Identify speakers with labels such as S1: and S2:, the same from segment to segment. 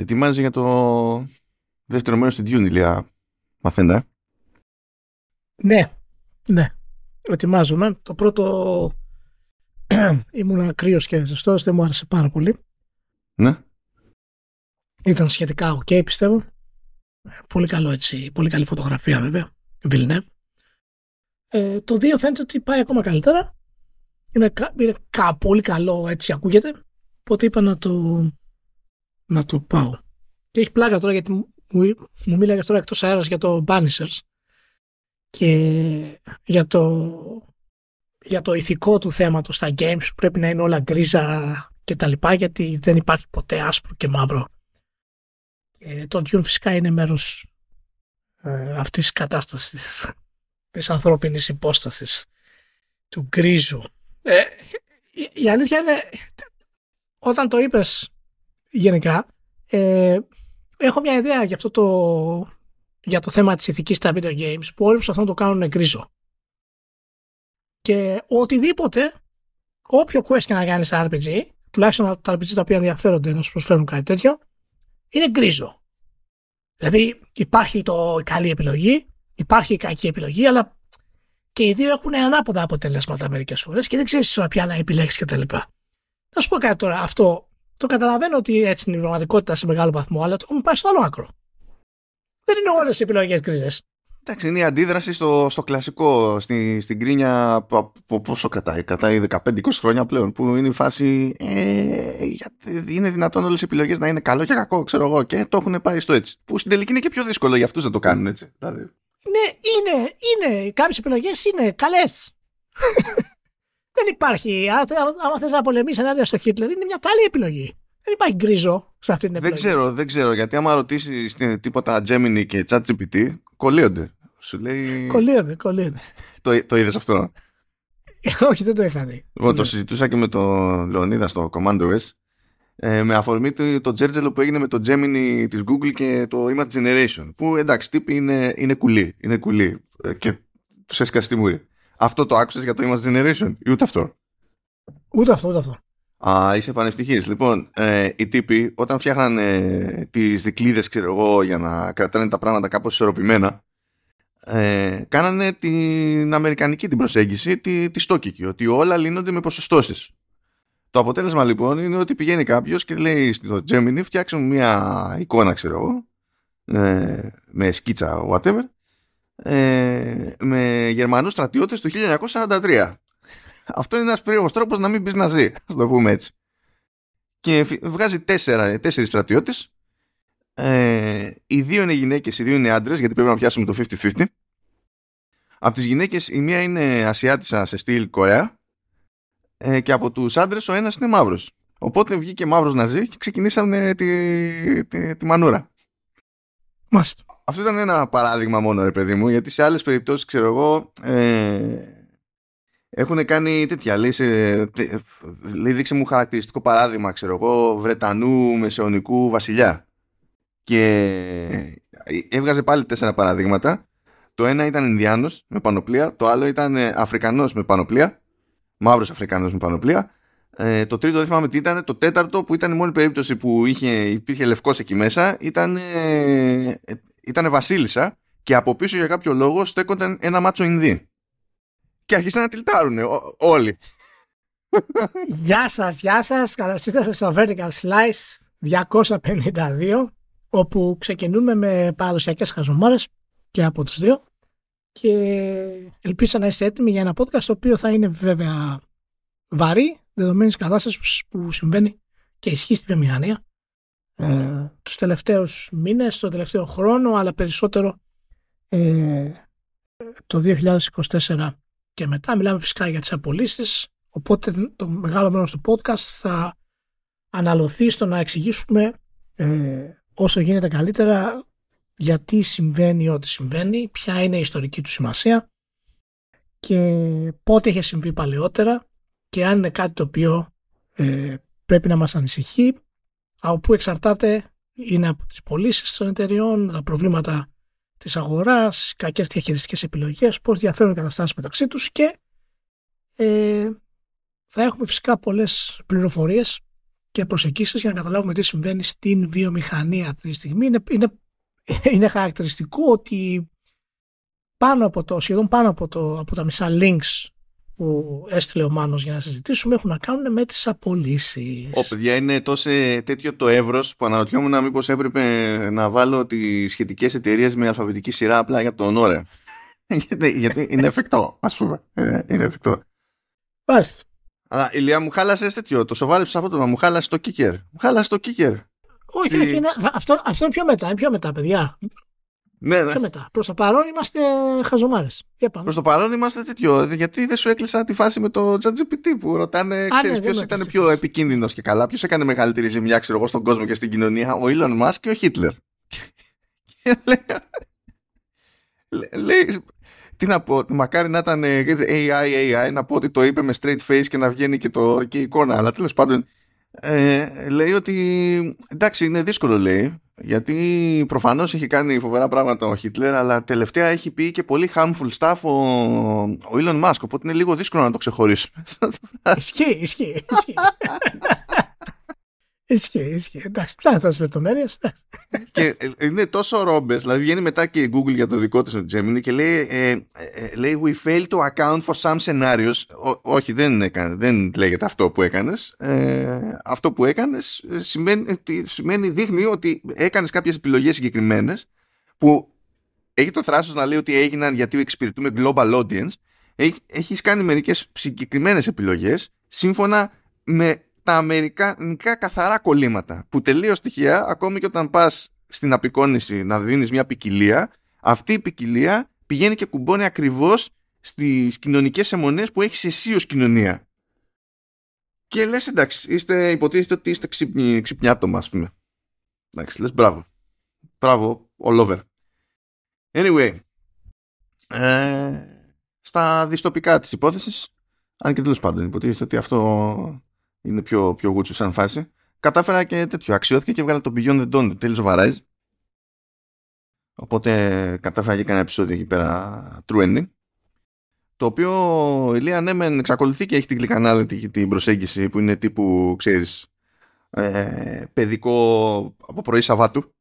S1: Ετοιμάζει για το δεύτερο μέρος του Dune, Ηλία. Μαθαίνω, ε.
S2: Ναι, ναι. Ετοιμάζομαι. Το πρώτο ήμουν κρύος και ζεστός, δεν μου άρεσε πάρα πολύ.
S1: Ναι.
S2: Ήταν σχετικά ok, πιστεύω. Πολύ καλό έτσι, πολύ καλή φωτογραφία βέβαια. Villeneuve. Ε, το 2 φαίνεται ότι πάει ακόμα καλύτερα. Είναι, είναι κα, πολύ καλό έτσι ακούγεται. Οπότε είπα να το, να το πάω. Και έχει πλάκα τώρα γιατί μου, μου μίλαγες τώρα εκτός αέρας για το Banishers και για το, για το ηθικό του θέματος στα games που πρέπει να είναι όλα γκρίζα και τα λοιπά γιατί δεν υπάρχει ποτέ άσπρο και μαύρο. Και το Dune φυσικά είναι μέρος ε, αυτής της κατάστασης της ανθρώπινης υπόστασης του γκρίζου. Ε, η, η αλήθεια είναι όταν το είπες γενικά ε, έχω μια ιδέα για αυτό το για το θέμα της ηθικής στα video games που όλοι προσπαθούν να το κάνουν γκρίζο. Και οτιδήποτε, όποιο quest και να κάνεις στα RPG, τουλάχιστον τα RPG τα οποία ενδιαφέρονται να σου προσφέρουν κάτι τέτοιο, είναι γκρίζο. Δηλαδή υπάρχει το, η καλή επιλογή, υπάρχει η κακή επιλογή, αλλά και οι δύο έχουν ανάποδα αποτελέσματα μερικές φορές και δεν ξέρεις τώρα πια να επιλέξεις κτλ. Να σου πω κάτι τώρα. Αυτό το καταλαβαίνω ότι έτσι είναι η πραγματικότητα σε μεγάλο βαθμό, αλλά το έχουμε πάει στο άλλο άκρο. Δεν είναι όλες οι επιλογές γκρίζες.
S1: Εντάξει, είναι η αντίδραση στο, στο κλασικό, στη, στην κρίνια πόσο κρατάει, κρατάει 15-20 χρόνια πλέον, που είναι η φάση ε, είναι δυνατόν όλες οι επιλογές να είναι καλό και κακό, ξέρω εγώ, και το έχουν πάει στο έτσι. Που στην τελική είναι και πιο δύσκολο για αυτούς να το κάνουν έτσι. Δηλαδή.
S2: Ναι, είναι, είναι, κάποιες επιλογές είναι καλές. Δεν υπάρχει, άμα θες να πολεμήσεις ενάντια στο Χίτλερ, είναι μια καλή επιλογή. Δεν υπάρχει γκρίζο σε αυτή την επιλογή.
S1: Δεν ξέρω, δεν ξέρω, γιατί άμα ρωτήσεις τίποτα Gemini και ChatGPT, κολλείονται. Σου λέει.
S2: Κολλείονται, κολλείονται.
S1: το, το είδες αυτό;
S2: Όχι, δεν το είχα δει.
S1: Λοιπόν, το συζητούσα και με τον Λεωνίδα στο Commando S. Ε, με αφορμή το, το τζέρτζελο που έγινε με το Gemini της Google και το Image Generation που εντάξει τύποι είναι, είναι κουλή, είναι κουλή ε, και τους έσκασε τη μούρη. Αυτό το άκουσες για το Image Generation ή ούτε αυτό;
S2: Ούτε αυτό, ούτε αυτό.
S1: Α, είσαι πανευτυχής. Λοιπόν, ε, οι τύποι όταν φτιάχνανε ε, τις δικλείδες ξέρω εγώ για να κρατάνε τα πράγματα κάπως ισορροπημένα ε, κάνανε την αμερικανική την προσέγγιση, τη, τη στόκικη, ότι όλα λύνονται με ποσοστώσεις. Το αποτέλεσμα λοιπόν είναι ότι πηγαίνει κάποιος και λέει στο Gemini φτιάξουμε μια εικόνα ξέρω εγώ ε, με σκίτσα whatever ε, με Γερμανούς στρατιώτες του 1943. Αυτό είναι ένας περίεργος τρόπος να μην πεις να ζει, ας το πούμε έτσι. Και βγάζει τέσσερα, τέσσερις στρατιώτες. Ε, οι δύο είναι γυναίκες, οι δύο είναι άντρες γιατί πρέπει να πιάσουμε το 50-50 από τις γυναίκες η μία είναι Ασιάτισσα σε στυλ Κορέα. Ε, και από τους άντρες ο ένας είναι μαύρος. Οπότε βγήκε μαύρος να ζει και ξεκινήσαμε τη, τη, τη μανούρα
S2: Μάλιστα.
S1: Αυτό ήταν ένα παράδειγμα μόνο ρε παιδί μου γιατί σε άλλες περιπτώσεις ξέρω εγώ ε, έχουν κάνει τέτοια λέει, σε, λέει δείξε μου χαρακτηριστικό παράδειγμα ξέρω εγώ Βρετανού μεσαιωνικού βασιλιά και έβγαζε πάλι τέσσερα παραδείγματα. Το ένα ήταν Ινδιάνος με πανοπλία, το άλλο ήταν ε, Αφρικανός με πανοπλία, μαύρος Αφρικανός με πανοπλία. Ε, το τρίτο δεν θυμάμαι τι ήταν, το τέταρτο που ήταν η μόνη περίπτωση που είχε, υπήρχε λευκός εκεί μέσα ήταν, ε, ήταν βασίλισσα και από πίσω για κάποιο λόγο στέκονταν ένα μάτσο Ινδί. Και αρχίσαν να τυλτάρουν όλοι.
S2: Γεια σας, γεια σας. Καλώς ήρθατε στο Vertical Slice 252 όπου ξεκινούμε με παραδοσιακές χαζομάρες και από τους δύο και ελπίζω να είστε έτοιμοι για ένα podcast το οποίο θα είναι βέβαια βαρύ δεδομένης κατάστασης που συμβαίνει και ισχύει στην βιομηχανία ε, τους τελευταίους μήνες, το τελευταίο χρόνο αλλά περισσότερο ε, το 2024 και μετά. Μιλάμε φυσικά για τις απολύσεις οπότε το μεγάλο μέρος του podcast θα αναλωθεί στο να εξηγήσουμε ε, όσο γίνεται καλύτερα γιατί συμβαίνει ό,τι συμβαίνει, ποια είναι η ιστορική του σημασία και πότε είχε συμβεί παλαιότερα και αν είναι κάτι το οποίο ε, πρέπει να μας ανησυχεί από που εξαρτάται είναι από τις πωλήσεις των εταιριών, τα προβλήματα της αγοράς, κακές διαχειριστικές επιλογές, πώς διαφέρουν οι καταστάσεις μεταξύ τους και ε, θα έχουμε φυσικά πολλές πληροφορίες και προσεγγίσεις για να καταλάβουμε τι συμβαίνει στην βιομηχανία αυτή τη στιγμή. Είναι, είναι, είναι χαρακτηριστικό ότι πάνω από το, σχεδόν πάνω από, το, από τα μισά links που έστειλε ο Μάνος για να συζητήσουμε έχουν να κάνουν με τις απολύσεις.
S1: Ω παιδιά είναι τόσο τέτοιο το εύρος που αναρωτιόμουν μήπως έπρεπε να βάλω τις σχετικές εταιρείες με αλφαβητική σειρά απλά για τον ώρα. γιατί, γιατί είναι εφικτό ας πούμε. Είναι, είναι εφικτό.
S2: Μάλιστα.
S1: Αλλά ηλία μου χάλασες τέτοιο. Το σοβάρεψες απότομα. Μου χάλασες το kicker. Μου χάλασες το kicker.
S2: Όχι,
S1: Στη-
S2: όχι, είναι, αυτό, αυτό είναι πιο μετά, είναι πιο μετά, παιδιά.
S1: Ναι, ναι.
S2: Πιο μετά. Προς το παρόν είμαστε χαζομάρες. Για πάμε.
S1: Προς το παρόν είμαστε τέτοιο. Γιατί δεν σου έκλεισα τη φάση με το ChatGPT που ρωτάνε,
S2: ναι,
S1: ξέρεις
S2: δεν
S1: ποιος
S2: με
S1: ήταν
S2: έκλεισες.
S1: πιο επικίνδυνος και καλά. Ποιος έκανε μεγαλύτερη ζημιά, ξέρω εγώ, στον κόσμο και στην κοινωνία. Ο Elon Musk και ο Χίτλερ. Και λέει, λέ- λέει, τι να πω, μακάρι να ήταν ε, AI, AI, να πω ότι το είπε με straight face και να βγαίνει και, το, και η εικόνα. Αλλά τέλος πάντων, ε, λέει ότι εντάξει, είναι δύσκολο, λέει. Γιατί προφανώς έχει κάνει φοβερά πράγματα ο Χίτλερ, αλλά τελευταία έχει πει και πολύ harmful stuff ο, ο Elon Musk. Οπότε είναι λίγο δύσκολο να το ξεχωρίσουμε.
S2: Ισχύει, ισχύει. Ισχύει, ισχύει. ισχύει. Εντάξει, ποια είναι τόσε λεπτομέρειες.
S1: και ε, είναι τόσο ρόμπες, δηλαδή βγαίνει μετά και η Google για το δικό της ο Gemini και λέει, ε, ε, ε, λέει We fail to account for some scenarios. Ό- όχι, δεν, έκανε, δεν λέγεται αυτό που έκανες. Ε, αυτό που έκανες σημαίνει, ε, τι- σημαίνει, δείχνει ότι έκανες κάποιες επιλογές συγκεκριμένες που έχει το θράσος να λέει ότι έγιναν γιατί εξυπηρετούμε global audience. Έχει, έχεις κάνει μερικές συγκεκριμένες επιλογές σύμφωνα με τα αμερικανικά καθαρά κολλήματα που τελείως τυχαία ακόμη και όταν πας στην απεικόνηση να δίνεις μια ποικιλία αυτή η ποικιλία πηγαίνει και κουμπώνει ακριβώς στις κοινωνικές αιμονές που έχεις εσύ ως κοινωνία. Και λες εντάξει είστε, υποτίθεται ότι είστε ξύπνοι, ξυπνιά άτομα ας πούμε. Εντάξει λες μπράβο. Μπράβο all over. Anyway, ε, στα διστοπικά της υπόθεσης, αν και τέλος πάντων υποτίθεται ότι αυτό είναι πιο, πιο γούτσου σαν φάση, κατάφερα και τέτοιο, αξιώθηκε και βγάλα το Beyond the Dawn, το Tales of Arise. Οπότε κατάφερα και ένα επεισόδιο εκεί πέρα true ending. Το οποίο η Λία ναι μεν εξακολουθεί και έχει την γλυκανάλητη την προσέγγιση που είναι τύπου, ξέρεις, ε, παιδικό από πρωί Σαββάτου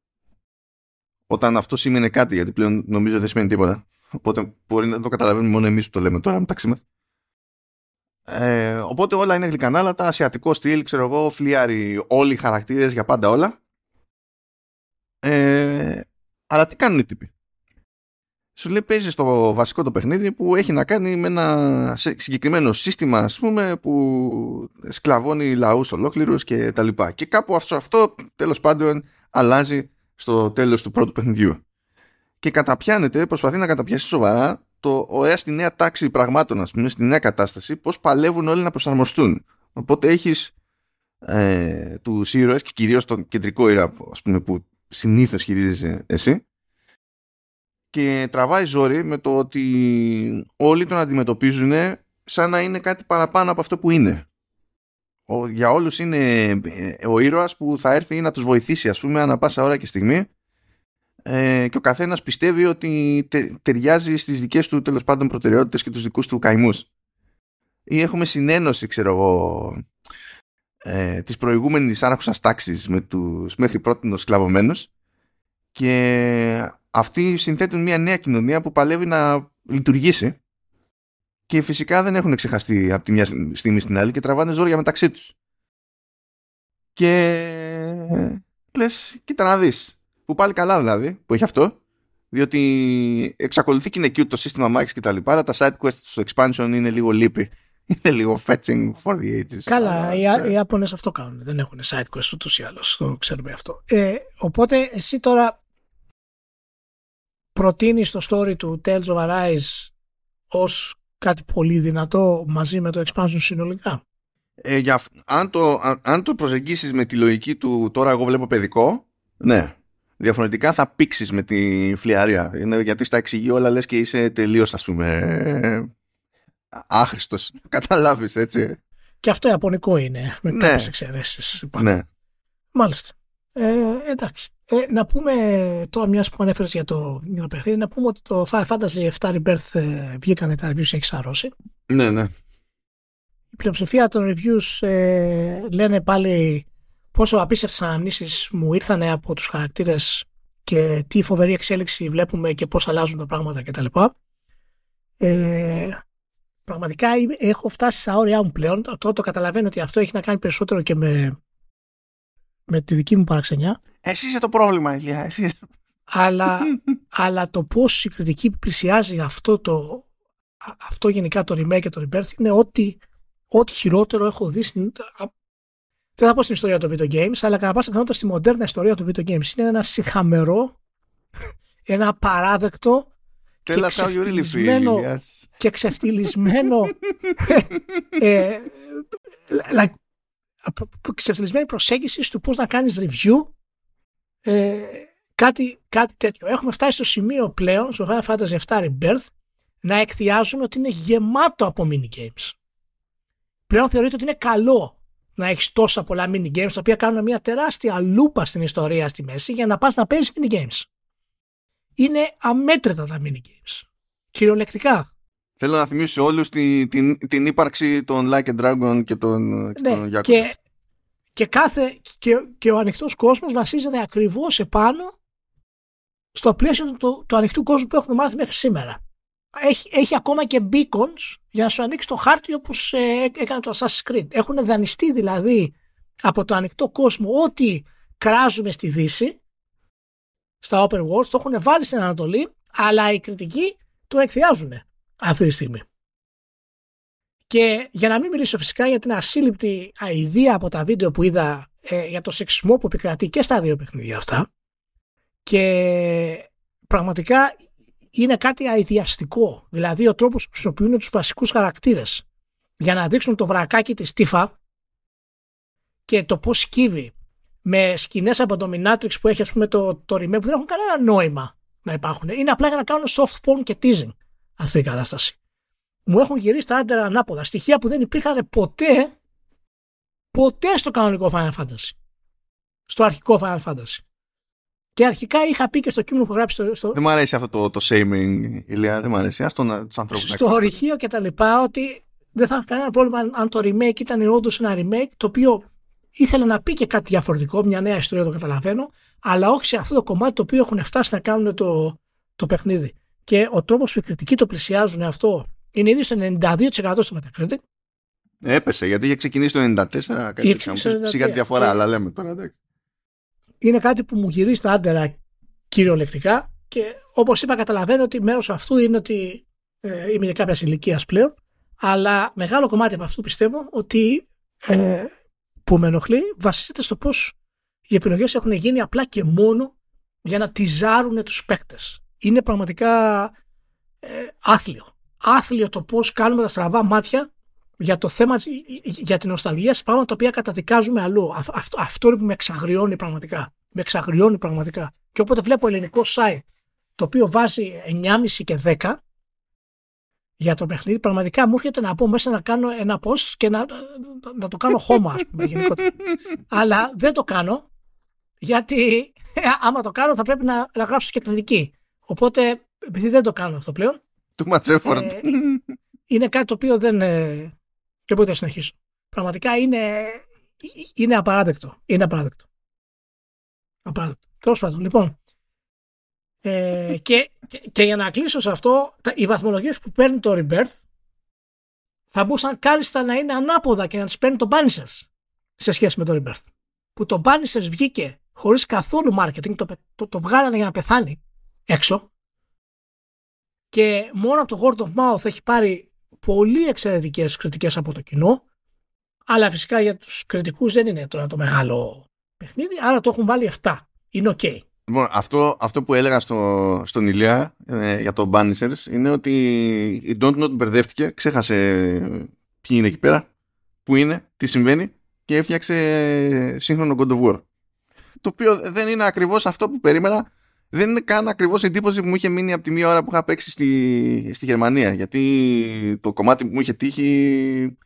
S1: όταν αυτό σήμαινε κάτι, γιατί πλέον νομίζω δεν σημαίνει τίποτα. Οπότε μπορεί να το καταλαβαίνουμε μόνο εμείς που το λέμε τώρα μεταξύ μας. Ε, οπότε όλα είναι γλυκανάλατα, ασιατικό στυλ, ξέρω εγώ, φλιάρι όλοι οι χαρακτήρες για πάντα όλα. Ε, αλλά τι κάνουν οι τύποι; Σου λέει παίζεις στο βασικό το παιχνίδι που έχει να κάνει με ένα σε- συγκεκριμένο σύστημα ας πούμε που σκλαβώνει λαούς ολόκληρους και τα λοιπά. Και κάπου αυτό, αυτό τέλος πάντων αλλάζει στο τέλος του πρώτου παιχνιδιού. Και καταπιάνεται, προσπαθεί να καταπιάσει σοβαρά το ωραία στη νέα τάξη πραγμάτων, ας πούμε, στη νέα κατάσταση, πώς παλεύουν όλοι να προσαρμοστούν. Οπότε έχεις ε, τους ήρωες και κυρίως τον κεντρικό ήρωα, ας πούμε, που συνήθως χειρίζεσαι εσύ και τραβάει ζόρι με το ότι όλοι τον αντιμετωπίζουν σαν να είναι κάτι παραπάνω από αυτό που είναι. Ο, για όλους είναι ε, ο ήρωας που θα έρθει να τους βοηθήσει ας πούμε ανά πάσα ώρα και στιγμή ε, και ο καθένας πιστεύει ότι τε, ταιριάζει στις δικές του τέλος πάντων προτεραιότητες και τους δικούς του καημούς ή έχουμε συνένωση ξέρω εγώ ε, της προηγούμενης άρχουσας τάξης με τους μέχρι πρώτην σκλαβωμένους και αυτοί συνθέτουν μια νέα κοινωνία που παλεύει να λειτουργήσει και φυσικά δεν έχουν ξεχαστεί από τη μια στιγμή στην άλλη και τραβάνε ζόρια μεταξύ τους. Και λες, κοίτα να δεις. Που πάλι καλά δηλαδή, που έχει αυτό, διότι εξακολουθεί και είναι cute το σύστημα μάχης και τα λοιπά, αλλά τα side quests στο expansion είναι λίγο λύπη. Είναι λίγο fetching for the ages.
S2: Καλά,
S1: Αλλά,
S2: οι,
S1: ναι.
S2: οι Ιάπωνες αυτό κάνουν. Δεν έχουν side quest ούτως ή άλλως. Το ξέρουμε αυτό. Ε, οπότε εσύ τώρα προτείνεις το story του Tales of Arise ως κάτι πολύ δυνατό μαζί με το expansion συνολικά;
S1: Ε, για, αυ- αν, το, αν, αν το προσεγγίσεις με τη λογική του τώρα εγώ βλέπω παιδικό, ναι. Διαφορετικά θα πήξεις με τη φλιαρία. Είναι, γιατί στα εξηγεί όλα λες και είσαι τελείως ας πούμε ε, άχρηστος. Καταλάβεις έτσι.
S2: Και αυτό ιαπωνικό είναι, με
S1: Ναι.
S2: κάποιες εξαιρέσεις. πάνω.
S1: Ναι.
S2: Μάλιστα. Ε, εντάξει. Ε, να πούμε τώρα, μιας που ανέφερες για το, για το παιχνίδι, να πούμε ότι το Final Fantasy VII Rebirth ε, βγήκανε τα reviews και έχεις σαρώσει.
S1: Ναι, ναι.
S2: Η πλειοψηφία των reviews ε, λένε πάλι πόσο απίστευτες αναμνήσεις μου ήρθαν από τους χαρακτήρες και τι φοβερή εξέλιξη βλέπουμε και πώς αλλάζουν τα πράγματα κτλ. Ε, πραγματικά έχω φτάσει στα όρια μου πλέον. Το, το καταλαβαίνω ότι αυτό έχει να κάνει περισσότερο και με, με τη δική μου παραξενιά.
S1: Εσύ είσαι το πρόβλημα, Ηλία. Εσύ
S2: αλλά, αλλά το πώς η κριτική πλησιάζει αυτό, το, αυτό γενικά το remake και το rebirth είναι ότι ό,τι χειρότερο έχω δει στην, δεν θα πω στην ιστορία των video games, αλλά κατά πάσα πιθανότητα στη μοντέρνα ιστορία των video games. Είναι ένα συγχαμερό, ένα παράδεκτο και ξεφτυλισμένο, και ξεφτυλισμένο ε, like, ξεφτυλισμένη προσέγγιση του πώς να κάνεις review ε, κάτι, κάτι τέτοιο. Έχουμε φτάσει στο σημείο πλέον, στο Final Fantasy VII Rebirth, να εκθιάζουμε ότι είναι γεμάτο από mini games. Πλέον θεωρείται ότι είναι καλό να έχεις τόσα πολλά mini games τα οποία κάνουν μια τεράστια λούπα στην ιστορία στη μέση για να πας να παίζεις mini games. Είναι αμέτρητα τα mini games. Κυριολεκτικά.
S1: Θέλω να θυμίσω σε όλους την, την, την ύπαρξη των Like a Dragon και των,
S2: ναι, και, και, κάθε, και, και ο ανοιχτός κόσμος βασίζεται ακριβώς επάνω στο πλαίσιο του, του ανοιχτού κόσμου που έχουμε μάθει μέχρι σήμερα. Έχει, έχει ακόμα και beacons για να σου ανοίξει το χάρτη όπως ε, έκανε το Assassin's Creed. Έχουν δανειστεί δηλαδή από το ανοιχτό κόσμο ό,τι κράζουμε στη Δύση, στα open world, το έχουν βάλει στην Ανατολή, αλλά οι κριτικοί το εκθιάζουν αυτή τη στιγμή. Και για να μην μιλήσω φυσικά για την ασύλληπτη αηδία από τα βίντεο που είδα ε, για το σεξισμό που επικρατεί και στα δύο παιχνίδια αυτά και πραγματικά είναι κάτι αειδιαστικό. Δηλαδή ο τρόπος που χρησιμοποιούν τους βασικούς χαρακτήρες για να δείξουν το βρακάκι της Τίφα και το πώς σκύβει με σκηνές από το Minatrix που έχει ας πούμε το, το remake που δεν έχουν κανένα νόημα να υπάρχουν. Είναι απλά για να κάνουν soft porn και teasing αυτή η κατάσταση. Μου έχουν γυρίσει τα άντερα ανάποδα. Στοιχεία που δεν υπήρχαν ποτέ ποτέ στο κανονικό Final Fantasy. Στο αρχικό Final Fantasy. Και αρχικά είχα πει και στο κείμενο που γράψει στο. στο...
S1: Δεν μου αρέσει αυτό το, το shaming, Ηλία. Δεν μου αρέσει. Α τον ανθρώπους
S2: Στο ορυχείο και τα λοιπά, ότι δεν θα είχα κανένα πρόβλημα αν το remake ήταν όντως ένα remake το οποίο ήθελε να πει και κάτι διαφορετικό, μια νέα ιστορία, το καταλαβαίνω, αλλά όχι σε αυτό το κομμάτι το οποίο έχουν φτάσει να κάνουν το, το παιχνίδι. Και ο τρόπος που οι κριτικοί το πλησιάζουν αυτό είναι ήδη στο 92% στο Metacritic.
S1: Έπεσε γιατί είχε ξεκινήσει το 94. Κάτι Σιγά διαφορά, αλλά λέμε τώρα εντάξει
S2: είναι κάτι που μου γυρίζει τα άντερα κυριολεκτικά και όπως είπα καταλαβαίνω ότι μέρος αυτού είναι ότι ε, είμαι για κάποια ηλικία πλέον αλλά μεγάλο κομμάτι από αυτού πιστεύω ότι ε, που με ενοχλεί βασίζεται στο πώς οι επιλογές έχουν γίνει απλά και μόνο για να τυζάρουν τους παίκτες. Είναι πραγματικά ε, άθλιο. Άθλιο το πώς κάνουμε τα στραβά μάτια για το θέμα, για την νοσταλγία σε πράγματα τα οποία καταδικάζουμε αλλού. Αυτό, αυτό είναι που με εξαγριώνει πραγματικά. Με εξαγριώνει πραγματικά. Και όποτε βλέπω ελληνικό site το οποίο βάζει 9,5 και 10 για το παιχνίδι, πραγματικά μου έρχεται να πω μέσα να κάνω ένα post και να, να το κάνω χώμα, ας πούμε, γενικότερα. Αλλά δεν το κάνω, γιατί ε, άμα το κάνω θα πρέπει να, να γράψω και κριτική. Οπότε, επειδή δεν το κάνω αυτό πλέον.
S1: Too much effort. Ε,
S2: είναι κάτι το οποίο δεν, ε, και πότε θα συνεχίσω. Πραγματικά είναι, είναι απαράδεκτο. Είναι απαράδεκτο. Απαράδεκτο. Τέλος πάντων, λοιπόν. Ε, και, και, για να κλείσω σε αυτό, τα, οι βαθμολογίες που παίρνει το Rebirth θα μπορούσαν κάλλιστα να είναι ανάποδα και να τις παίρνει το Banishers σε σχέση με το Rebirth. Που το Banishers βγήκε χωρίς καθόλου marketing, το, το, το βγάλανε για να πεθάνει έξω. Και μόνο από το word of mouth έχει πάρει πολύ εξαιρετικές κριτικές από το κοινό αλλά φυσικά για τους κριτικούς δεν είναι τώρα το μεγάλο παιχνίδι άρα το έχουν βάλει 7 είναι ok
S1: Λοιπόν, αυτό, αυτό που έλεγα στο, στον Ηλιά ε, για το Banishers είναι ότι η Don't Not μπερδεύτηκε, ξέχασε ποιοι είναι εκεί πέρα, που είναι, τι συμβαίνει και έφτιαξε σύγχρονο God of War. Το οποίο δεν είναι ακριβώς αυτό που περίμενα δεν είναι καν ακριβώς εντύπωση που μου είχε μείνει από τη μία ώρα που είχα παίξει στη, στη Γερμανία γιατί το κομμάτι που μου είχε τύχει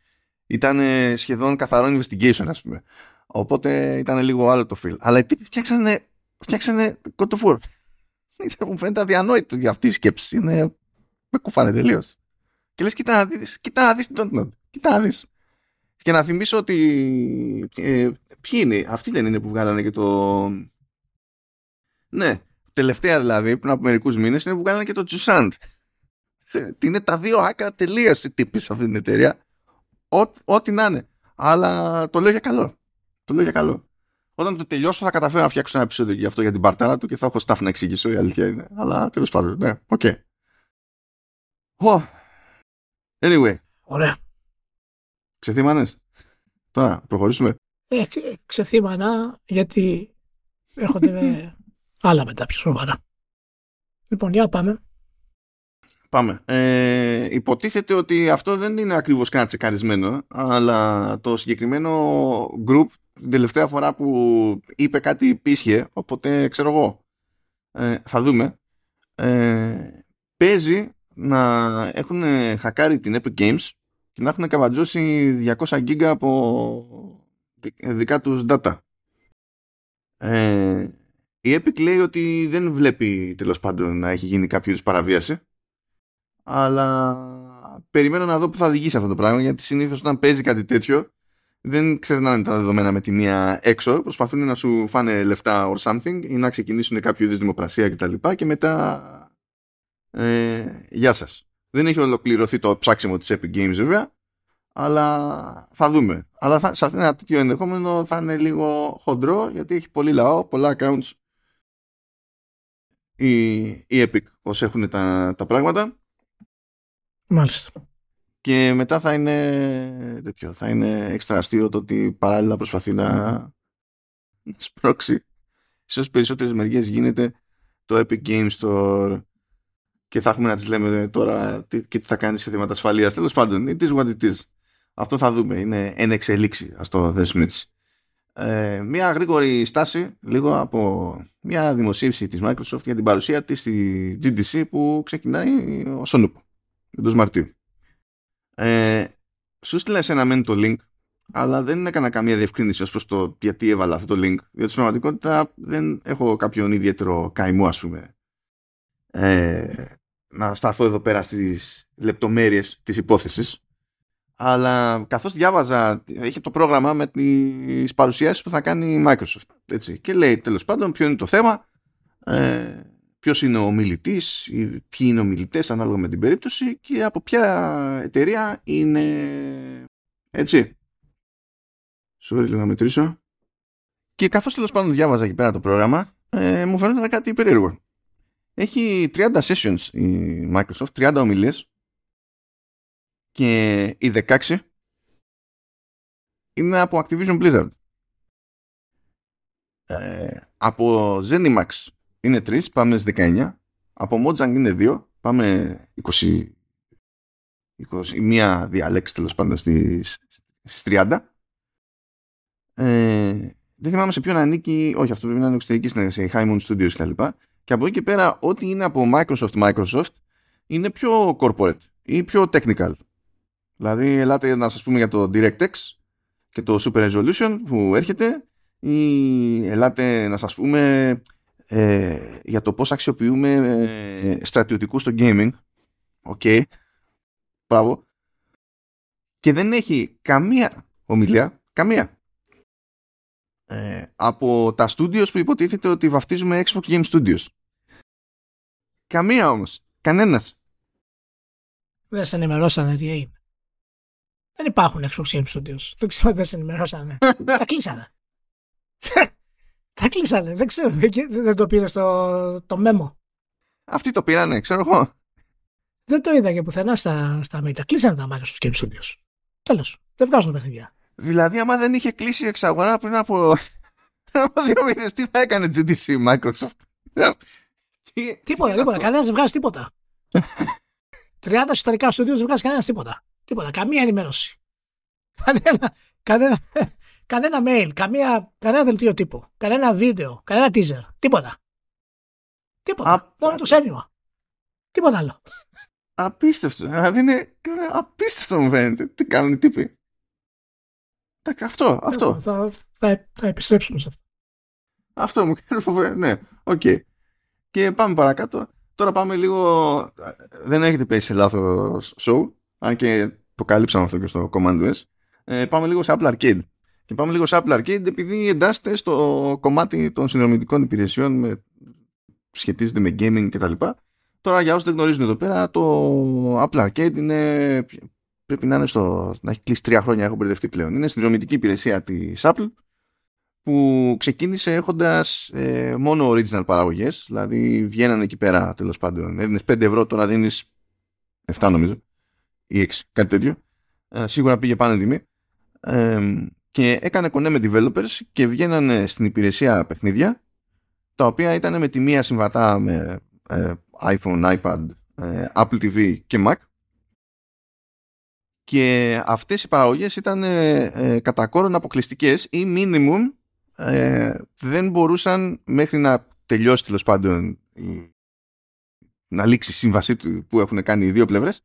S1: ήταν σχεδόν καθαρό investigation ας πούμε. Οπότε ήταν λίγο άλλο το feel. Αλλά οι τύποι φτιάξανε, φτιάξανε God of War. Μου φαίνεται αδιανόητο για αυτή η σκέψη. Είναι με κουφάνε τελείως. και λες κοίτα να δεις κοίτα να δεις την κοίτα να δεις και να θυμίσω ότι ε, ποιοι είναι, αυτοί δεν είναι που βγάλανε και το. Ναι, τελευταία δηλαδή, πριν από μερικούς μήνες, είναι που βγάλανε και το Τζουσάντ. Είναι τα δύο άκρα τελείως οι τύποι σε αυτή την εταιρεία. Ό,τι να είναι. Αλλά το λέω για καλό. Το λέω για καλό. Όταν το τελειώσω θα καταφέρω να φτιάξω ένα επεισόδιο για αυτό για την παρτάρα του και θα έχω stuff να εξηγήσω η αλήθεια είναι. Αλλά τέλος πάντων, ναι, okay. Oh. Anyway.
S2: Ωραία.
S1: Ξεθύμανες; Τώρα, προχωρήσουμε.
S2: Ε, ξεθύμανα γιατί έρχονται άλλα μετά πιο σοβαρά. Λοιπόν, για πάμε.
S1: Πάμε. Ε, υποτίθεται ότι αυτό δεν είναι ακριβώς κάτι τσεκαρισμένο, αλλά το συγκεκριμένο group την τελευταία φορά που είπε κάτι πίσχε, οπότε ξέρω εγώ, ε, θα δούμε, ε, παίζει να έχουν χακάρει την Epic Games και να έχουν καβατζώσει 200 γίγκα από δικά τους data. Ε, η Epic λέει ότι δεν βλέπει τέλος πάντων να έχει γίνει κάποιο είδους παραβίαση. Αλλά περιμένω να δω που θα οδηγήσει αυτό το πράγμα γιατί συνήθως όταν παίζει κάτι τέτοιο δεν ξερνάνε τα δεδομένα με τη μία έξω. Προσπαθούν να σου φάνε λεφτά or something ή να ξεκινήσουν κάποιο είδους δημοπρασία κτλ και, και μετά ε, γεια σας. Δεν έχει ολοκληρωθεί το ψάξιμο της Epic Games βέβαια αλλά θα δούμε. Αλλά θα, σε αυτό ένα τέτοιο ενδεχόμενο θα είναι λίγο χοντρό γιατί έχει πολύ λαό, πολλά accounts η, η Epic όσοι έχουν τα, τα πράγματα.
S2: Μάλιστα.
S1: Και μετά θα είναι τέτοιο, θα είναι έξτρα αστείο το ότι παράλληλα προσπαθεί να σπρώξει σε όσες περισσότερες μεριές γίνεται το Epic Games Store και θα έχουμε να τις λέμε τώρα τι, και τι θα κάνει σε θέματα ασφαλείας. Τέλος πάντων, it is what it is. Αυτό θα δούμε. Είναι εν εξελίξη, ας το δέσουμε έτσι. Ε, μια γρήγορη στάση λίγο από μια δημοσίευση της Microsoft για την παρουσία της στη GDC που ξεκινάει ο Σονούπ εντός Μαρτίου. Ε, σου στείλα σε ένα μεν το link αλλά δεν έκανα καμία διευκρίνηση ως προς το γιατί έβαλα αυτό το link διότι στην πραγματικότητα δεν έχω κάποιον ιδιαίτερο καημό ας πούμε ε, να σταθώ εδώ πέρα στις λεπτομέρειες της υπόθεσης αλλά καθώς διάβαζα είχε το πρόγραμμα με τις παρουσιάσεις που θα κάνει η Microsoft έτσι. και λέει τέλος πάντων ποιο είναι το θέμα ε, ποιος είναι ο μιλητής ποιοι είναι ο μιλητές ανάλογα με την περίπτωση και από ποια εταιρεία είναι έτσι. Sorry λίγο να μετρήσω. Και καθώς τέλος πάντων διάβαζα εκεί πέρα το πρόγραμμα ε, μου φαίνεται κάτι περίεργο. Έχει 30 sessions η Microsoft 30 ομιλίες και οι 16 είναι από Activision Blizzard. Ε, από Zenimax είναι 3, πάμε στις 19. Από Mojang είναι 2, πάμε 20, 20 μία διαλέξη τέλος πάντων στις, στις 30. Ε, δεν θυμάμαι σε ποιον ανήκει, όχι αυτό πρέπει να είναι εξωτερική συνεργασία, η High Moon Studios κτλ. Και από εκεί και πέρα, ό,τι είναι από Microsoft Microsoft είναι πιο corporate ή πιο technical. Δηλαδή, ελάτε να σας πούμε για το DirectX και το Super Resolution που έρχεται ή ελάτε να σας πούμε ε, για το πώς αξιοποιούμε ε, στρατιωτικούς στο gaming. Okay. Μπράβο. Και δεν έχει καμία ομιλία, καμία, ε, από τα studios που υποτίθεται ότι βαφτίζουμε Xbox Game Studios. Καμία όμως. Κανένας.
S2: Δεν σε ενημερώσανε τι έγινε. Δεν υπάρχουν Xbox Game Studios. Δεν ξέρω, δεν σε ενημερώσανε. Τα κλείσανε. Τα κλείσανε. Δεν ξέρω. Δεν το πήρε στο το memo.
S1: Αυτοί το πήρανε, ξέρω εγώ.
S2: Δεν το είδα και πουθενά στα, στα media. Κλείσανε τα Microsoft Game Studios. Τέλος. Δεν βγάζουν παιχνίδια.
S1: Δηλαδή, άμα δεν είχε κλείσει εξαγορά πριν από, από δύο μήνες, τι θα έκανε GDC Microsoft;
S2: τίποτα, τίποτα. Κανένας δεν βγάζει τίποτα. 30 ιστορικά στούντιο δεν βγάζει κανένας τίποτα. Τίποτα. Καμία ενημέρωση. Κανένα, κανένα, κανένα mail, καμία, κανένα δελτίο τύπου, κανένα βίντεο, κανένα teaser. Τίποτα. Τίποτα. Α, Μόνο το Senua. Τίποτα άλλο.
S1: Απίστευτο. Δηλαδή είναι απίστευτο μου φαίνεται. Τι κάνουν οι τύποι. Εντάξει, αυτό, αυτό.
S2: Θα, θα, θα επιστρέψουμε σε αυτό.
S1: Αυτό μου κάνει φοβερό. Ναι, OK. Okay. Και πάμε παρακάτω. Τώρα πάμε λίγο. Δεν έχετε πέσει σε λάθος show. Αν και το κάλυψαμε αυτό και στο Command S. Ε, πάμε λίγο σε Apple Arcade. Και πάμε λίγο σε Apple Arcade επειδή εντάσσεται στο κομμάτι των συνδρομητικών υπηρεσιών με, σχετίζεται με gaming κτλ. Τώρα για όσοι δεν γνωρίζουν εδώ πέρα το Apple Arcade είναι, πρέπει να, είναι στο, να έχει κλείσει τρία χρόνια έχω μπερδευτεί πλέον. Είναι συνδρομητική υπηρεσία της Apple που ξεκίνησε έχοντας ε, μόνο original παραγωγές δηλαδή βγαίνανε εκεί πέρα τέλος πάντων έδινες 5 ευρώ τώρα δίνεις 7 νομίζω ή 6 κάτι τέτοιο. Ε, σίγουρα πήγε πάνω τιμή. Ε, και έκανε κονέ με developers και βγαίνανε στην υπηρεσία παιχνίδια τα οποία ήταν με τη μία συμβατά με ε, iPhone, iPad, ε, Apple TV και Mac. Και αυτές οι παραγωγές ήταν ε, κατά κόρον αποκλειστικές ή minimum δεν μπορούσαν μέχρι να τελειώσει τέλος πάντων να λήξει η σύμβασή του που έχουν κάνει οι δύο πλευρές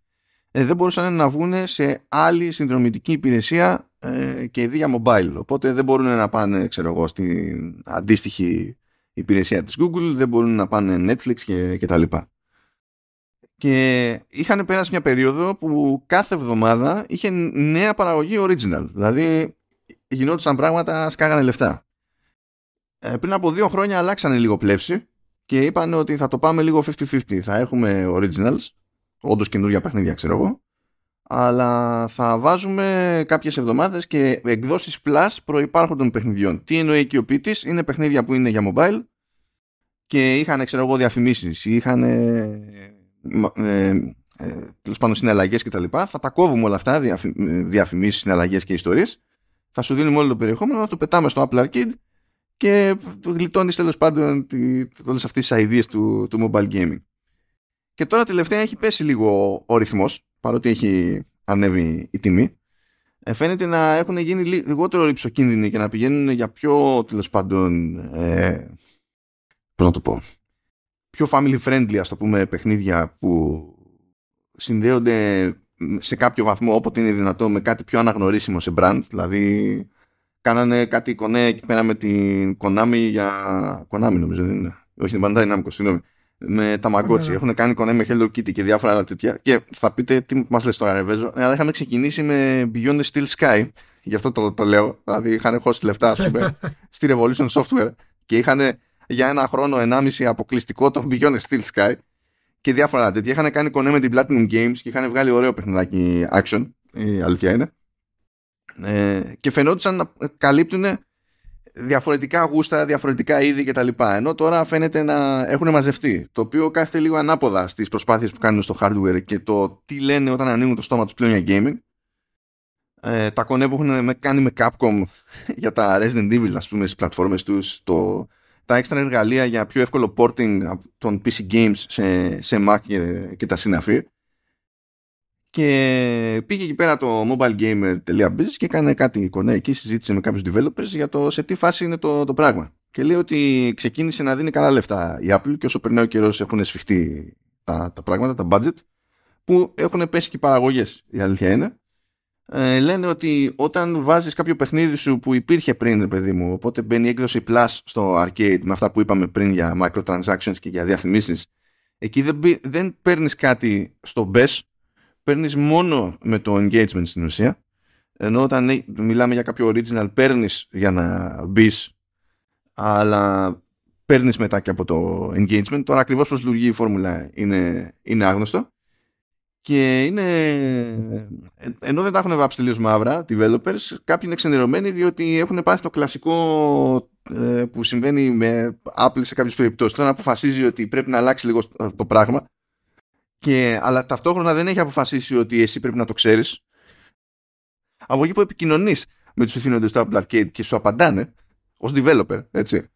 S1: δεν μπορούσαν να βγουν σε άλλη συνδρομητική υπηρεσία ε, και ήδη για mobile. Οπότε δεν μπορούν να πάνε, ξέρω εγώ, στην αντίστοιχη υπηρεσία της Google, δεν μπορούν να πάνε Netflix και, και τα λοιπά. Και είχαν περάσει μια περίοδο που κάθε εβδομάδα είχε νέα παραγωγή original. Δηλαδή γινόντουσαν πράγματα, σκάγανε λεφτά. Ε, πριν από δύο χρόνια αλλάξανε λίγο πλεύση και είπαν ότι θα το πάμε λίγο 50-50. Θα έχουμε originals, όντως καινούργια παιχνίδια ξέρω εγώ, αλλά θα βάζουμε κάποιες εβδομάδες και εκδόσεις plus προϋπάρχοντων παιχνιδιών. Τι εννοεί εκεί ο πίτης, είναι παιχνίδια που είναι για mobile και είχαν, ξέρω εγώ, διαφημίσεις, είχαν ε, ε, ε, τέλος πάντων συναλλαγές και τα λοιπά. Θα τα κόβουμε όλα αυτά, διαφη, διαφημίσεις, συναλλαγές και ιστορίες. Θα σου δίνουμε όλο το περιεχόμενο, θα το πετάμε στο Apple Arcade και γλιτώνεις τέλος πάντων όλες αυτές τις ιδέε του, του mobile gaming. Και τώρα τελευταία έχει πέσει λίγο ο ρυθμός παρότι έχει ανέβει η τιμή, ε, φαίνεται να έχουν γίνει λιγότερο ρηψοκίνδυνοι και να πηγαίνουν για πιο τέλος πάντων. Ε, πώς να το πω. Πιο family friendly, ας το πούμε, παιχνίδια που συνδέονται σε κάποιο βαθμό όποτε είναι δυνατό με κάτι πιο αναγνωρίσιμο σε brand. Δηλαδή, κάνανε κάτι κονέ εκεί πέρα με την Konami για. Konami νομίζω δεν είναι. Όχι, την Bandai Namco, συγγνώμη με τα Μαγκότσι. Έχουν κάνει κονέ με Hello Kitty και διάφορα άλλα τέτοια. Και θα πείτε τι μας λες τώρα, Ρεβέζο. Αλλά είχαμε ξεκινήσει με Beyond the Steel Sky. Γι' αυτό το, το λέω. Δηλαδή είχαν χώσει λεφτά, ας πούμε, στη Revolution Software. Και είχαν για ένα χρόνο, ενάμιση αποκλειστικό το Beyond the Steel Sky. Και διάφορα άλλα τέτοια. Είχαν κάνει κονέ με την Platinum Games και είχαν βγάλει ωραίο παιχνιδάκι action. Η αλήθεια είναι. Ε, και φαινόντουσαν να καλύπτουν διαφορετικά γούστα, διαφορετικά είδη κτλ. Ενώ τώρα φαίνεται να έχουν μαζευτεί. Το οποίο κάθεται λίγο ανάποδα στις προσπάθειες που κάνουν στο hardware και το τι λένε όταν ανοίγουν το στόμα τους πλέον για gaming. Ε, τα κονέ που έχουν κάνει με Capcom για τα Resident Evil, ας πούμε, στις πλατφόρμες τους, το, τα έξτρα εργαλεία για πιο εύκολο porting των PC games σε, σε Mac και, και τα συναφή. Και πήγε εκεί πέρα το mobilegamer.biz και έκανε κάτι εικόνα εκεί, συζήτησε με κάποιους developers για το σε τι φάση είναι το, το πράγμα. Και λέει ότι ξεκίνησε να δίνει καλά λεφτά η Apple και όσο περνάει ο καιρός έχουν σφιχτεί τα, τα πράγματα, τα budget, που έχουν πέσει και οι παραγωγές, η αλήθεια είναι. Ε, λένε ότι όταν βάζεις κάποιο παιχνίδι σου που υπήρχε πριν, παιδί μου, οπότε μπαίνει έκδοση Plus στο arcade με αυτά που είπαμε πριν για microtransactions και για διαφημίσεις, εκεί δεν, δεν παίρνεις κάτι στο BES παίρνεις μόνο με το engagement στην ουσία ενώ όταν μιλάμε για κάποιο original παίρνεις για να μπεις, αλλά παίρνεις μετά και από το engagement. Τώρα ακριβώς πώς λειτουργεί η φόρμουλα είναι, είναι άγνωστο. Και είναι ενώ δεν τα έχουν βάψει τελείως μαύρα developers κάποιοι είναι ξενερωμένοι διότι έχουν πάθει το κλασικό ε, που συμβαίνει με Apple σε κάποιες περιπτώσεις. Τώρα αποφασίζει ότι πρέπει να αλλάξει λίγο το πράγμα και, αλλά ταυτόχρονα δεν έχει αποφασίσει ότι εσύ πρέπει να το ξέρεις. Από εκεί που επικοινωνείς με τους ευθύνοντες του Apple Arcade και σου απαντάνε ως developer έτσι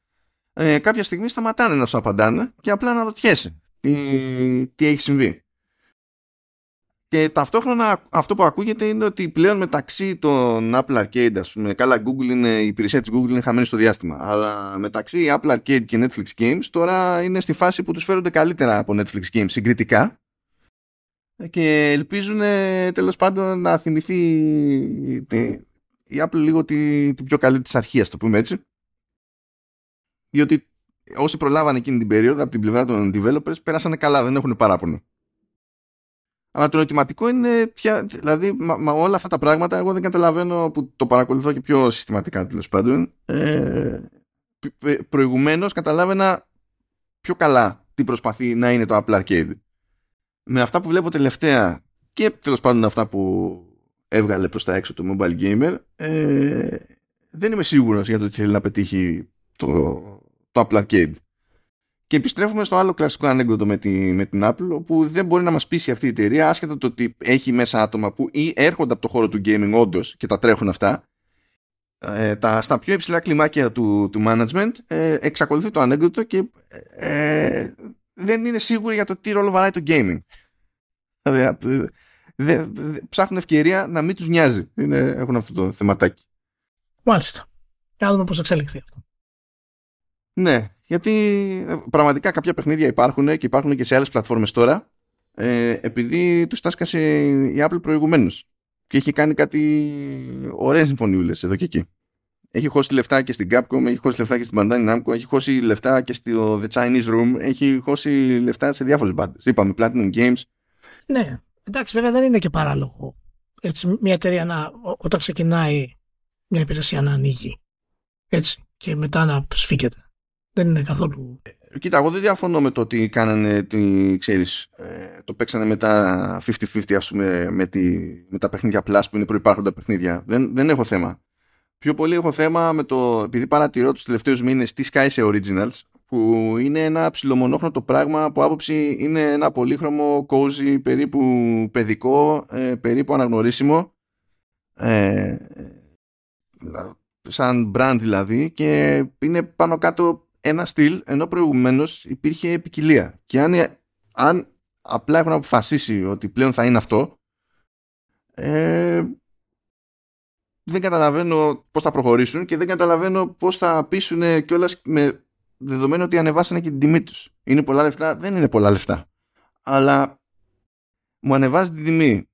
S1: ε, κάποια στιγμή σταματάνε να σου απαντάνε και απλά να ρωτιέσαι τι, τι έχει συμβεί. Και ταυτόχρονα αυτό που ακούγεται είναι ότι πλέον μεταξύ των Apple Arcade, ας πούμε, καλά Google είναι, η υπηρεσία της Google είναι χαμένη στο διάστημα, αλλά μεταξύ Apple Arcade και Netflix Games τώρα είναι στη φάση που τους φέρονται καλύτερα από Netflix Games συγκριτικά και ελπίζουν τέλος πάντων να θυμηθεί η Apple λίγο την, την πιο καλή της αρχή, το πούμε έτσι. Διότι όσοι προλάβανε εκείνη την περίοδο από την πλευρά των developers πέρασανε καλά, δεν έχουν παράπονο. Αλλά το ερωτηματικό είναι πια, δηλαδή μα, όλα αυτά τα πράγματα εγώ δεν καταλαβαίνω που το παρακολουθώ και πιο συστηματικά τέλος πάντων. Ε, προηγουμένως καταλάβαινα πιο καλά τι προσπαθεί να είναι το Apple Arcade. Με αυτά που βλέπω τελευταία και τέλος πάντων αυτά που έβγαλε προς τα έξω το Mobile Gamer ε, δεν είμαι σίγουρος για το τι θέλει να πετύχει το, το Apple Arcade. Και επιστρέφουμε στο άλλο κλασικό ανέκδοτο με, τη, με την Apple, όπου δεν μπορεί να μας πείσει αυτή η εταιρεία, άσχετα το ότι έχει μέσα άτομα που ή έρχονται από το χώρο του gaming όντως και τα τρέχουν αυτά, ε, τα, στα πιο υψηλά κλιμάκια του, του management, ε, εξακολουθεί το ανέκδοτο και ε, δεν είναι σίγουροι για το τι ρόλο βαράει το gaming. Δηλαδή, δε, ψάχνουν ευκαιρία να μην τους νοιάζει. Είναι, έχουν αυτό το θεματάκι.
S2: Μάλιστα. Για να δούμε πώς εξελιχθεί αυτό.
S1: Ναι, γιατί ε, πραγματικά κάποια παιχνίδια υπάρχουν και υπάρχουν και σε άλλες πλατφόρμες τώρα ε, επειδή τους τάσκασε η Apple προηγουμένως και έχει κάνει κάτι ωραίες συμφωνιούλες εδώ και εκεί. Έχει χώσει λεφτά και στην Capcom, έχει χώσει λεφτά και στην Bandai Namco, έχει χώσει λεφτά και στο The Chinese Room, έχει χώσει λεφτά σε διάφορες μπάντες. Είπαμε Platinum Games.
S2: Ναι, εντάξει βέβαια δεν είναι και παράλογο έτσι, μια εταιρεία να, όταν ξεκινάει μια υπηρεσία να ανοίγει έτσι και μετά να σφίγγεται. Δεν είναι καθόλου.
S1: Ε, κοίτα, εγώ δεν διαφωνώ με το ότι κάνανε, τι, ξέρεις, ε, το παίξανε μετά 50-50 ας πούμε με, τη, με τα παιχνίδια Plus που είναι προϋπάρχοντα παιχνίδια. Δεν, δεν έχω θέμα. Πιο πολύ έχω θέμα με το, επειδή παρατηρώ τους τελευταίους μήνες τι Sky σε Originals, που είναι ένα ψιλομονόχνοτο πράγμα από άποψη είναι ένα πολύχρωμο, cozy, περίπου παιδικό, ε, περίπου αναγνωρίσιμο. Ε, σαν brand δηλαδή και είναι πάνω κάτω ένα στυλ ενώ προηγουμένως υπήρχε ποικιλία. Και αν, αν απλά έχουν αποφασίσει ότι πλέον θα είναι αυτό, ε, δεν καταλαβαίνω πώς θα προχωρήσουν και δεν καταλαβαίνω πώς θα πείσουν κιόλας με δεδομένο ότι ανεβάσανε και την τιμή τους. Είναι πολλά λεφτά, δεν είναι πολλά λεφτά. Αλλά μου ανεβάζει την τιμή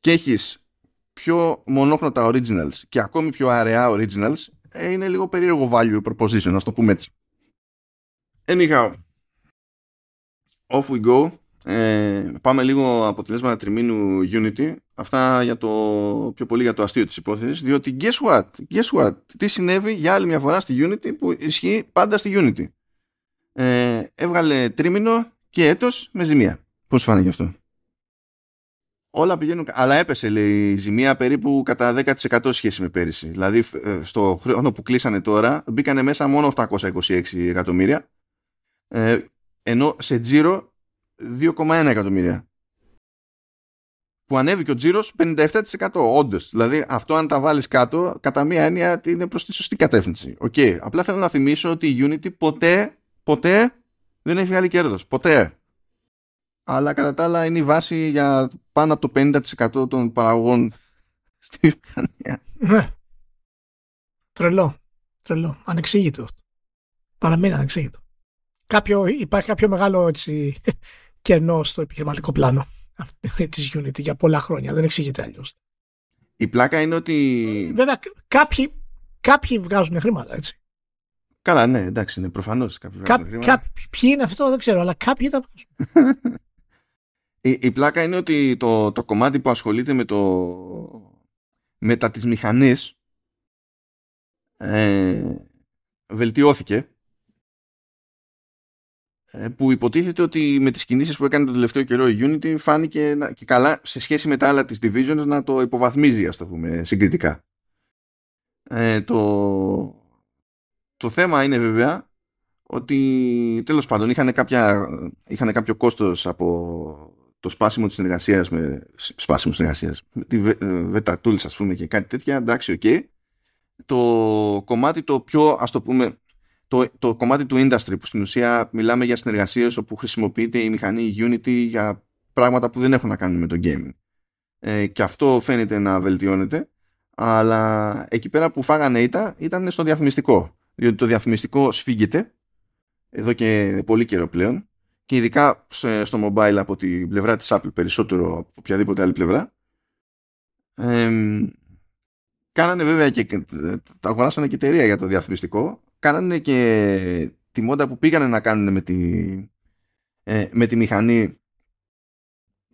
S1: και έχεις πιο μονόχρονα originals και ακόμη πιο αραιά originals ε, είναι λίγο περίεργο value proposition, να το πούμε έτσι. Anyhow, off we go. Ε, πάμε λίγο αποτελέσματα τριμήνου Unity. Αυτά για το, πιο πολύ για το αστείο της υπόθεσης. Διότι guess what, guess what, τι συνέβη για άλλη μια φορά στη Unity που ισχύει πάντα στη Unity. Ε, έβγαλε τρίμηνο και έτος με ζημία. Πώς φάνηκε αυτό; Όλα πηγαίνουν. Αλλά έπεσε, λέει, η ζημία περίπου κατά 10% σχέση με πέρυσι. Δηλαδή, ε, στο χρόνο που κλείσανε τώρα, μπήκανε μέσα μόνο 826 εκατομμύρια. Ε, ενώ σε τζίρο 2,1 εκατομμύρια. Που ανέβηκε ο τζίρος 57%. Όντως. Δηλαδή, αυτό αν τα βάλεις κάτω, κατά μία έννοια είναι προς τη σωστή κατεύθυνση. OK. Okay. Απλά θέλω να θυμίσω ότι η Unity ποτέ, ποτέ δεν έχει βγάλει κέρδος. Ποτέ αλλά κατά τα άλλα είναι η βάση για πάνω από το 50% των παραγωγών στη βιομηχανία.
S2: Ναι. Τρελό. Τρελό. Ανεξήγητο. Παραμένει ανεξήγητο. Κάποιο, υπάρχει κάποιο μεγάλο έτσι, κενό στο επιχειρηματικό πλάνο της Unity για πολλά χρόνια. Δεν εξηγείται αλλιώς.
S1: Η πλάκα είναι ότι...
S2: Βέβαια κάποιοι, κάποιοι βγάζουν χρήματα έτσι.
S1: Καλά, ναι, εντάξει, είναι προφανώς. Κάποιοι βγάζουν χρήματα.
S2: Ποιοι είναι αυτό δεν ξέρω, αλλά κάποιοι τα βγάζουν.
S1: Η, η πλάκα είναι ότι το, το κομμάτι που ασχολείται με το μετά τις μηχανές ε, βελτιώθηκε ε, που υποτίθεται ότι με τις κινήσεις που έκανε τον τελευταίο καιρό η Unity φάνηκε και καλά σε σχέση με τα άλλα της Divisions να το υποβαθμίζει ας το πούμε συγκριτικά. Ε, το, το θέμα είναι βέβαια ότι τέλος πάντων είχαν, κάποια, είχαν κάποιο κόστος από το σπάσιμο της συνεργασίας με σπάσιμο συνεργασίας με τη Weta Tools ας πούμε και κάτι τέτοια εντάξει OK okay. το κομμάτι το πιο ας το πούμε το, το κομμάτι του industry που στην ουσία μιλάμε για συνεργασίες όπου χρησιμοποιείται η μηχανή Unity για πράγματα που δεν έχουν να κάνουν με το gaming. Ε, και αυτό φαίνεται να βελτιώνεται αλλά εκεί πέρα που φάγανε ήττα ήταν στο διαφημιστικό διότι το διαφημιστικό σφίγγεται εδώ και πολύ καιρό πλέον και ειδικά στο mobile από την πλευρά της Apple περισσότερο από οποιαδήποτε άλλη πλευρά. Ε, κάνανε βέβαια και τα αγοράσανε και εταιρεία για το διαφημιστικό κάνανε και τη μόντα που πήγανε να κάνουν με τη, ε, με τη μηχανή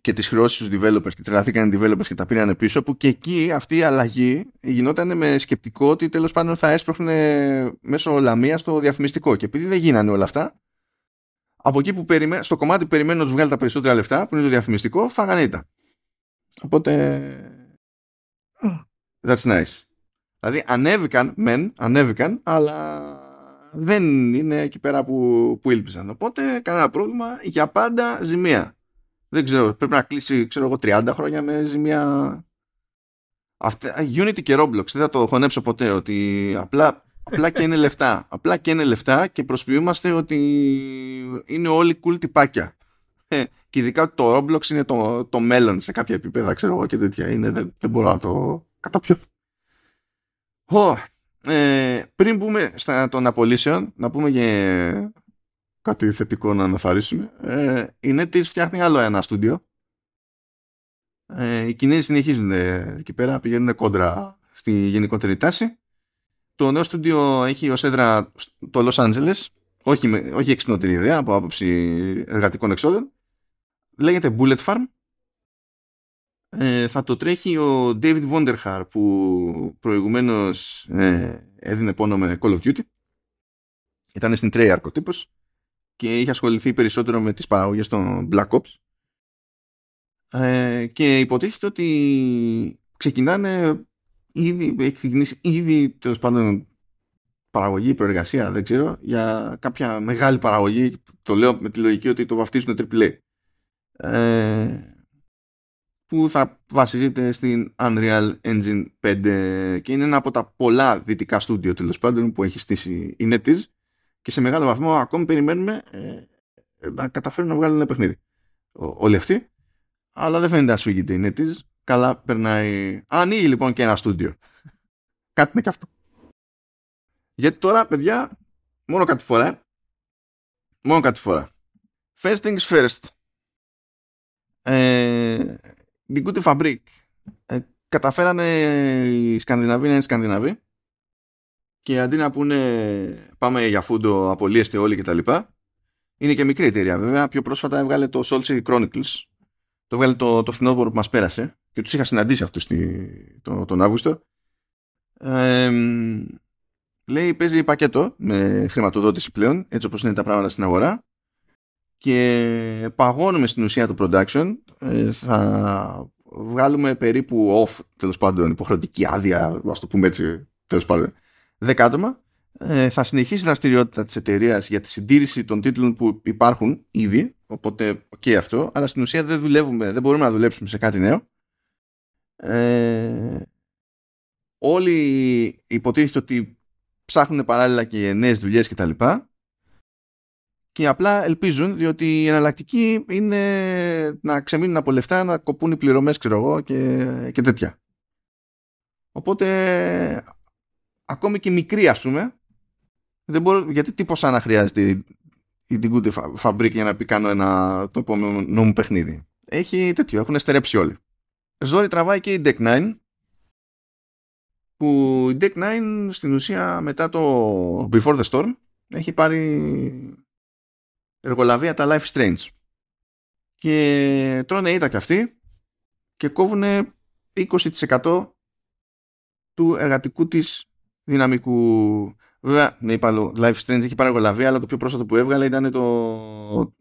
S1: και τις χρεώσεις στους developers και τρελαθήκαν οι developers και τα πήραν πίσω που και εκεί αυτή η αλλαγή γινόταν με σκεπτικό ότι τέλος πάντων θα έσπροχνε μέσω λαμίας στο διαφημιστικό. Και επειδή δεν γίνανε όλα αυτά από εκεί που περιμέ... στο κομμάτι που περιμένουν να τους βγάλει τα περισσότερα λεφτά που είναι το διαφημιστικό φάγανε ήττα. Οπότε that's nice δηλαδή ανέβηκαν μεν ανέβηκαν αλλά δεν είναι εκεί πέρα που, που ήλπιζαν. Οπότε κανένα πρόβλημα για πάντα ζημία. Δεν ξέρω, πρέπει να κλείσει ξέρω εγώ 30 χρόνια με ζημία. Αυτά, Unity και Roblox δεν θα το χωνέψω ποτέ ότι απλά, απλά και είναι λεφτά. Απλά και είναι λεφτά και προσποιούμαστε ότι είναι όλοι cool τυπάκια. Ε, και ειδικά ότι το Roblox είναι το, το μέλλον σε κάποια επίπεδα ξέρω εγώ και τέτοια. Είναι, δεν, δεν μπορώ να το καταπιώ oh, ε, πριν πούμε στα των απολύσεων να πούμε και κάτι θετικό να αναθαρίσουμε. Ε, η NetEase φτιάχνει άλλο ένα στούντιο. Ε, οι Κινέζοι συνεχίζουν ε, εκεί πέρα, πηγαίνουν κόντρα στη γενικότερη τάση. Το νέο στούντιο έχει ως έδρα το Los Angeles, όχι, όχι εξυπνότερη ιδέα από άποψη εργατικών εξόδων. Λέγεται Bullet Farm. Ε, θα το τρέχει ο David Wonderhar που προηγουμένως ε, έδινε πόνο με Call of Duty. Ήταν στην Treyarch ο τύπος και είχε ασχοληθεί περισσότερο με τις παραγωγές των Black Ops. Ε, και υποτίθεται ότι ξεκινάνε ήδη, έχει ξεκινήσει ήδη τέλος πάντων παραγωγή, προεργασία, δεν ξέρω, για κάποια μεγάλη παραγωγή, το λέω με τη λογική ότι το βαφτίζουν AAA, ε, που θα βασίζεται στην Unreal Engine 5 και είναι ένα από τα πολλά δυτικά στούντιο τέλος πάντων που έχει στήσει η NetEase και σε μεγάλο βαθμό ακόμη περιμένουμε ε, να καταφέρουν να βγάλουν ένα παιχνίδι. όλοι αυτοί. Αλλά δεν φαίνεται να σφίγγεται η NetEase. Καλά περνάει. Ανοίγει λοιπόν και ένα στούντιο. κάτι είναι και αυτό. Γιατί τώρα, παιδιά, μόνο κάτι φορά. Ε. Μόνο κάτι φορά. First things first. Ε, την Good Fabric. Ε, καταφέρανε οι Σκανδιναβοί να είναι Σκανδιναβοί και αντί να πούνε πάμε για φούντο, απολύεστε όλοι κτλ. Είναι και μικρή εταιρεία βέβαια. Πιο πρόσφατα έβγαλε το Soul Chronicles. Το έβγαλε το, το φινόπορο που μας πέρασε και τους είχα συναντήσει αυτούς το, τον Αύγουστο. Ε, λέει παίζει πακέτο με χρηματοδότηση πλέον έτσι όπως είναι τα πράγματα στην αγορά και παγώνουμε στην ουσία το production ε, θα βγάλουμε περίπου off τέλος πάντων υποχρεωτική άδεια ας το πούμε έτσι τέλος πάντων 10 άτομα ε, θα συνεχίσει η δραστηριότητα της εταιρείας για τη συντήρηση των τίτλων που υπάρχουν ήδη οπότε και αυτό αλλά στην ουσία δεν δουλεύουμε δεν μπορούμε να δουλέψουμε σε κάτι νέο. Ε, όλοι υποτίθεται ότι ψάχνουν παράλληλα και νέες δουλειές κτλ και απλά ελπίζουν διότι η εναλλακτική είναι να ξεμείνουν από λεφτά να κοπούν οι πληρωμές ξέρω εγώ και, και τέτοια. Οπότε ακόμη και μικρή ας πούμε δεν μπορώ, γιατί τι ποσά να χρειάζεται η, η Good Fabric για να πει κάνω ένα το επόμενο μου παιχνίδι έχει τέτοιο, έχουν στερέψει όλοι. Ζόρι τραβάει και η Deck 9 που η Deck 9 στην ουσία μετά το Before the Storm έχει πάρει εργολαβία τα Life Strange και τρώνε ήττα και αυτοί και κόβουν 20% του εργατικού της δυναμικού. Βέβαια, ναι, είπα Life is Strange έχει πάρει εργολαβία, αλλά το πιο πρόσφατο που έβγαλε ήταν το.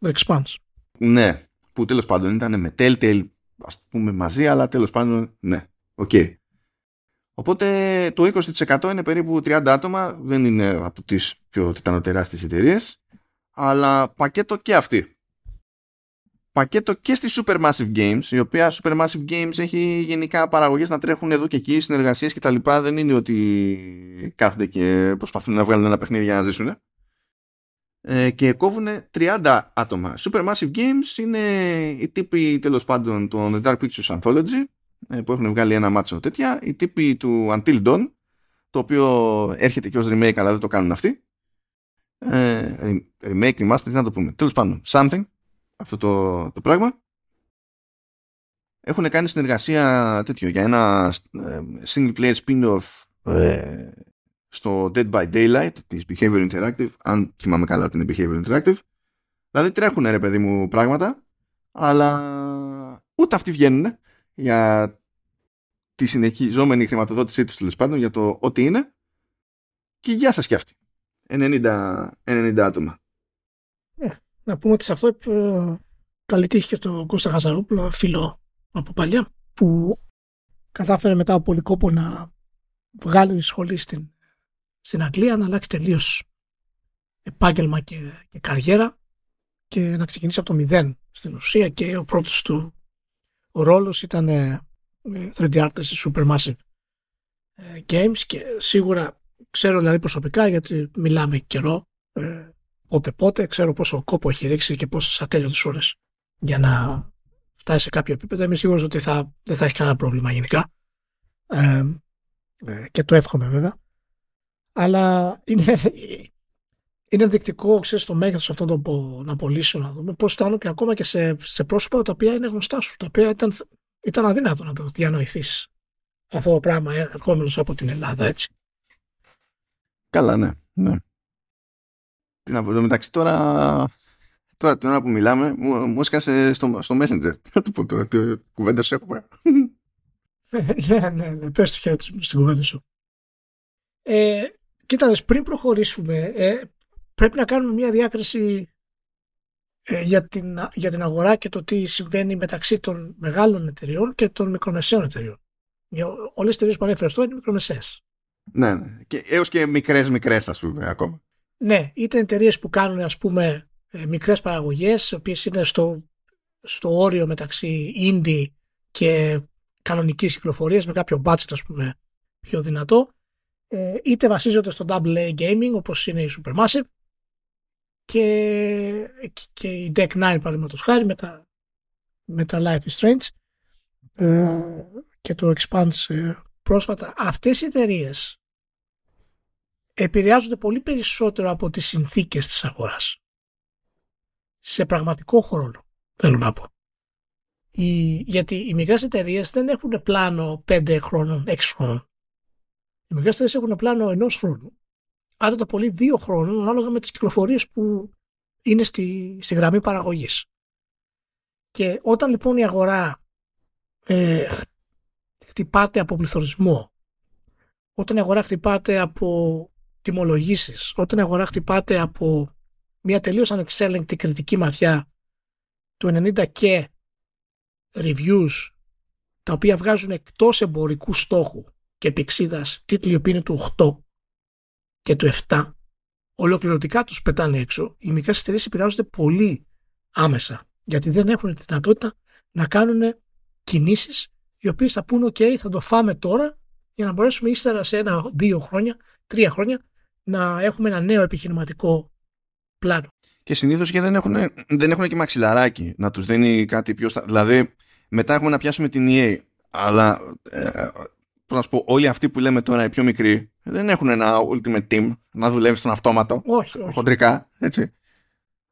S2: The Expanse.
S1: Ναι, που τέλος πάντων ήταν με Telltale, ας πούμε μαζί, αλλά τέλος πάντων, ναι, OK. Okay. Οπότε το 20% είναι περίπου 30 άτομα, δεν είναι από τις πιο τιτανοτεράστιες εταιρείες, αλλά πακέτο και αυτή πακέτο και στη Supermassive Games, η οποία Supermassive Games έχει γενικά παραγωγές να τρέχουν εδώ και εκεί, συνεργασίες και τα λοιπά. Δεν είναι ότι κάθονται και προσπαθούν να βγάλουν ένα παιχνίδι για να ζήσουν. Ε, και κόβουν 30 άτομα. Supermassive Games είναι οι τύποι τέλος πάντων των Dark Pictures Anthology ε, που έχουν βγάλει ένα μάτσο τέτοια. Οι τύποι του Until Dawn το οποίο έρχεται και ως remake αλλά δεν το κάνουν αυτοί. Ε, remake, remaster, τι να το πούμε. Τέλος πάντων, something αυτό το, το πράγμα. Έχουν κάνει συνεργασία τέτοιο για ένα ε, single player spin-off ε, στο Dead by Daylight της Behavior Interactive, αν θυμάμαι καλά ότι είναι Behavior Interactive. Δηλαδή τρέχουν ρε παιδί μου πράγματα, αλλά ούτε αυτοί βγαίνουν για τη συνεχιζόμενη χρηματοδότησή τους τέλος πάντων για το ό,τι είναι και γεια σας και αυτοί 90, 90 άτομα.
S2: Ε, να πούμε ότι σε αυτό ε, καλή τύχη και στον Κώστα Χαζαρούπλο φίλο από παλιά που κατάφερε μετά από πολύ κόπο να βγάλει τη σχολή στην, στην Αγγλία να αλλάξει τελείως επάγγελμα και, και καριέρα και να ξεκινήσει από το μηδέν στην ουσία και ο πρώτος του ο ρόλος ήταν ε, 3D artist Supermassive ε, Games και σίγουρα ξέρω δηλαδή προσωπικά γιατί μιλάμε καιρό ε, πότε πότε ξέρω πόσο κόπο έχει ρίξει και πόσες ατέλειωτες ώρες για να φτάσει σε κάποιο επίπεδο. Είμαι σίγουρος ότι θα, δεν θα έχει κανένα πρόβλημα γενικά. Ε, ε, και το εύχομαι βέβαια. Αλλά είναι, είναι ενδεικτικό ξέρεις, το μέγεθος αυτών των, των απολύσεων να δούμε πώς ήταν και ακόμα και σε, σε πρόσωπα τα οποία είναι γνωστά σου, τα οποία ήταν, ήταν αδύνατο να το διανοηθείς αυτό το πράγμα ερχόμενος από την Ελλάδα, έτσι.
S1: Καλά, ναι. ναι. Τι να πω, εδώ μεταξύ τώρα, τώρα την ώρα που μιλάμε, μου, μου έσκασε στο, στο Messenger. Να του πω τώρα, τι κουβέντα σου έχουμε.
S2: ναι, ναι, ναι, πες το χέρι στην κουβέντα σου. Ε, κοίτα, πριν προχωρήσουμε, ε, πρέπει να κάνουμε μια διάκριση ε, για, την, για την αγορά και το τι συμβαίνει μεταξύ των μεγάλων εταιριών και των μικρομεσαίων εταιριών. Για όλες τις εταιρείες που ανέφερες αυτό είναι μικρομεσαίες.
S1: Ναι, ναι. Και έως και μικρές μικρές ας πούμε ακόμα.
S2: Ναι, είτε εταιρείες που κάνουν ας πούμε ε, μικρές παραγωγές, οι οποίες είναι στο, στο όριο μεταξύ indie και κανονικής κυκλοφορίας με κάποιο budget ας πούμε πιο δυνατό, ε, είτε βασίζονται στο double A gaming όπως είναι η Supermassive, και, και η Deck 9 παραδείγματος χάρη με τα, με τα Life is Strange ε, και το Expanse ε, πρόσφατα αυτές οι εταιρείες επηρεάζονται πολύ περισσότερο από τις συνθήκες της αγοράς. Σε πραγματικό χρόνο θέλω να πω. Η, γιατί οι μικρές εταιρείες δεν έχουν πλάνο 5 χρόνων, 6 χρόνων. Οι μικρές εταιρείες έχουν πλάνο ενός χρόνου άρα το πολύ δύο χρόνων ανάλογα με τις κυκλοφορίες που είναι στη, στη γραμμή παραγωγής. Και όταν λοιπόν η αγορά ε, χτυπάται από πληθωρισμό, όταν η αγορά χτυπάται από τιμολογήσεις, όταν η αγορά χτυπάται από μια τελείως ανεξέλεγκτη κριτική ματιά του 90 και reviews τα οποία βγάζουν εκτός εμπορικού στόχου και επεξίδας τίτλοι που είναι του 8 και του 7 ολοκληρωτικά τους πετάνε έξω, οι μικρές εταιρείες επηρεάζονται πολύ άμεσα γιατί δεν έχουν τη δυνατότητα να κάνουν κινήσεις οι οποίες θα πούνε ok θα το φάμε τώρα για να μπορέσουμε ύστερα σε ένα, δύο χρόνια, τρία χρόνια να έχουμε ένα νέο επιχειρηματικό πλάνο.
S1: Και συνήθως και δεν έχουν, δεν έχουν και μαξιλαράκι να τους δίνει κάτι πιο. Στα... Δηλαδή, μετά έχουμε να πιάσουμε την EA. Αλλά ε, να σου πω, όλοι αυτοί που λέμε τώρα οι πιο μικροί δεν έχουν ένα ultimate team να δουλεύει στον αυτόματο.
S2: Όχι, όχι.
S1: Χοντρικά, έτσι.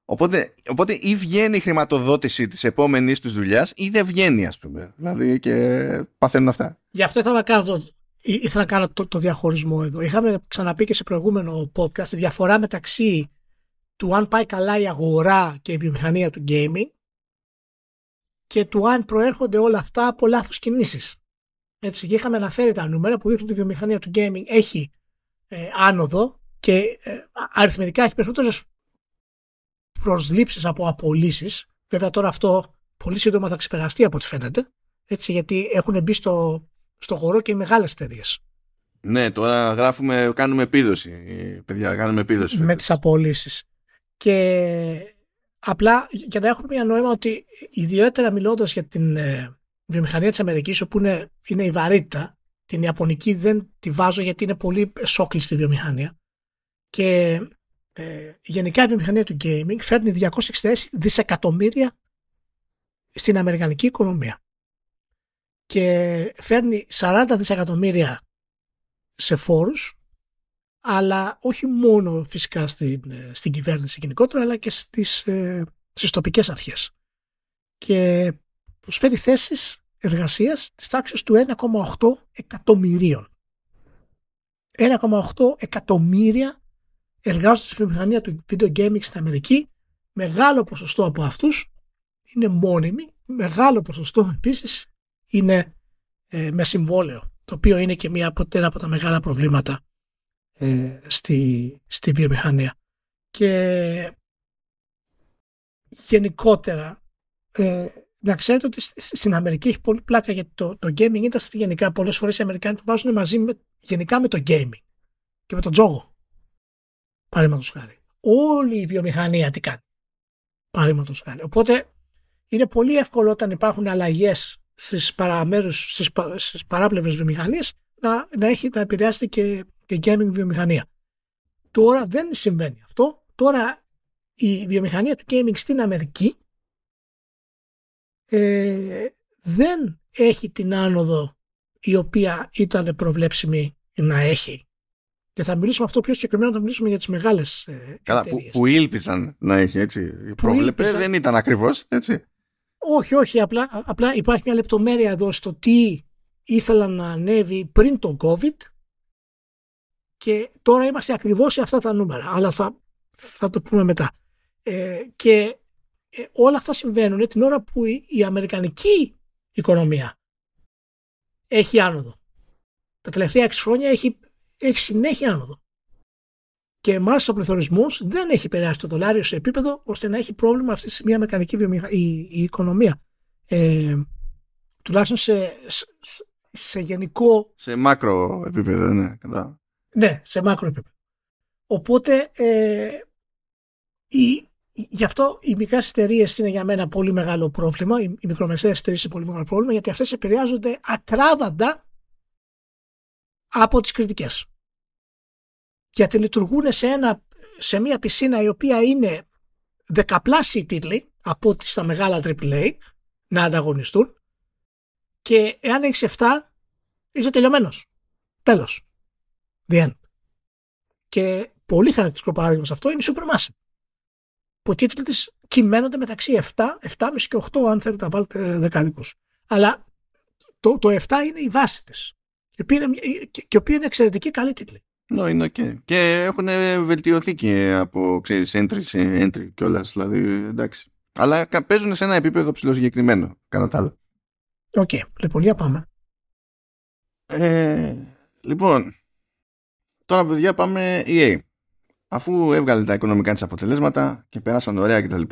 S1: Οπότε, οπότε ή βγαίνει η χρηματοδότηση της επόμενης τους δουλειάς ή δεν βγαίνει, ας πούμε. Δηλαδή και παθαίνουν αυτά.
S2: Γι' αυτό ήθελα να κάνω το, ήθελα να κάνω το, το διαχωρισμό εδώ. Είχαμε ξαναπεί και σε προηγούμενο podcast τη διαφορά μεταξύ του αν πάει καλά η αγορά και η βιομηχανία του gaming και του αν προέρχονται όλα αυτά από λάθος κινήσεις. Έτσι, και είχαμε αναφέρει τα νούμερα που δείχνουν ότι η βιομηχανία του gaming έχει ε, άνοδο και ε, αριθμητικά έχει περισσότερες προσλήψεις από απολύσεις. Βέβαια τώρα αυτό πολύ σύντομα θα ξεπεραστεί από ό,τι φαίνεται. Έτσι, γιατί έχουν μπει στο, στο χώρο και οι μεγάλες εταιρείες.
S1: Ναι, τώρα γράφουμε, κάνουμε επίδοση. Παιδιά, κάνουμε επίδοση.
S2: Με τις απολύσεις. Και απλά για να έχουμε μια νόημα ότι ιδιαίτερα μιλώντας για την ε, βιομηχανία της Αμερικής όπου είναι, είναι η βαρύτητα την Ιαπωνική δεν τη βάζω γιατί είναι πολύ σόκλειστη βιομηχανία και ε, γενικά η βιομηχανία του gaming φέρνει 266 δισεκατομμύρια στην Αμερικανική οικονομία και φέρνει 40 δισεκατομμύρια σε φόρους αλλά όχι μόνο φυσικά στην, ε, στην κυβέρνηση γενικότερα αλλά και στις, ε, στις τοπικές αρχές και προσφέρει θέσεις εργασίας της τάξης του 1,8 εκατομμυρίων. 1,8 εκατομμύρια εργάζονται στη βιομηχανία του video gaming στην Αμερική. Μεγάλο ποσοστό από αυτούς είναι μόνιμη, μεγάλο ποσοστό επίσης είναι ε, με συμβόλαιο, το οποίο είναι και μία από, ένα από τα μεγάλα προβλήματα ε, στη, στη βιομηχανία. Και γενικότερα ε, να ξέρετε ότι στην Αμερική έχει πολύ πλάκα γιατί το, το gaming industry γενικά πολλές φορές οι Αμερικάνοι το βάζουν μαζί με, γενικά με το gaming και με τον τζόγο. Παραδείγματος χάρη. Όλη η βιομηχανία τι κάνει. Παραδείγματος χάρη. Οπότε είναι πολύ εύκολο όταν υπάρχουν αλλαγές στις παραμέρους, στις, στις παράπλευρες βιομηχανίες να, να, έχει, να επηρεάσει και, και gaming βιομηχανία. Τώρα δεν συμβαίνει αυτό. Τώρα η βιομηχανία του gaming στην Αμερική ε, δεν έχει την άνοδο η οποία ήταν προβλέψιμη να έχει. Και θα μιλήσουμε αυτό πιο συγκεκριμένα όταν μιλήσουμε για τις μεγάλες ε,
S1: Καλά, που, που ήλπιζαν να έχει έτσι. Η πρόβλεπες δεν ήταν ακριβώς έτσι.
S2: Όχι, όχι. Απλά, απλά υπάρχει μια λεπτομέρεια εδώ στο τι ήθελαν να ανέβει πριν τον COVID και τώρα είμαστε ακριβώς σε αυτά τα νούμερα. Αλλά θα, θα το πούμε μετά. Ε, και ε, όλα αυτά συμβαίνουν την ώρα που η, αμερικανική οικονομία έχει άνοδο. Τα τελευταία 6 χρόνια έχει, έχει συνέχεια άνοδο. Και μάλιστα ο πληθωρισμός δεν έχει περάσει το δολάριο σε επίπεδο ώστε να έχει πρόβλημα αυτή τη στιγμή η αμερικανική η, η οικονομία. Ε, τουλάχιστον σε, σε, γενικό.
S1: Σε μάκρο επίπεδο, ναι. Κατά.
S2: Ναι, σε μάκρο επίπεδο. Οπότε ε, η, Γι' αυτό οι μικρές εταιρείες είναι για μένα πολύ μεγάλο πρόβλημα. Οι μικρομεσαίες εταιρείες είναι πολύ μεγάλο πρόβλημα γιατί αυτές επηρεάζονται ακράδαντα από τις κριτικές. Γιατί λειτουργούν σε, ένα, σε μια πισίνα η οποία είναι δεκαπλάσιοι τίτλοι από ό,τι στα μεγάλα AAA να ανταγωνιστούν και εάν έχεις 7 είσαι τελειωμένος. Τέλος. The end. Και πολύ χαρακτηριστικό παράδειγμα σε αυτό είναι η Supermassive που οι τίτλοι της κυμαίνονται μεταξύ 7, 7,5 και 8 αν θέλετε να βάλετε δεκαδικούς. Αλλά το, το 7 είναι η βάση της. Και, και, οποία είναι εξαιρετική καλοί τίτλοι.
S1: No, είναι okay. Και έχουν βελτιωθεί και από ξέρεις, entry σε entry κιόλας. Δηλαδή, εντάξει. Αλλά παίζουν σε ένα επίπεδο υψηλό συγκεκριμένο. Κατά τα άλλα.
S2: OK. Okay. Λοιπόν, για πάμε.
S1: Ε, λοιπόν, τώρα παιδιά πάμε EA αφού έβγαλε τα οικονομικά της αποτελέσματα και πέρασαν ωραία κτλ.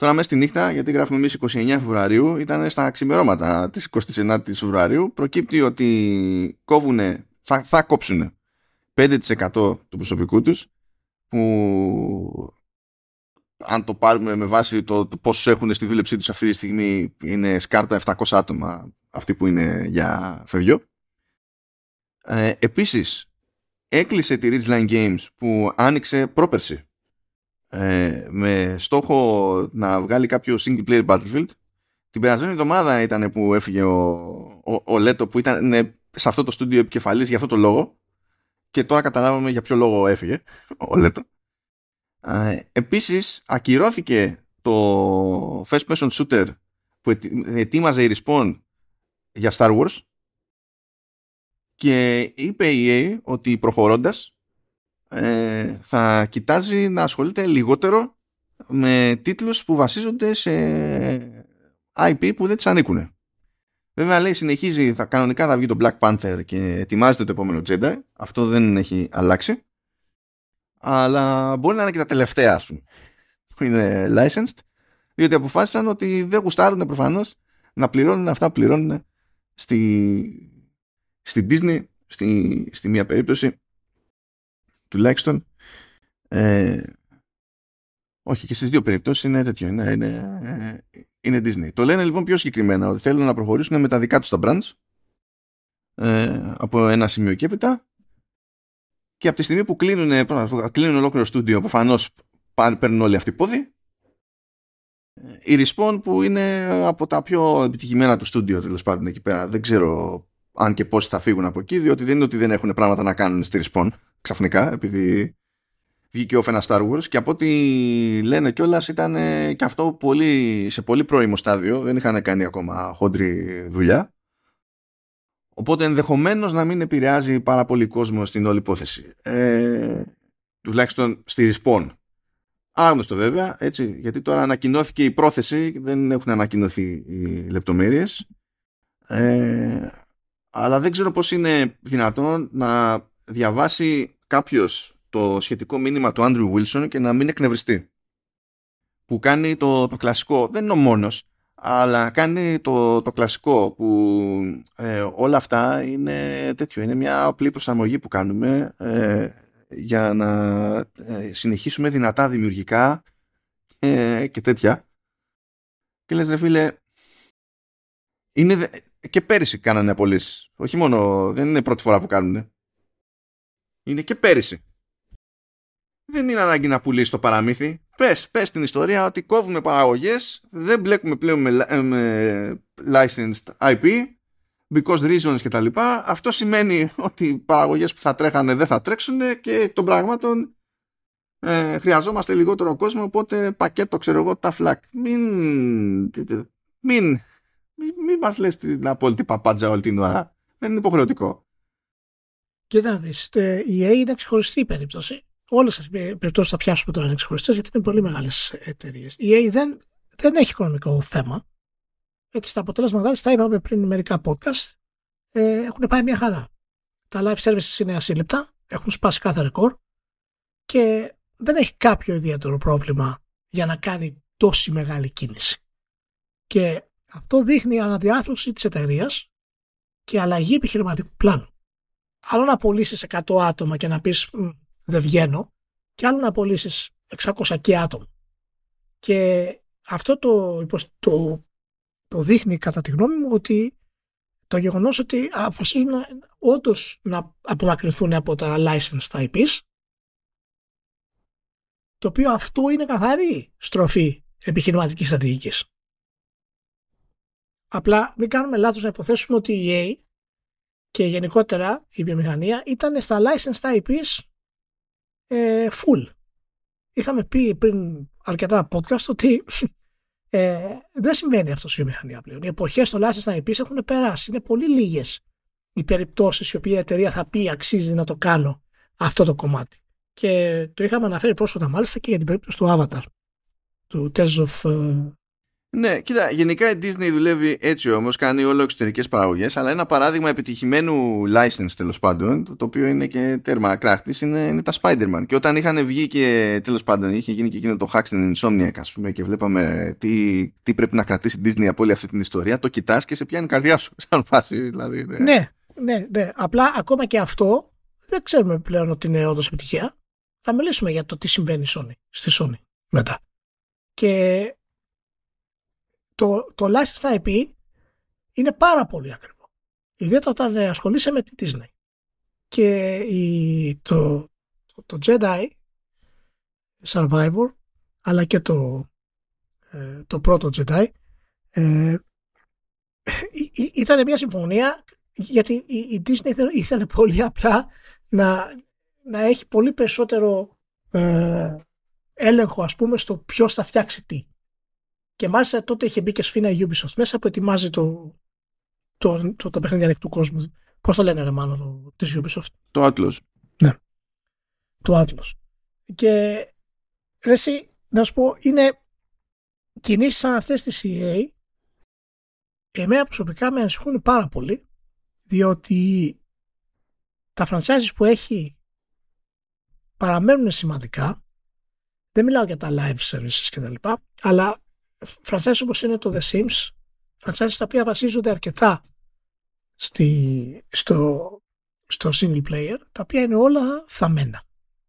S1: Τώρα μέσα στη νύχτα, γιατί γράφουμε εμείς 29 Φεβρουαρίου, ήταν στα ξημερώματα της 29 Φεβρουαρίου, προκύπτει ότι κόβουνε, θα, θα κόψουν 5% του προσωπικού τους, που αν το πάρουμε με βάση το, το πόσους έχουν στη δούλεψή τους αυτή τη στιγμή είναι σκάρτα 700 άτομα αυτοί που είναι για φευγιό. Ε, επίσης έκλεισε τη Ridgeline Games που άνοιξε πρόπερση ε, με στόχο να βγάλει κάποιο single player Battlefield. Την περασμένη εβδομάδα ήταν που έφυγε ο, ο, ο Λέτο που ήταν ναι, σε αυτό το στούντιο επικεφαλής για αυτό το λόγο και τώρα καταλάβαμε για ποιο λόγο έφυγε ο Λέτο. Ε, επίσης ακυρώθηκε το first person shooter που ετοίμαζε η Respawn για Star Wars και είπε η EA ότι προχωρώντας ε, θα κοιτάζει να ασχολείται λιγότερο με τίτλους που βασίζονται σε IP που δεν τις ανήκουν. Βέβαια λέει συνεχίζει, θα, κανονικά θα βγει το Black Panther και ετοιμάζεται το επόμενο Jedi. Αυτό δεν έχει αλλάξει. Αλλά μπορεί να είναι και τα τελευταία ας πούμε που είναι licensed διότι αποφάσισαν ότι δεν γουστάρουν προφανώς να πληρώνουν αυτά που πληρώνουν στη Στη Disney, στη, στη μία περίπτωση, τουλάχιστον, ε, όχι και στις δύο περιπτώσεις είναι τέτοιο, είναι, είναι, είναι Disney. Το λένε λοιπόν πιο συγκεκριμένα ότι θέλουν να προχωρήσουν με τα δικά τους τα brands ε, από ένα σημείο και έπειτα. Και από τη στιγμή που κλείνουν, κλείνουν ολόκληρο στούντιο προφανώς παίρνουν όλοι αυτοί πόδι η Respawn που είναι από τα πιο επιτυχημένα του στούντιο τέλος πάντων εκεί πέρα. Δεν ξέρω αν και πόσοι θα φύγουν από εκεί, διότι δεν είναι ότι δεν έχουν πράγματα να κάνουν στη Respawn ξαφνικά, επειδή βγήκε off ένα Star Wars και από ό,τι λένε κιόλας ήταν και αυτό πολύ, σε πολύ πρώιμο στάδιο, δεν είχαν κάνει ακόμα χόντρη δουλειά. Οπότε ενδεχομένως να μην επηρεάζει πάρα πολύ κόσμο στην όλη υπόθεση. Ε, τουλάχιστον στη Respawn. Άγνωστο βέβαια, έτσι, γιατί τώρα ανακοινώθηκε η πρόθεση, δεν έχουν ανακοινωθεί οι λεπτομέρειες. Ε, αλλά δεν ξέρω πώς είναι δυνατόν να διαβάσει κάποιος το σχετικό μήνυμα του Άντριου Βίλσον και να μην εκνευριστεί. Που κάνει το, το κλασικό, δεν είναι ο μόνος, αλλά κάνει το, το κλασικό που ε, όλα αυτά είναι τέτοιο, είναι μια απλή προσαρμογή που κάνουμε ε, για να ε, συνεχίσουμε δυνατά δημιουργικά ε, και τέτοια. Και λες ρε φίλε, είναι, και πέρυσι κάνανε απολύσεις. Όχι μόνο, δεν είναι πρώτη φορά που κάνουν. Είναι και πέρυσι. Δεν είναι ανάγκη να πουλήσει το παραμύθι. Πες, πες την ιστορία ότι κόβουμε παραγωγές, δεν μπλέκουμε πλέον με, με licensed IP, because reasons κτλ. Αυτό σημαίνει ότι οι παραγωγές που θα τρέχανε δεν θα τρέξουν και των πραγμάτων ε, χρειαζόμαστε λιγότερο κόσμο, οπότε πακέτο ξέρω εγώ τα φλακ. Μην, μην, μην, μην μας λες την απόλυτη παπάντζα όλη την ώρα. Δεν είναι υποχρεωτικό.
S2: Κοίτα να δεις, η EA είναι ξεχωριστή περίπτωση. Όλες τις περιπτώσεις θα πιάσουμε τώρα είναι ξεχωριστές γιατί είναι πολύ μεγάλες εταιρείες. Η EA δεν, δεν έχει οικονομικό θέμα. Έτσι, τα αποτέλεσματά της, τα είπαμε πριν μερικά podcast, ε, έχουν πάει μια χαρά. Τα live services είναι ασύλληπτα, έχουν σπάσει κάθε ρεκόρ και δεν έχει κάποιο ιδιαίτερο πρόβλημα για να κάνει τόση μεγάλη κίνηση. Και αυτό δείχνει αναδιάθρωση της εταιρείας και αλλαγή επιχειρηματικού πλάνου. Άλλο να απολύσει 100 άτομα και να πεις δεν βγαίνω και άλλο να απολύσει 600 και άτομα. Και αυτό το, το, το δείχνει κατά τη γνώμη μου ότι το γεγονός ότι αποφασίζουν όντως να απομακρυνθούν από τα licensed IPs το οποίο αυτό είναι καθαρή στροφή επιχειρηματικής στρατηγικής. Απλά μην κάνουμε λάθος να υποθέσουμε ότι η EA και γενικότερα η βιομηχανία ήταν στα licensed IPs ε, full. Είχαμε πει πριν αρκετά podcast ότι ε, δεν συμβαίνει αυτό στη βιομηχανία πλέον. Οι εποχές των licensed IPs έχουν περάσει. Είναι πολύ λίγες οι περιπτώσεις οι οποίες η εταιρεία θα πει αξίζει να το κάνω αυτό το κομμάτι. Και το είχαμε αναφέρει πρόσφατα μάλιστα και για την περίπτωση του Avatar. Του Tales of ε,
S1: ναι, κοίτα, γενικά η Disney δουλεύει έτσι όμως, κάνει όλο εξωτερικές παραγωγές, αλλά ένα παράδειγμα επιτυχημένου license τέλος πάντων, το οποίο είναι και τέρμα κράχτης, είναι, είναι τα Spider-Man. Και όταν είχαν βγει και τέλος πάντων, είχε γίνει και εκείνο το hack στην Insomniac, ας πούμε, και βλέπαμε τι, τι πρέπει να κρατήσει η Disney από όλη αυτή την ιστορία, το κοιτάς και σε πιάνει η καρδιά σου, σαν φάση, δηλαδή.
S2: Ναι. ναι, ναι, ναι. Απλά ακόμα και αυτό δεν ξέρουμε πλέον ότι είναι όντως επιτυχία. Θα μιλήσουμε για το τι συμβαίνει Sony, στη Sony μετά. Και το, το license IP είναι πάρα πολύ ακριβό. Ιδιαίτερα όταν ασχολείσαι με τη Disney. Και η, το, το, το Jedi Survivor αλλά και το, ε, το πρώτο Jedi ε, ήταν μια συμφωνία γιατί η, η Disney ήθελε, πολύ απλά να, να έχει πολύ περισσότερο ε, έλεγχο ας πούμε στο ποιος θα φτιάξει τι. Και μάλιστα τότε είχε μπει και σφίνα η Ubisoft μέσα που ετοιμάζει το, το, το, το παιχνίδι ανοιχτού κόσμου. Πώς το λένε, ρε μάλλον, της Ubisoft;
S1: Το Atlas.
S2: Ναι. Το Atlas. Και ρε, εσύ, να σου πω, είναι κινήσεις σαν αυτές της EA. Εμένα προσωπικά με ανησυχούν πάρα πολύ, διότι τα franchises που έχει παραμένουν σημαντικά. Δεν μιλάω για τα live services κτλ. Αλλά franchise όπως είναι το The Sims, franchise τα οποία βασίζονται αρκετά στη, στο, στο single player, τα οποία είναι όλα θαμμένα.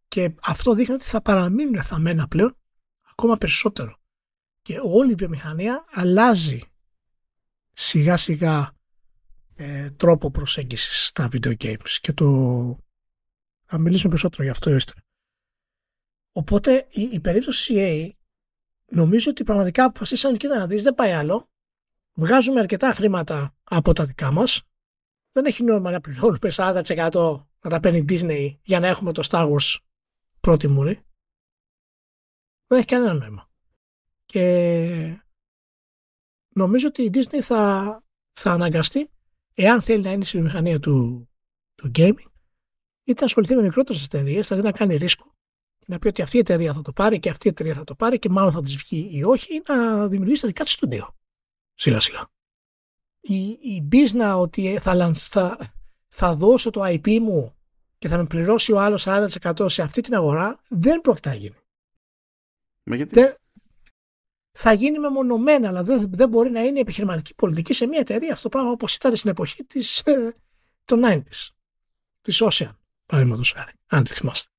S2: Και αυτό δείχνει ότι θα παραμείνουν θαμμένα πλέον ακόμα περισσότερο. Και όλη η βιομηχανία αλλάζει σιγά σιγά ε, τρόπο προσέγγισης στα video games και το θα μιλήσουμε περισσότερο γι' αυτό ύστερα. Οπότε η, η περίπτωση CA νομίζω ότι πραγματικά αποφασίσαν και να δεις δεν πάει άλλο. Βγάζουμε αρκετά χρήματα από τα δικά μας. Δεν έχει νόημα να πληρώνουμε 40% να τα παίρνει Disney για να έχουμε το Star Wars πρώτη μούρη. Δεν έχει κανένα νόημα. Και νομίζω ότι η Disney θα, θα αναγκαστεί εάν θέλει να είναι στη βιομηχανία του, του gaming είτε να ασχοληθεί με μικρότερες εταιρείες, δηλαδή να κάνει ρίσκο να πει ότι αυτή η εταιρεία θα το πάρει και αυτή η εταιρεία θα το πάρει και μάλλον θα της βγει ή όχι, ή να δημιουργήσει τα δικά της στούντιο. Σιγά σιγά. Η, η business ότι θα, θα, θα δώσω το IP μου και θα με πληρώσει ο άλλος 40% σε αυτή την αγορά δεν πρόκειται να γίνει.
S1: Μα γιατί;
S2: Δεν, θα γίνει μεμονωμένα, αλλά δεν, δεν μπορεί να είναι επιχειρηματική πολιτική σε μια εταιρεία αυτό το πράγμα όπως ήταν στην εποχή της, ε, των 90s. Της Ocean, παραδείγματος χάρη, αν τη θυμάστε.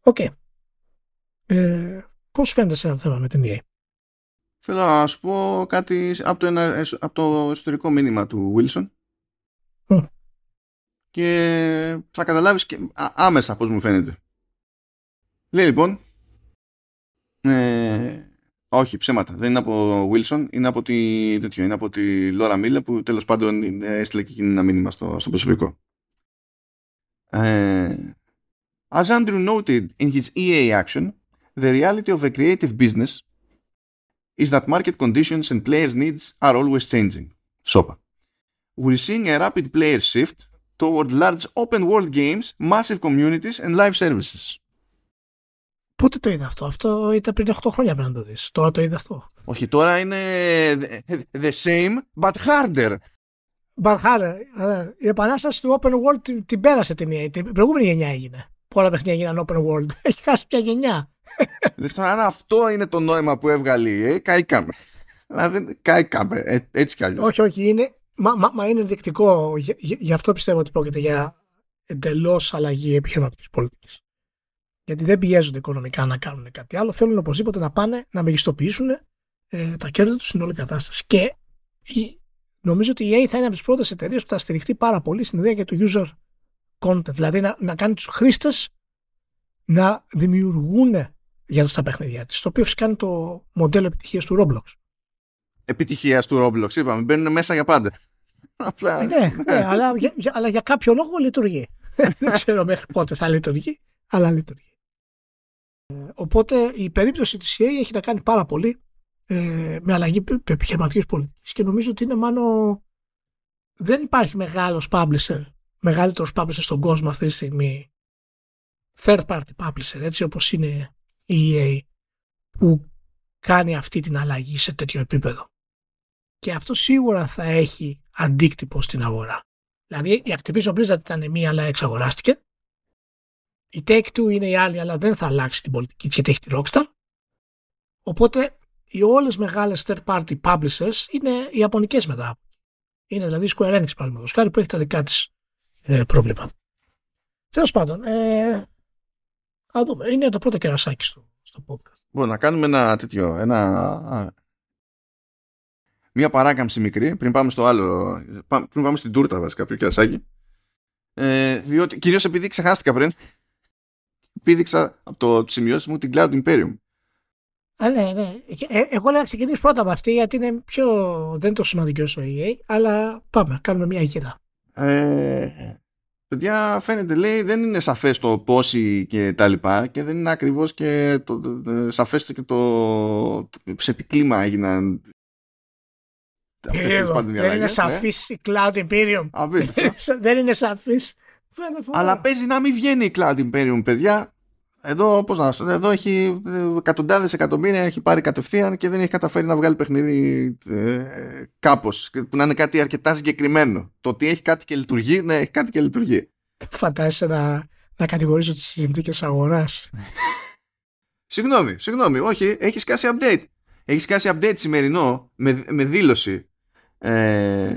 S2: OK. Okay. Ε, Πώς φαίνεται σε ένα θέμα με την EA;
S1: Θέλω να σου πω κάτι από το, ένα, από το ιστορικό μήνυμα του Wilson.
S2: Mm.
S1: Και θα καταλάβεις και άμεσα πώς μου φαίνεται. Λέει λοιπόν, ε, όχι ψέματα, δεν είναι από Wilson, είναι από τη, τέτοιο, είναι από τη Λόρα Μίλε που τέλος πάντων έστειλε και εκείνη ένα μήνυμα στο, στο προσωπικό. Ε, As Andrew noted in his EA action, the reality of a creative business is that market conditions and players' needs are always changing. SOPA. We're seeing a rapid player shift toward large open world games, massive communities and live services.
S2: Πότε το είδα αυτό, αυτό ήταν πριν 8 χρόνια πριν να το δεις. Τώρα το είδα αυτό.
S1: Όχι, τώρα είναι the same but harder.
S2: But harder. Η επανάσταση του open world την, πέρασε την, την προηγούμενη γενιά έγινε Που όλα παιχνίδια γίνανε open world. Έχει χάσει πια γενιά.
S1: Λες τώρα αν αυτό είναι το νόημα που έβγαλε η EA, καήκαμε. Δηλαδή, καήκαμε, ε, έτσι κι αλλιώς.
S2: Όχι, όχι, είναι, μα, μα, μα είναι ενδεικτικό. Γι' αυτό πιστεύω ότι πρόκειται για εντελώς αλλαγή επιχειρηματικής πολιτικής. Γιατί δεν πιέζονται οικονομικά να κάνουν κάτι άλλο. Θέλουν οπωσδήποτε να πάνε να μεγιστοποιήσουν ε, τα κέρδη τους στην όλη κατάσταση. Και η, νομίζω ότι η EA θα είναι από τις πρώτες εταιρείες που θα στηριχτεί πάρα πολύ στην ιδέα για το user content, δηλαδή να, να κάνει τους χρήστες να δημιουργούν για τα παιχνίδια της, το οποίο φυσικά είναι το μοντέλο επιτυχίας του Roblox.
S1: Επιτυχίας του Roblox, είπαμε, μπαίνουν μέσα για πάντα.
S2: Απλά... Ε, ναι, ναι, αλλά, για, αλλά για κάποιο λόγο λειτουργεί. Δεν ξέρω μέχρι πότε θα λειτουργεί, αλλά λειτουργεί. Ε, οπότε η περίπτωση της EA έχει να κάνει πάρα πολύ ε, με αλλαγή επιχειρηματικής πολιτικής και νομίζω ότι είναι μάλλον δεν υπάρχει μεγάλος publisher μεγαλύτερος publisher στον κόσμο αυτή τη στιγμή third party publisher έτσι όπως είναι η EA που κάνει αυτή την αλλαγή σε τέτοιο επίπεδο. Και αυτό σίγουρα θα έχει αντίκτυπο στην αγορά. Δηλαδή η Activision Blizzard ήταν μία αλλά εξαγοράστηκε. Η Take-Two είναι η άλλη αλλά δεν θα αλλάξει την πολιτική της γιατί έχει τη Rockstar. Οπότε οι όλες μεγάλες third party publishers είναι οι ιαπωνικές μετά. Είναι δηλαδή η Square Enix παραδείγματος χάρη που έχει τα δικά της ε, πρόβλημα. Τέλος πάντων, ε, δούμε. Είναι το πρώτο κερασάκι στο, στο podcast.
S1: Μπορούμε να κάνουμε ένα τέτοιο, ένα, μία παράκαμψη μικρή πριν πάμε στο άλλο, πριν πάμε στην τούρτα βασικά, πιο κερασάκι. Ε, διότι, κυρίως επειδή ξεχάστηκα πριν, πήδηξα από το σημειώσει μου την Cloud Imperium.
S2: Α, ναι, ναι. Ε, εγώ λέω να ξεκινήσω πρώτα από αυτή γιατί είναι πιο. δεν είναι τόσο σημαντικό όσο η EA, αλλά πάμε, κάνουμε μια γύρα.
S1: Ε, παιδιά φαίνεται λέει δεν είναι σαφές το πόσοι και τα λοιπά και δεν είναι ακριβώς και το, το, σαφές και το, σε τι κλίμα έγιναν
S2: αυτές δεν είναι ναι. σαφής η Cloud Imperium. Δεν είναι σαφής.
S1: Αλλά παίζει να μην βγαίνει η Cloud Imperium παιδιά εδώ, πώς να σου εδώ έχει εκατοντάδες εκατομμύρια έχει πάρει κατευθείαν και δεν έχει καταφέρει να βγάλει παιχνίδι ε, κάπως που να είναι κάτι αρκετά συγκεκριμένο. Το ότι έχει κάτι και λειτουργεί, ναι, έχει κάτι και λειτουργεί.
S2: Φαντάζεσαι να, να κατηγορήσω τις συνθήκες αγοράς.
S1: συγγνώμη, συγγνώμη, όχι, έχεις σκάσει update. Έχεις σκάσει update σημερινό με, με δήλωση. Ε,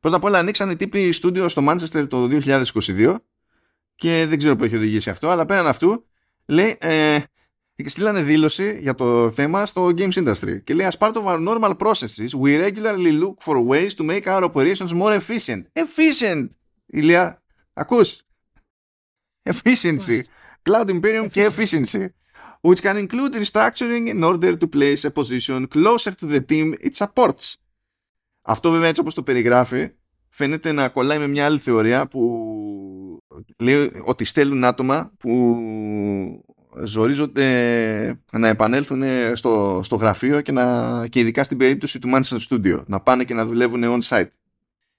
S1: πρώτα απ' όλα ανοίξαν οι τύποι στούντιο στο Manchester το 2022 και δεν ξέρω που έχει οδηγήσει αυτό, αλλά πέραν αυτού λέει, ε, στείλανε δήλωση για το θέμα στο games industry και λέει as part of our normal processes we regularly look for ways to make our operations more efficient efficient Ηλία ακούς efficiency cloud imperium και efficiency which can include restructuring in order to place a position closer to the team it supports αυτό βέβαια έτσι όπως το περιγράφει φαίνεται να κολλάει με μια άλλη θεωρία που λέει ότι στέλνουν άτομα που ζορίζονται να επανέλθουν στο, στο γραφείο και, να, και ειδικά στην περίπτωση του Manchester Studio να πάνε και να δουλεύουν on site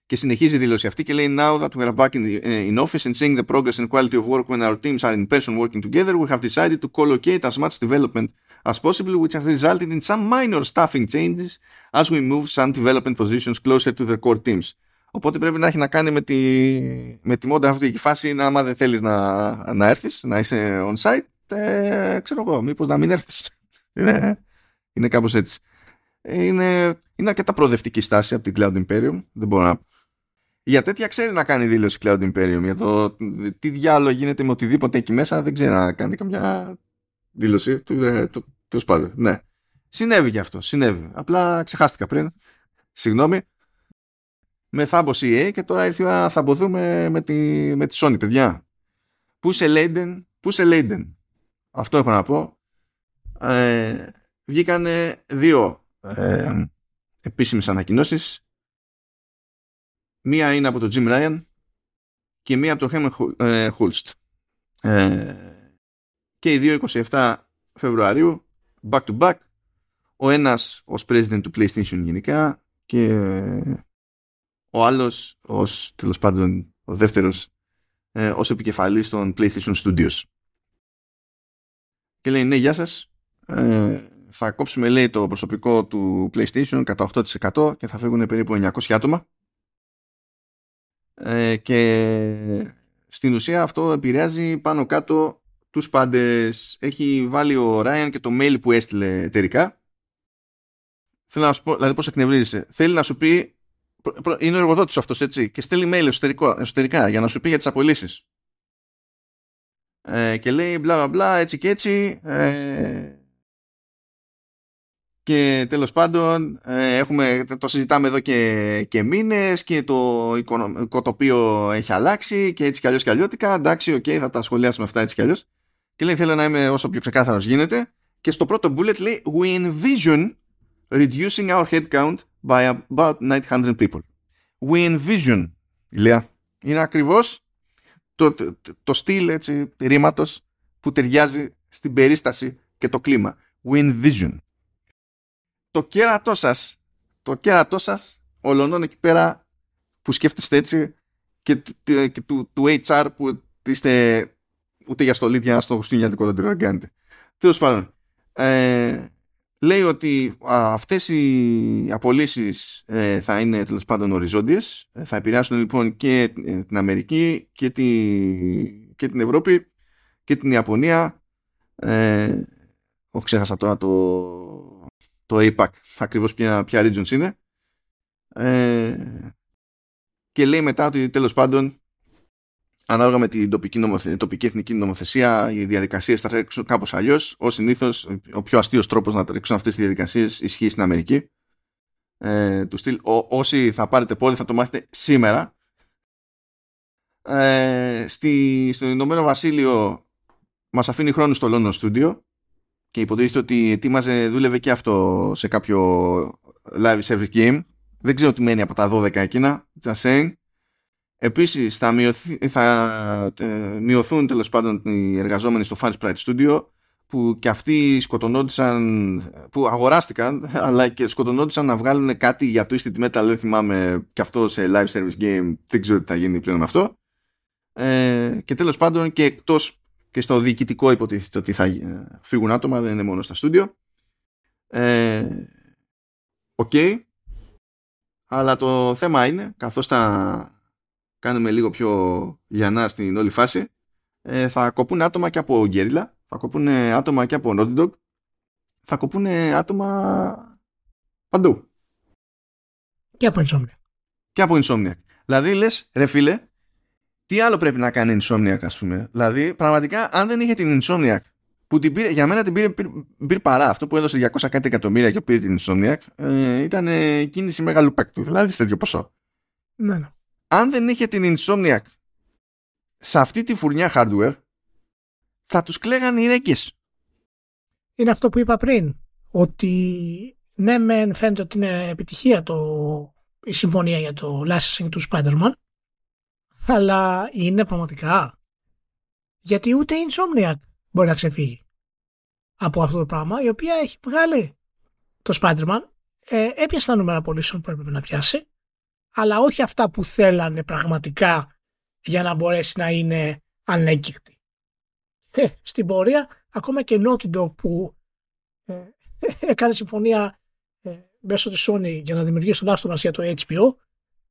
S1: Και συνεχίζει η δήλωση αυτή και λέει Now that we are back in, the, in office and seeing the progress and quality of work when our teams are in person working together, we have decided to collocate as much development as possible, which has resulted in some minor staffing changes as we move some development positions closer to the core teams. Οπότε πρέπει να έχει να κάνει με τη, με τη μόντα αυτή η φάση να άμα δεν θέλεις να, να έρθεις, να είσαι on site, ε, ξέρω εγώ, μήπως να μην έρθεις. Είναι, είναι κάπως έτσι. Είναι, είναι αρκετά προοδευτική στάση από την Cloud Imperium. Δεν μπορώ να... Για τέτοια ξέρει να κάνει δήλωση Cloud Imperium. Για το τι διάλογο γίνεται με οτιδήποτε εκεί μέσα δεν ξέρει να κάνει καμιά δήλωση. Του, του, πάντων. Ναι. Συνέβη και αυτό. Συνέβη. Απλά ξεχάστηκα πριν. Συγγνώμη. Με θάμπο CA και τώρα ήρθε η ώρα να θαμποθούμε με τη, με τη Sony, παιδιά. Πού σε Leiden, πού σε Leiden. Αυτό έχω να πω. Ε, βγήκανε δύο ε, επίσημες ανακοινώσεις. Μία είναι από τον Jim Ryan και μία από τον Χέμεν ε, Χούλστ. Ε, και οι δύο 27 Φεβρουαρίου, back to back, ο ένας ως president του PlayStation γενικά και ο άλλος ως τέλος πάντων ο δεύτερος ε, ως επικεφαλής των PlayStation Studios. Και λέει ναι γεια σας, ε, θα κόψουμε λέει το προσωπικό του PlayStation κατά 8% και θα φύγουν περίπου 900 άτομα ε, και στην ουσία αυτό επηρεάζει πάνω κάτω τους πάντες. Έχει βάλει ο Ryan και το mail που έστειλε εταιρικά. Θέλω να σου πω, δηλαδή πώς εκνευρίζεσαι. Θέλει να σου πει είναι ο εργοδότης αυτός έτσι και στέλνει mail εσωτερικό, εσωτερικά για να σου πει για τις απολύσεις. Ε, και λέει μπλα μπλα μπλα έτσι και έτσι ε, και τέλος πάντων ε, έχουμε, το συζητάμε εδώ και, και μήνες και το οικονομικό τοπίο έχει αλλάξει και έτσι κι αλλιώς κι αλλιώτικα εντάξει OK okay, θα τα σχολιάσουμε αυτά έτσι κι αλλιώς. Και λέει θέλω να είμαι όσο πιο ξεκάθαρος γίνεται και στο πρώτο bullet λέει we envision reducing our headcount by about 900 people. We envision Ηλία είναι ακριβώς το, το, το, στυλ έτσι, ρήματος που ταιριάζει στην περίσταση και το κλίμα. We envision. Το κέρατό σας, το κέρατό σας, ολονών εκεί πέρα που σκέφτεστε έτσι και, και του, του HR που είστε ούτε για στολίδια στο χριστουγεννιάτικο δεν το κάνετε. Τέλος πάντων, ε, λέει ότι α, αυτές οι απολύσεις ε, θα είναι τέλος πάντων οριζόντιες, ε, θα επηρεάσουν λοιπόν και ε, την Αμερική και, τη, και την Ευρώπη και την Ιαπωνία. Ε, όχι ξέχασα τώρα το, το APAC ακριβώς ποια, ποια regions είναι ε, και λέει μετά ότι τέλος πάντων ανάλογα με την τοπική, νομοθε... τοπική εθνική νομοθεσία οι διαδικασίες θα τρέξουν κάπως αλλιώς ως συνήθως ο πιο αστείος τρόπος να τρέξουν αυτές τις διαδικασίες ισχύει στην Αμερική ε, του στυλ, όσοι θα πάρετε πόδι θα το μάθετε σήμερα ε, στη, στο Ηνωμένο Βασίλειο μας αφήνει χρόνο στο London Studio και υποτίθεται ότι ετοίμαζε, δούλευε και αυτό σε κάποιο live service game. Δεν ξέρω τι μένει από τα 12 εκείνα. Just saying. Επίσης θα, μειωθεί, θα ε, μειωθούν τέλος πάντων οι εργαζόμενοι στο Fire Sprite Studio που και αυτοί σκοτωνόντουσαν, που αγοράστηκαν αλλά και σκοτωνόντουσαν να βγάλουν κάτι για Twisted Metal δεν θυμάμαι και αυτό σε live service game δεν ξέρω τι θα γίνει πλέον με αυτό ε, και τέλος πάντων και εκτός και στο διοικητικό υποτίθεται ότι θα ε, φύγουν άτομα, δεν είναι μόνο στα στούντιο. Ε, OK. okay. Αλλά το θέμα είναι, καθώς θα κάνουμε λίγο πιο λιανά στην όλη φάση, ε, θα κοπούν άτομα και από Guerrilla, θα κοπούν άτομα και από Naughty Dog, θα κοπούν άτομα παντού.
S2: Και από Insomniac.
S1: Και από Insomniac. Δηλαδή λες, ρε φίλε, τι άλλο πρέπει να κάνει Insomniac, ας πούμε; Δηλαδή, πραγματικά, αν δεν είχε την Insomniac, που την πήρε, για μένα την πήρε, πήρε, παρά. Αυτό που έδωσε 200 κάτι εκατομμύρια και πήρε την Insomniac, ε, ήταν κίνηση μεγάλου παίκτου. Δηλαδή, σε τέτοιο ποσό.
S2: Ναι, ναι.
S1: Αν δεν είχε την Insomniac σε αυτή τη φουρνιά hardware, θα τους κλαίγαν οι ρέκες.
S2: Είναι αυτό που είπα πριν, ότι ναι μεν φαίνεται ότι είναι επιτυχία το, η συμφωνία για το licensing του Spider-Man, αλλά είναι πραγματικά. Γιατί ούτε η Insomniac μπορεί να ξεφύγει από αυτό το πράγμα, η οποία έχει βγάλει το Spider-Man, ε, έπιασε τα νούμερα πωλήσεων που έπρεπε να πιάσει, αλλά όχι αυτά που θέλανε πραγματικά για να μπορέσει να είναι ανέγκυρτη. Ε, στην πορεία, ακόμα και Naughty Dog που ε, έκανε συμφωνία ε, μέσω της Sony για να δημιουργήσει τον άρθρο μας για το HBO,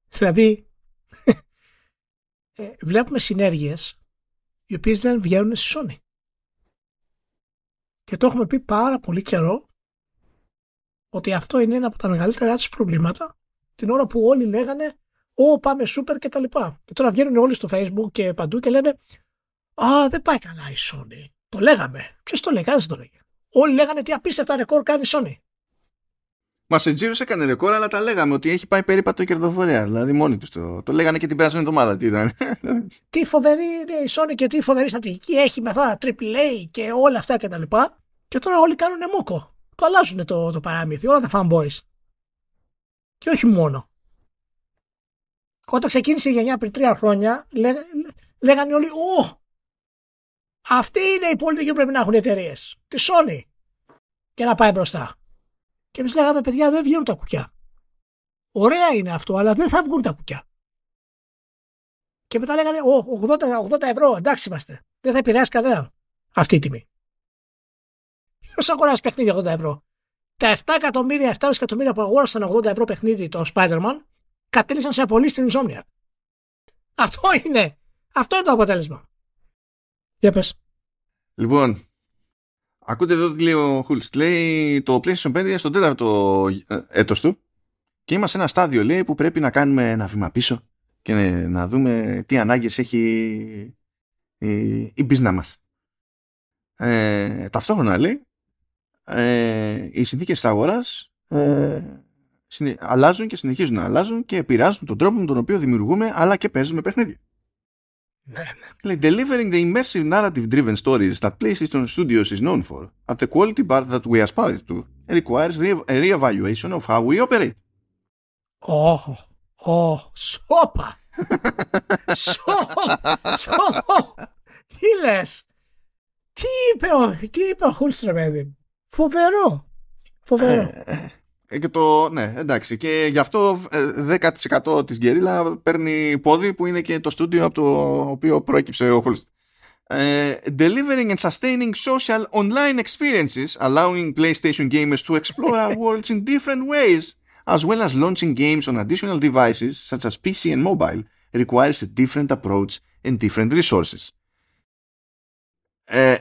S2: δηλαδή ε, βλέπουμε συνέργειες οι οποίες δεν βγαίνουν στη Sony. Και το έχουμε πει πάρα πολύ καιρό ότι αυτό είναι ένα από τα μεγαλύτερα του προβλήματα την ώρα που όλοι λέγανε «Ω, πάμε σούπερ» και τα λοιπά. Και τώρα βγαίνουν όλοι στο facebook και παντού και λένε «Α, δεν πάει καλά η Sony». Το λέγαμε. Ποιος το λέγανε, δεν το λέγε. Όλοι λέγανε τι απίστευτα ρεκόρ κάνει η Sony.
S1: Μα σε τζίρο έκανε ρεκόρ, αλλά τα λέγαμε ότι έχει πάει περίπατο η κερδοφορία. Δηλαδή μόνοι τους το, το λέγανε και την περασμένη εβδομάδα. Τι ήταν.
S2: τι φοβερή είναι η Sony και τι φοβερή στρατηγική έχει με αυτά τα AAA και όλα αυτά κτλ. Και, και τώρα όλοι κάνουν μόκο. Το αλλάζουν το, το παράμυθι, όλα τα fanboys. Και όχι μόνο. Όταν ξεκίνησε η γενιά πριν τρία χρόνια, λέ, λέγανε όλοι, Ω! Αυτή είναι η πολιτική που πρέπει να έχουν οι εταιρείες. Τη Sony. Και να πάει μπροστά. Και εμείς λέγαμε, παιδιά, δεν βγαίνουν τα κουκιά. Ωραία είναι αυτό, αλλά δεν θα βγουν τα κουκιά. Και μετά λέγανε, Ω, 80, 80 ευρώ, εντάξει είμαστε. Δεν θα επηρεάσει κανέναν αυτή η τιμή. Ποιος αγοράζει παιχνίδι 80 ευρώ; Τα 7 εκατομμύρια, 7 εκατομμύρια που αγόρασαν 80 ευρώ παιχνίδι το Spider-Man κατέληξαν σε απολύσεις στην Insomnia. Αυτό είναι. Αυτό είναι το αποτέλεσμα. Για πες.
S1: Λοιπόν, ακούτε εδώ τι λέει ο Χούλς. Λέει το PlayStation 5 είναι στο τέταρτο ε, έτος του και είμαστε σε ένα στάδιο λέει που πρέπει να κάνουμε ένα βήμα πίσω και να δούμε τι ανάγκες έχει η, η business μας. Ε, ταυτόχρονα λέει ε, οι συνθήκες της αγοράς ε, αλλάζουν και συνεχίζουν να αλλάζουν και επηρεάζουν τον τρόπο με τον οποίο δημιουργούμε αλλά και παίζουμε παιχνίδια.
S2: Ναι, ναι.
S1: Like, delivering the immersive narrative driven stories that PlayStation Studios is known for at the quality bar that we aspire to requires a re-evaluation of how we operate.
S2: Oh, oh, σόπα! Σόπα! Σόπα! Τι λες! Τι είπε ο, τι είπε ο Χούλστρε, παιδί Φοβερό. Φοβερό. Ε,
S1: ε, και το, ναι, εντάξει. Και γι' αυτό 10% ε, της Γκερίλα παίρνει πόδι που είναι και το στούντιο από το οποίο προέκυψε ο Χολστ. Uh, delivering and sustaining social online experiences, allowing PlayStation gamers to explore our worlds in different ways, as well as launching games on additional devices such as PC and mobile, requires a different approach and different resources. Uh,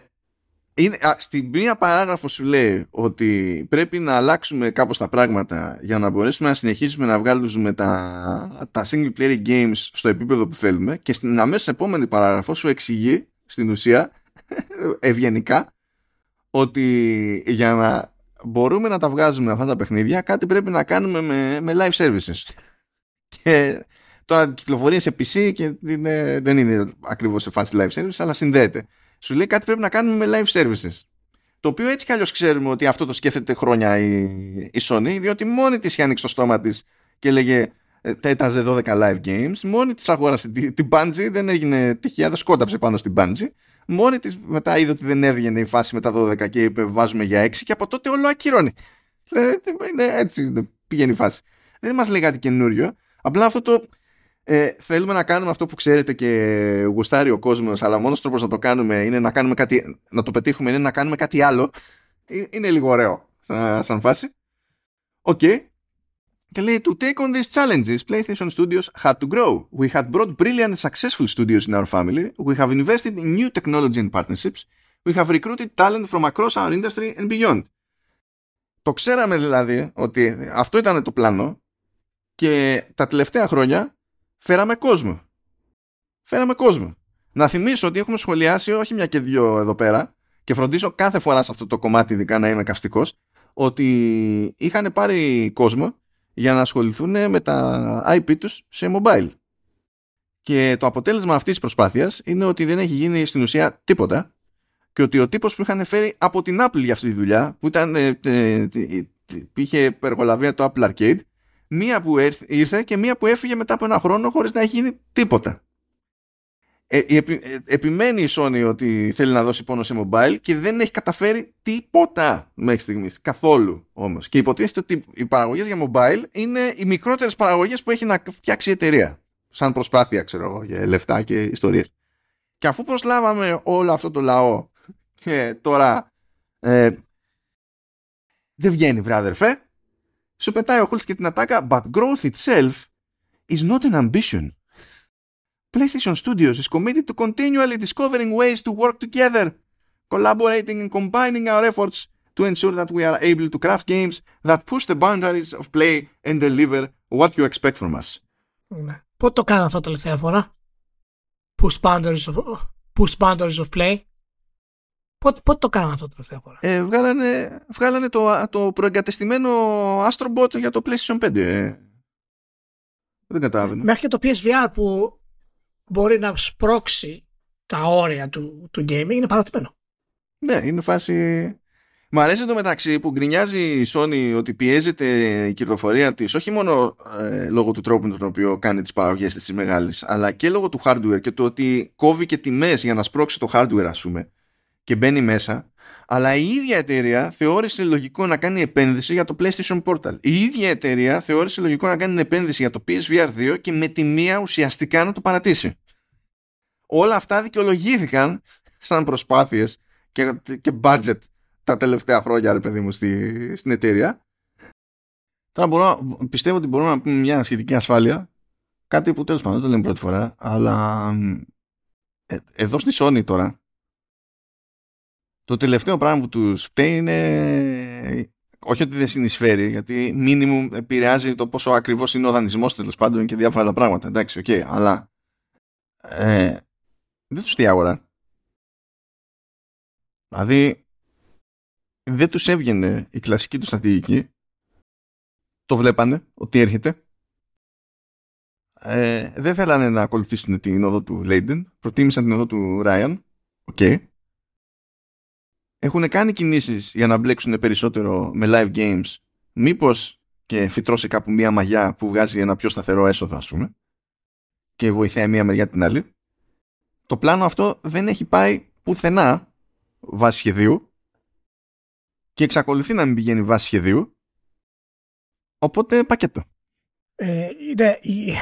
S1: είναι, α, στην μία παράγραφο σου λέει ότι πρέπει να αλλάξουμε κάπως τα πράγματα για να μπορέσουμε να συνεχίσουμε να βγάλουμε τα, τα single player games στο επίπεδο που θέλουμε και στην αμέσως επόμενη παράγραφο σου εξηγεί στην ουσία ευγενικά ότι για να μπορούμε να τα βγάζουμε αυτά τα παιχνίδια κάτι πρέπει να κάνουμε με, με live services. Και τώρα κυκλοφορεί σε PC και δεν είναι ακριβώς σε φάση live services αλλά συνδέεται σου λέει κάτι πρέπει να κάνουμε με live services. Το οποίο έτσι κι αλλιώς ξέρουμε ότι αυτό το σκέφτεται χρόνια η, η Sony, διότι μόνη της είχε ανοίξει το στόμα της και έλεγε τέταζε 12 live games. Μόνη της αγόρασε την, την Bungie, δεν έγινε τυχαία, δεν σκόνταψε πάνω στην Bungie. Μόνη της μετά είδε ότι δεν έβγαινε η φάση με τα 12 και είπε βάζουμε για 6 και από τότε όλο ακυρώνει. Είναι έτσι πηγαίνει η φάση. Δεν μας λέει κάτι καινούριο. Απλά αυτό το ε, θέλουμε να κάνουμε αυτό που ξέρετε και γουστάρει ο κόσμος αλλά μόνος τρόπος να το κάνουμε είναι να κάνουμε κάτι να το πετύχουμε είναι να κάνουμε κάτι άλλο. Ε, είναι λίγο ωραίο σαν, σαν φάση. OK. Okay. και λέει to take on these challenges PlayStation Studios had to grow. We had brought brilliant and successful studios in our family. We have invested in new technology and partnerships. We have recruited talent from across our industry and beyond. Το ξέραμε δηλαδή ότι αυτό ήταν το πλάνο και τα τελευταία χρόνια φέραμε κόσμο. Φέραμε κόσμο. Να θυμίσω ότι έχουμε σχολιάσει όχι μια και δύο εδώ πέρα και φροντίσω κάθε φορά σε αυτό το κομμάτι ειδικά να είμαι καυστικός ότι είχαν πάρει κόσμο για να ασχοληθούν με τα IP τους σε mobile. Και το αποτέλεσμα αυτής της προσπάθειας είναι ότι δεν έχει γίνει στην ουσία τίποτα και ότι ο τύπος που είχαν φέρει από την Apple για αυτή τη δουλειά που ήταν, ε, ε, ε, είχε υπεργολαβία το Apple Arcade μία που ήρθε και μία που έφυγε μετά από ένα χρόνο χωρίς να έχει γίνει τίποτα. ε, ε, επιμένει η Sony ότι θέλει να δώσει πόνο σε mobile και δεν έχει καταφέρει τίποτα μέχρι στιγμής. Καθόλου όμως. Και υποτίθεται ότι οι παραγωγές για mobile είναι οι μικρότερες παραγωγές που έχει να φτιάξει η εταιρεία. Σαν προσπάθεια, ξέρω εγώ, για λεφτά και ιστορίες. Και αφού προσλάβαμε όλο αυτό το λαό και τώρα ε, δεν βγαίνει, βρε αδερφέ, σου πετάει ο Χούλτ και την ατάκα, but growth itself is not an ambition. PlayStation Studios is committed to continually discovering ways to work together, collaborating and combining our efforts to ensure that we are able to craft games that push the boundaries of play and deliver what you expect from us.
S2: Ναι. Πότε το κάνω αυτό τελευταία φορά? Push boundaries of, push boundaries of play. Πότε, πότε το κάνω αυτό τελευταία φορά;
S1: Ε, βγάλανε, βγάλανε το, το προεγκατεστημένο Astrobot για το PlayStation 5. Ε. Δεν κατάλαβα.
S2: Μέχρι και το PSVR που μπορεί να σπρώξει τα όρια του, του gaming είναι παρατημένο.
S1: Ναι, είναι φάση... Μ' αρέσει το μεταξύ που γκρινιάζει η Sony ότι πιέζεται η κυκλοφορία της όχι μόνο ε, λόγω του τρόπου με τον οποίο κάνει τις παραγωγές της μεγάλης αλλά και λόγω του hardware και το ότι κόβει και τιμές για να σπρώξει το hardware ας πούμε και μπαίνει μέσα αλλά η ίδια εταιρεία θεώρησε λογικό να κάνει επένδυση για το PlayStation Portal. Η ίδια εταιρεία θεώρησε λογικό να κάνει επένδυση για το PSVR 2 και με τη μία ουσιαστικά να το παρατήσει. Όλα αυτά δικαιολογήθηκαν σαν προσπάθειες και, και budget τα τελευταία χρόνια, ρε παιδί μου, στη, στην εταιρεία. Τώρα μπορώ, πιστεύω ότι μπορούμε να πούμε μια σχετική ασφάλεια. Κάτι που τέλος πάντων δεν το λέμε πρώτη φορά, αλλά ε, εδώ στη Sony τώρα το τελευταίο πράγμα που τους φταίει είναι όχι ότι δεν συνεισφέρει, γιατί μίνιμουμ επηρεάζει το πόσο ακριβώς είναι ο δανεισμός τέλος πάντων και διάφορα άλλα πράγματα. Εντάξει, OK, okay, αλλά ε, δεν τους φταίει αγορά. Δηλαδή, δεν τους έβγαινε η κλασική του στρατηγική. Το βλέπανε ότι έρχεται. Ε, δεν θέλανε να ακολουθήσουν την οδό του Λέιντεν. Προτίμησαν την οδό του Ράιαν. OK. Okay έχουν κάνει κινήσεις για να μπλέξουν περισσότερο με live games. Μήπως και φυτρώσει κάπου μία μαγιά που βγάζει ένα πιο σταθερό έσοδο ας πούμε και βοηθάει μία μεριά την άλλη. Το πλάνο αυτό δεν έχει πάει πουθενά βάσει σχεδίου και εξακολουθεί να μην πηγαίνει βάσει σχεδίου. Οπότε πακέτο.
S2: Ε, η...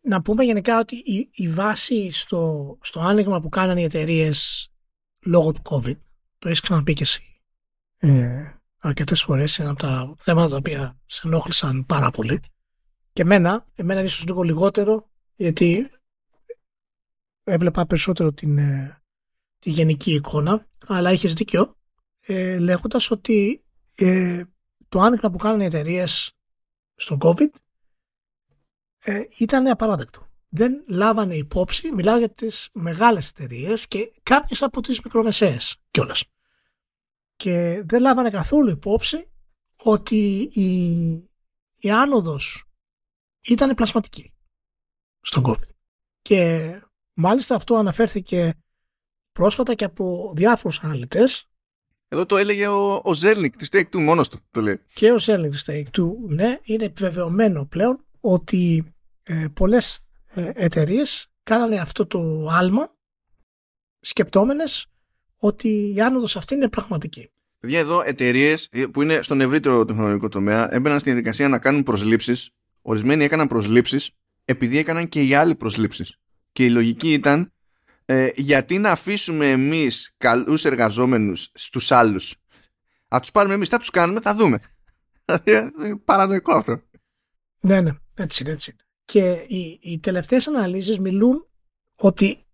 S2: να πούμε γενικά ότι η, η βάση στο, στο άνοιγμα που κάνανε οι εταιρείες λόγω του COVID το έχεις ξαναπεί και εσύ ε, αρκετές φορές είναι από τα θέματα τα οποία σε ενόχλησαν πάρα πολύ και εμένα, εμένα ίσως λίγο λιγότερο γιατί έβλεπα περισσότερο την, ε, τη γενική εικόνα αλλά είχες δίκιο ε, λέγοντας ότι ε, το άνοιγμα που κάνουν οι εταιρείες στον COVID ε, ήταν απαράδεκτο. Δεν λάβανε υπόψη, μιλάω για τις μεγάλες εταιρείες και κάποιες από τις μικρομεσαίες κιόλας και δεν λάβανε καθόλου υπόψη ότι η, η άνοδος ήταν πλασματική στον COVID. Και μάλιστα αυτό αναφέρθηκε πρόσφατα και από διάφορους αναλυτές.
S1: Εδώ το έλεγε ο, ο Ζέρνικ της Take-Two μόνος του το λέει.
S2: Και ο Ζέρνικ της Take-Two, ναι, είναι επιβεβαιωμένο πλέον ότι ε, πολλές ε, εταιρείες κάνανε αυτό το άλμα σκεπτόμενες ότι η άνοδος αυτή είναι πραγματική.
S1: Παιδιά, εδώ εταιρείες ε, που είναι στον ευρύτερο τεχνολογικό τομέα έμπαιναν στην διαδικασία να κάνουν προσλήψεις. Ορισμένοι έκαναν προσλήψεις επειδή έκαναν και οι άλλοι προσλήψεις. Και η λογική ήταν ε, γιατί να αφήσουμε εμείς καλούς εργαζόμενους στους άλλους; Αν τους πάρουμε εμείς, θα τους κάνουμε, θα δούμε. Δηλαδή, είναι παρανοϊκό αυτό.
S2: Ναι, ναι, έτσι είναι, έτσι είναι. Και οι, οι τελευταίες αναλύσεις μιλούν ότι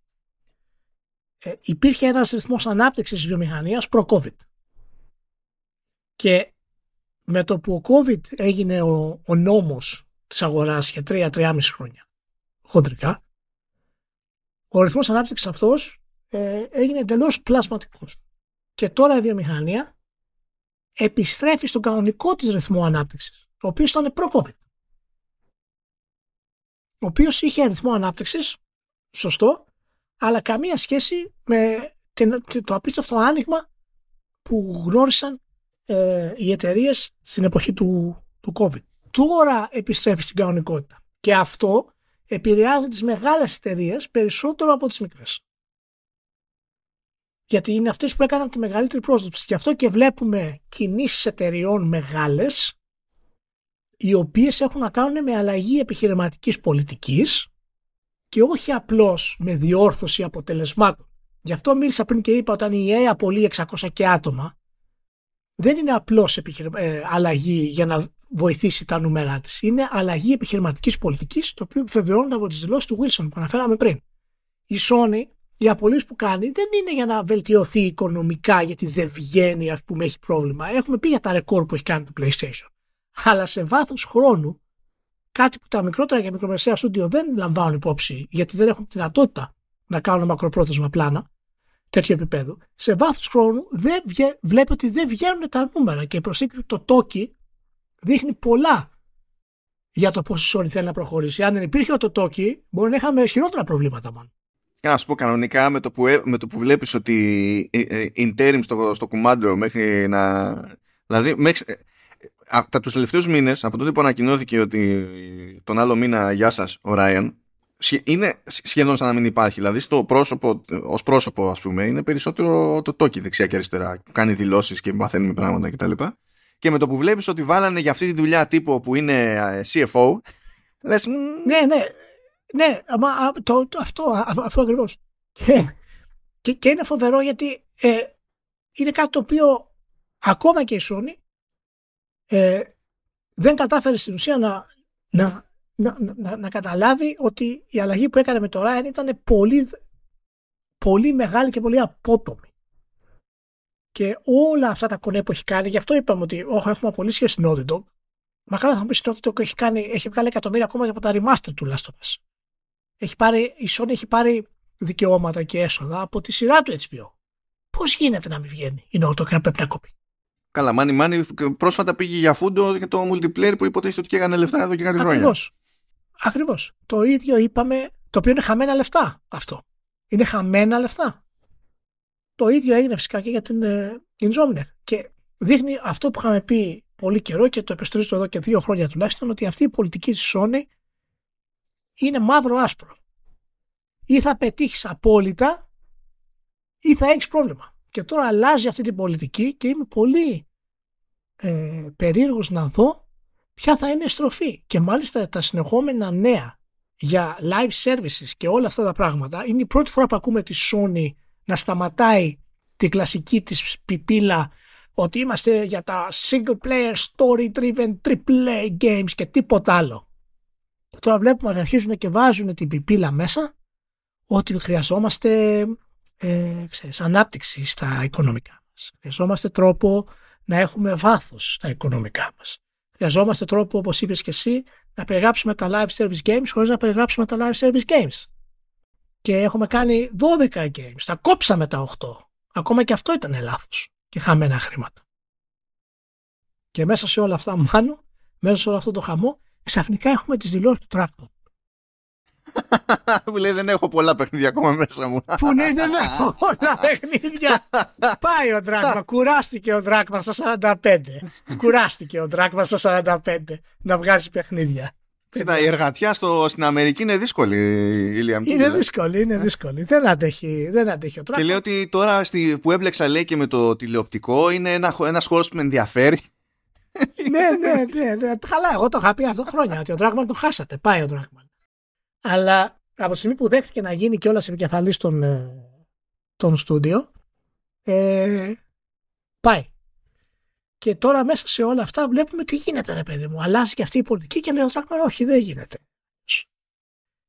S2: ε, υπήρχε ένας ρυθμός ανάπτυξης της βιομηχανίας προ-COVID. Και με το που ο COVID έγινε ο, ο νόμος της αγοράς για 3-3,5 χρόνια χοντρικά, ο ρυθμός ανάπτυξης αυτός ε, έγινε εντελώς πλασματικός. Και τώρα η βιομηχανία επιστρέφει στον κανονικό της ρυθμό ανάπτυξης, ο οποίος ήταν προ-COVID. Ο οποίος είχε ρυθμό ανάπτυξης, σωστό, αλλά καμία σχέση με το απίστευτο άνοιγμα που γνώρισαν ε, οι εταιρείες στην εποχή του, του COVID. Τώρα επιστρέφει στην κανονικότητα. Και αυτό επηρεάζει τις μεγάλες εταιρείες περισσότερο από τις μικρές. Γιατί είναι αυτές που έκαναν τη μεγαλύτερη πρόσδοση. Γι' αυτό και βλέπουμε κινήσεις εταιρεών μεγάλες οι οποίες έχουν να κάνουν με αλλαγή επιχειρηματικής πολιτικής και όχι απλώς με διόρθωση αποτελεσμάτων. Γι' αυτό μίλησα πριν και είπα όταν η ΕΕ απολύει 600 και άτομα δεν είναι απλώς ε, αλλαγή για να βοηθήσει τα νούμερά της. Είναι αλλαγή επιχειρηματικής πολιτικής το οποίο επιβεβαιώνεται από τις δηλώσεις του Wilson που αναφέραμε πριν. Η Sony οι απολύσει που κάνει δεν είναι για να βελτιωθεί οικονομικά γιατί δεν βγαίνει ας πούμε έχει πρόβλημα. Έχουμε πει για τα ρεκόρ που έχει κάνει το PlayStation. Αλλά σε βάθος χρόνου κάτι που τα μικρότερα και μικρομεσαία στούντιο δεν λαμβάνουν υπόψη γιατί δεν έχουν τη δυνατότητα να κάνουν μακροπρόθεσμα πλάνα τέτοιο επίπεδο. Σε βάθος χρόνου δεν βγε, βλέπει ότι δεν βγαίνουν τα νούμερα και η προσήκη το τόκι δείχνει πολλά για το πώς η Sony θέλει να προχωρήσει. Αν δεν υπήρχε το τόκι, μπορεί να είχαμε χειρότερα προβλήματα μόνο.
S1: Να σου πω κανονικά με το που, ε, με το που βλέπεις ότι ε, ε, interim στο, στο κουμάντρο μέχρι να... Δηλαδή μέχρι, τα τους τελευταίους μήνες από τότε που ανακοινώθηκε ότι τον άλλο μήνα γεια σας ο Ράιαν είναι σχεδόν σαν να μην υπάρχει. Δηλαδή στο πρόσωπο, ως πρόσωπο ας πούμε είναι περισσότερο το τόκι δεξιά και αριστερά που κάνει δηλώσεις και μαθαίνουμε πράγματα κτλ. Και, και με το που βλέπεις ότι βάλανε για αυτή τη δουλειά τύπο που είναι CFO λες...
S2: Ναι, ναι. Ναι, μα, το, το, αυτό, αυτό ακριβώς. Και, και, είναι φοβερό γιατί ε, είναι κάτι το οποίο ακόμα και η Sony ε, δεν κατάφερε στην ουσία να, να, να, να, καταλάβει ότι η αλλαγή που έκανε με το Ryan ήταν πολύ, πολύ μεγάλη και πολύ απότομη. Και όλα αυτά τα κονέ που έχει κάνει, γι' αυτό είπαμε ότι όχι, έχουμε απολύσει στην Naughty Dog. Μα καλά θα μου πεις ότι Naughty Dog έχει, κάνει, έχει βγάλει εκατομμύρια ακόμα από τα remaster του Last of Us έχει πάρει, η Sony έχει πάρει δικαιώματα και έσοδα από τη σειρά του HBO. Πώς γίνεται να μην βγαίνει η Naughty και να πρέπει να κοπεί;
S1: Καλά, μάνι μάνι πρόσφατα πήγε για φούντο για το multiplayer που υποτίθεται ότι έκανε λεφτά εδώ και κάτι χρόνια.
S2: Ακριβώς. Το ίδιο είπαμε, το οποίο είναι χαμένα λεφτά αυτό. Είναι χαμένα λεφτά. Το ίδιο έγινε φυσικά και για την ε, Insomniac. Και δείχνει αυτό που είχαμε πει πολύ καιρό και το επιστρέψω εδώ και δύο χρόνια τουλάχιστον, ότι αυτή η πολιτική της Sony είναι μαύρο άσπρο. Ή θα πετύχεις απόλυτα ή θα έχεις πρόβλημα. Και τώρα αλλάζει αυτή την πολιτική και είμαι πολύ ε, περίεργος να δω ποια θα είναι η στροφή. Και μάλιστα τα συνεχόμενα νέα για live services και όλα αυτά τα πράγματα είναι η πρώτη φορά που ακούμε τη Sony να σταματάει την κλασική της πιπίλα ότι είμαστε για τα single player story driven triple games και τίποτα άλλο. Τώρα βλέπουμε ότι αρχίζουν και βάζουν την πιπίλα μέσα ότι χρειαζόμαστε ε, ξέρεις, ανάπτυξη στα οικονομικά μας. Χρειαζόμαστε τρόπο να έχουμε βάθος στα οικονομικά μας. Χρειαζόμαστε τρόπο, όπως είπες και εσύ, να περιγράψουμε τα live service games χωρίς να περιγράψουμε τα live service games. Και έχουμε κάνει 12 games. Τα κόψαμε τα 8. Ακόμα και αυτό ήταν λάθος και χαμένα χρήματα. Και μέσα σε όλα αυτά, μάλλον, μέσα σε όλο αυτό το χαμό, ξαφνικά έχουμε τις δηλώσεις του Trackman.
S1: Που λέει δεν έχω πολλά παιχνίδια ακόμα μέσα μου.
S2: Που λέει δεν έχω πολλά παιχνίδια. Πάει ο Δράκμα. Κουράστηκε ο Δράκμα στα 45. Κουράστηκε ο Δράκμα στα 45 να βγάζει παιχνίδια.
S1: Κοίτα, η εργατιά στο, στην Αμερική είναι δύσκολη, Ιλία
S2: Είναι δύσκολη, είναι δύσκολη. Δεν αντέχει, δεν αντέχει ο Τράκμα.
S1: Και λέει ότι τώρα στη, που έμπλεξα λέει και με το τηλεοπτικό είναι ένα, ένας χώρος που με ενδιαφέρει
S2: ναι, ναι, ναι, ναι. Καλά, εγώ το είχα πει αυτό χρόνια ότι ο Dragman τον χάσατε. Πάει ο Dragman. Αλλά από τη στιγμή που δέχτηκε να γίνει και όλας επικεφαλής των, ε, των στούντιο, ε, πάει. Και τώρα μέσα σε όλα αυτά βλέπουμε τι γίνεται, ρε παιδί μου. Αλλάζει και αυτή η πολιτική και λέει ο Dragman, όχι, δεν γίνεται.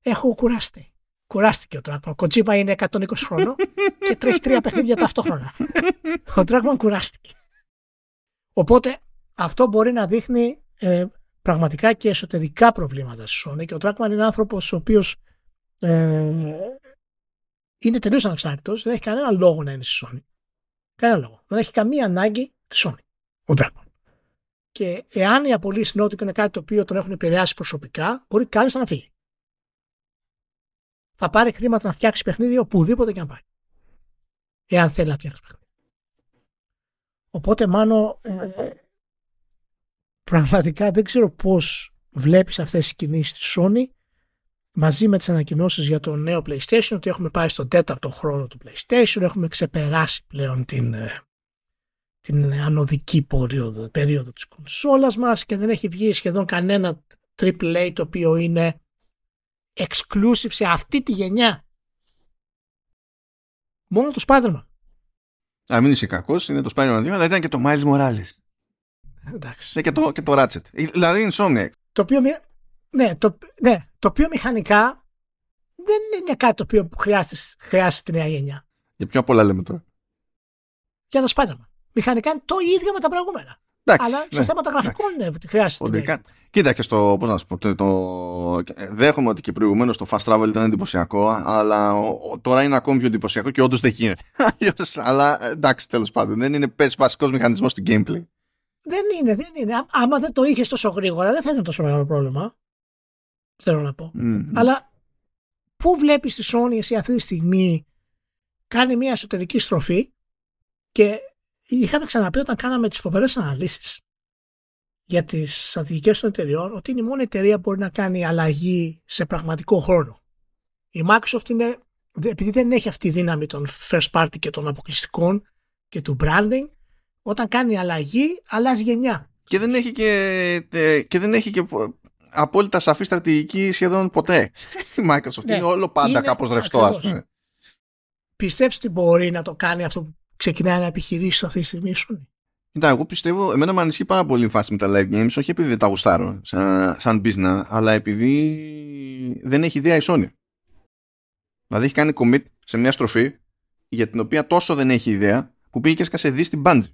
S2: Έχω κουραστεί. Κουράστηκε ο Dragman. Ο Κοτσίπα είναι 120 χρόνων και τρέχει τρία παιχνίδια ταυτόχρονα. ο Dragman κουράστηκε. Οπότε αυτό μπορεί να δείχνει ε, πραγματικά και εσωτερικά προβλήματα στη Sony και ο Trackman είναι άνθρωπος ο οποίος ε, είναι τελείως ανεξάρτητος, δεν έχει κανένα λόγο να είναι στη Sony. Κανένα λόγο. Δεν έχει καμία ανάγκη τη Sony. Ο Trackman. Και εάν η απολύση Naughty είναι κάτι το οποίο τον έχουν επηρεάσει προσωπικά, μπορεί κανείς να φύγει. Θα πάρει χρήματα να φτιάξει παιχνίδι οπουδήποτε και να πάει. Εάν θέλει να φτιάξει παιχνίδι. Οπότε, μάλλον ε, πραγματικά δεν ξέρω πώς βλέπεις αυτές τις κινήσεις της Sony μαζί με τις ανακοινώσεις για το νέο PlayStation ότι έχουμε πάει στον τέταρτο χρόνο του PlayStation, έχουμε ξεπεράσει πλέον την, ε, την ανωδική περίοδο, περίοδο της κονσόλας μας και δεν έχει βγει σχεδόν κανένα AAA το οποίο είναι exclusive σε αυτή τη γενιά. Μόνο το Spider-Man.
S1: Α, μην είσαι κακός, είναι το Spider-Man 2, αλλά ήταν και το Miles Morales.
S2: Εντάξει.
S1: Ναι, και το, και το Ratchet. Ε, Δηλαδή Insomniac.
S2: Το οποίο, ναι, το, ναι, το οποίο μηχανικά δεν είναι κάτι το οποίο χρειάζεται, χρειάζεται τη νέα γενιά.
S1: Για πιο πολλά λέμε τώρα;
S2: Για το Spider-Man. Μηχανικά είναι το ίδιο με τα προηγούμενα.
S1: Εντάξει,
S2: Αλλά σε
S1: ναι,
S2: θέματα γραφικών είναι ότι χρειάζεται. τη νέα
S1: Ποντρικά. Κοίτα και στο. Πώς να σου πω. Το, το, δέχομαι ότι και προηγουμένως το fast travel ήταν εντυπωσιακό, αλλά ο- ο- τώρα είναι ακόμη πιο εντυπωσιακό και όντως δεν γίνεται. Αλλιώς, αλλά εντάξει, τέλος πάντων. Δεν είναι πες βασικός μηχανισμός του gameplay.
S2: Δεν είναι, δεν είναι. Ά- Άμα δεν το είχες τόσο γρήγορα, δεν θα ήταν τόσο μεγάλο πρόβλημα. Θέλω να πω.
S1: Μμμ.
S2: Αλλά πού βλέπεις τη Sony εσύ αυτή τη στιγμή κάνει μια εσωτερική στροφή και είχαμε ξαναπεί όταν κάναμε τις φοβερές αναλύσεις για τις στρατηγικές των εταιριών ότι είναι η μόνη εταιρεία που μπορεί να κάνει αλλαγή σε πραγματικό χρόνο. Η Microsoft είναι, δε- επειδή δεν έχει αυτή τη δύναμη των first party και των αποκλειστικών και του branding, όταν κάνει αλλαγή, αλλάζει γενιά.
S1: Και δεν έχει και, ε, και, δεν έχει και πο- απόλυτα σαφή στρατηγική σχεδόν ποτέ. Η Microsoft
S2: Ναι,
S1: είναι όλο πάντα
S2: είναι
S1: κάπως ρευστό, ας
S2: ακριβώς.
S1: πούμε.
S2: Πιστεύεις ότι μπορεί να το κάνει αυτό που ξεκινάει να επιχειρήσει αυτή τη στιγμή η Sony;
S1: Κοίτα, εγώ πιστεύω, εμένα με ανησυχεί πάρα πολύ η φάση με τα live games, όχι επειδή δεν τα γουστάρω σαν, σαν business, αλλά επειδή δεν έχει ιδέα η Sony. Δηλαδή έχει κάνει commit σε μια στροφή για την οποία τόσο δεν έχει ιδέα που πήγε και έσκασε δει στην Bungie.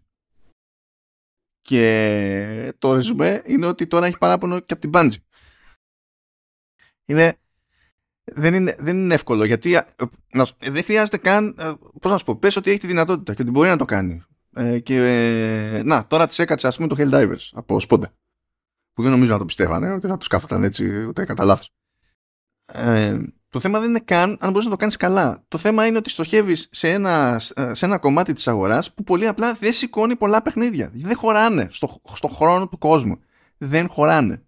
S1: Και το ρεζουμέ είναι ότι τώρα έχει παράπονο και από την Bungie. Είναι, δεν, είναι, δεν είναι εύκολο γιατί ε, να σου- δεν χρειάζεται καν, ε, πώς να σου πω, πες ότι έχει τη δυνατότητα και ότι μπορεί να το κάνει. Ε, και ε, να, τώρα τη έκατσε ας πούμε το Helldivers από σπόντα. Που δεν νομίζω να το πιστεύανε, ότι θα τους κάθονταν έτσι ούτε κατά λάθος. Ε, το θέμα δεν είναι καν αν μπορείς να το κάνεις καλά. Το θέμα είναι ότι στοχεύεις σε ένα, σε ένα κομμάτι της αγοράς που πολύ απλά δεν σηκώνει πολλά παιχνίδια. Δεν χωράνε στο, στο χρόνο του κόσμου. Δεν χωράνε.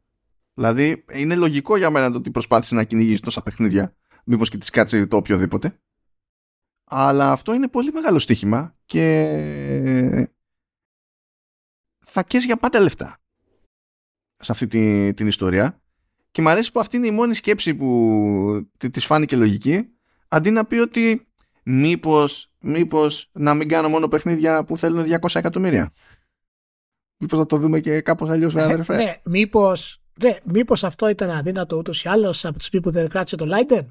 S1: Δηλαδή, είναι λογικό για μένα το ότι προσπάθησε να κυνηγήσεις τόσα παιχνίδια. Μήπως και τη κάτσει το οποιοδήποτε. Αλλά αυτό είναι πολύ μεγάλο στοίχημα και θα καίς για πάντα λεφτά σε αυτή τη, την ιστορία και μου αρέσει που αυτή είναι η μόνη σκέψη που τη- της φάνηκε λογική αντί να πει ότι μήπως, μήπως να μην κάνω μόνο παιχνίδια που θέλουν 200 εκατομμύρια. Μήπως να το δούμε και κάπως αλλιώς, ρε αδερφέ.
S2: ναι, μήπως, ναι, μήπως αυτό ήταν αδύνατο ούτως ή άλλως από τη στιγμή που δεν κράτησε το Leiden.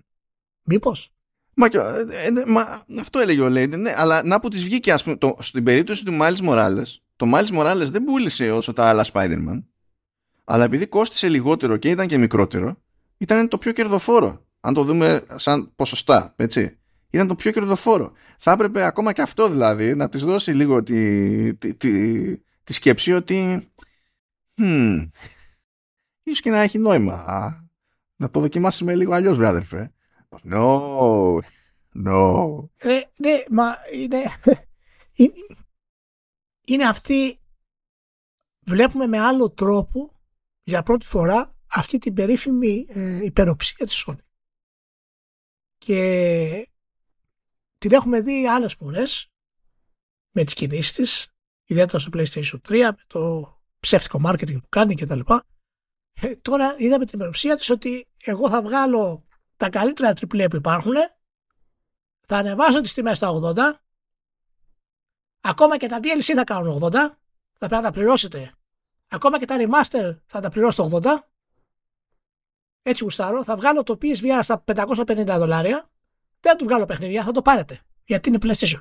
S2: Μήπως;
S1: Μα, και- ε, ε, ναι, μα αυτό έλεγε ο Λέιντεν, ναι, αλλά να που της βγήκε, ας πούμε, το, στην περίπτωση του Miles Morales, το Miles Morales δεν πούλησε όσο τα άλλα Spider-Man, αλλά επειδή κόστησε λιγότερο και ήταν και μικρότερο, ήταν το πιο κερδοφόρο. Αν το δούμε σαν ποσοστά, έτσι. Ήταν το πιο κερδοφόρο. Θα έπρεπε ακόμα και αυτό δηλαδή να της δώσει λίγο τη, τη, τη, τη σκέψη ότι hmm, ίσως και να έχει νόημα. Α, να το δοκιμάσουμε λίγο αλλιώς, βρε αδερφέ. No, no.
S2: Ρε, ναι, μα είναι, είναι, είναι αυτή, βλέπουμε με άλλο τρόπο για πρώτη φορά αυτή την περίφημη ε, υπεροψία της Sony. Και την έχουμε δει άλλες φορές με τις κινήσεις της, ιδιαίτερα στο PlayStation 3, με το ψεύτικο marketing που κάνει και τα λοιπά. Ε, τώρα είδαμε την υπεροψία της ότι εγώ θα βγάλω τα καλύτερα AAA που υπάρχουν θα ανεβάσω τις τιμές στα 80 ακόμα και τα DLC θα κάνουν 80 θα πρέπει να τα πληρώσετε ακόμα και τα remaster θα τα πληρώσετε 80 έτσι γουστάρω. Θα βγάλω το PSVR στα 550 δολάρια. Δεν θα του βγάλω παιχνίδια θα το πάρετε. Γιατί είναι PlayStation.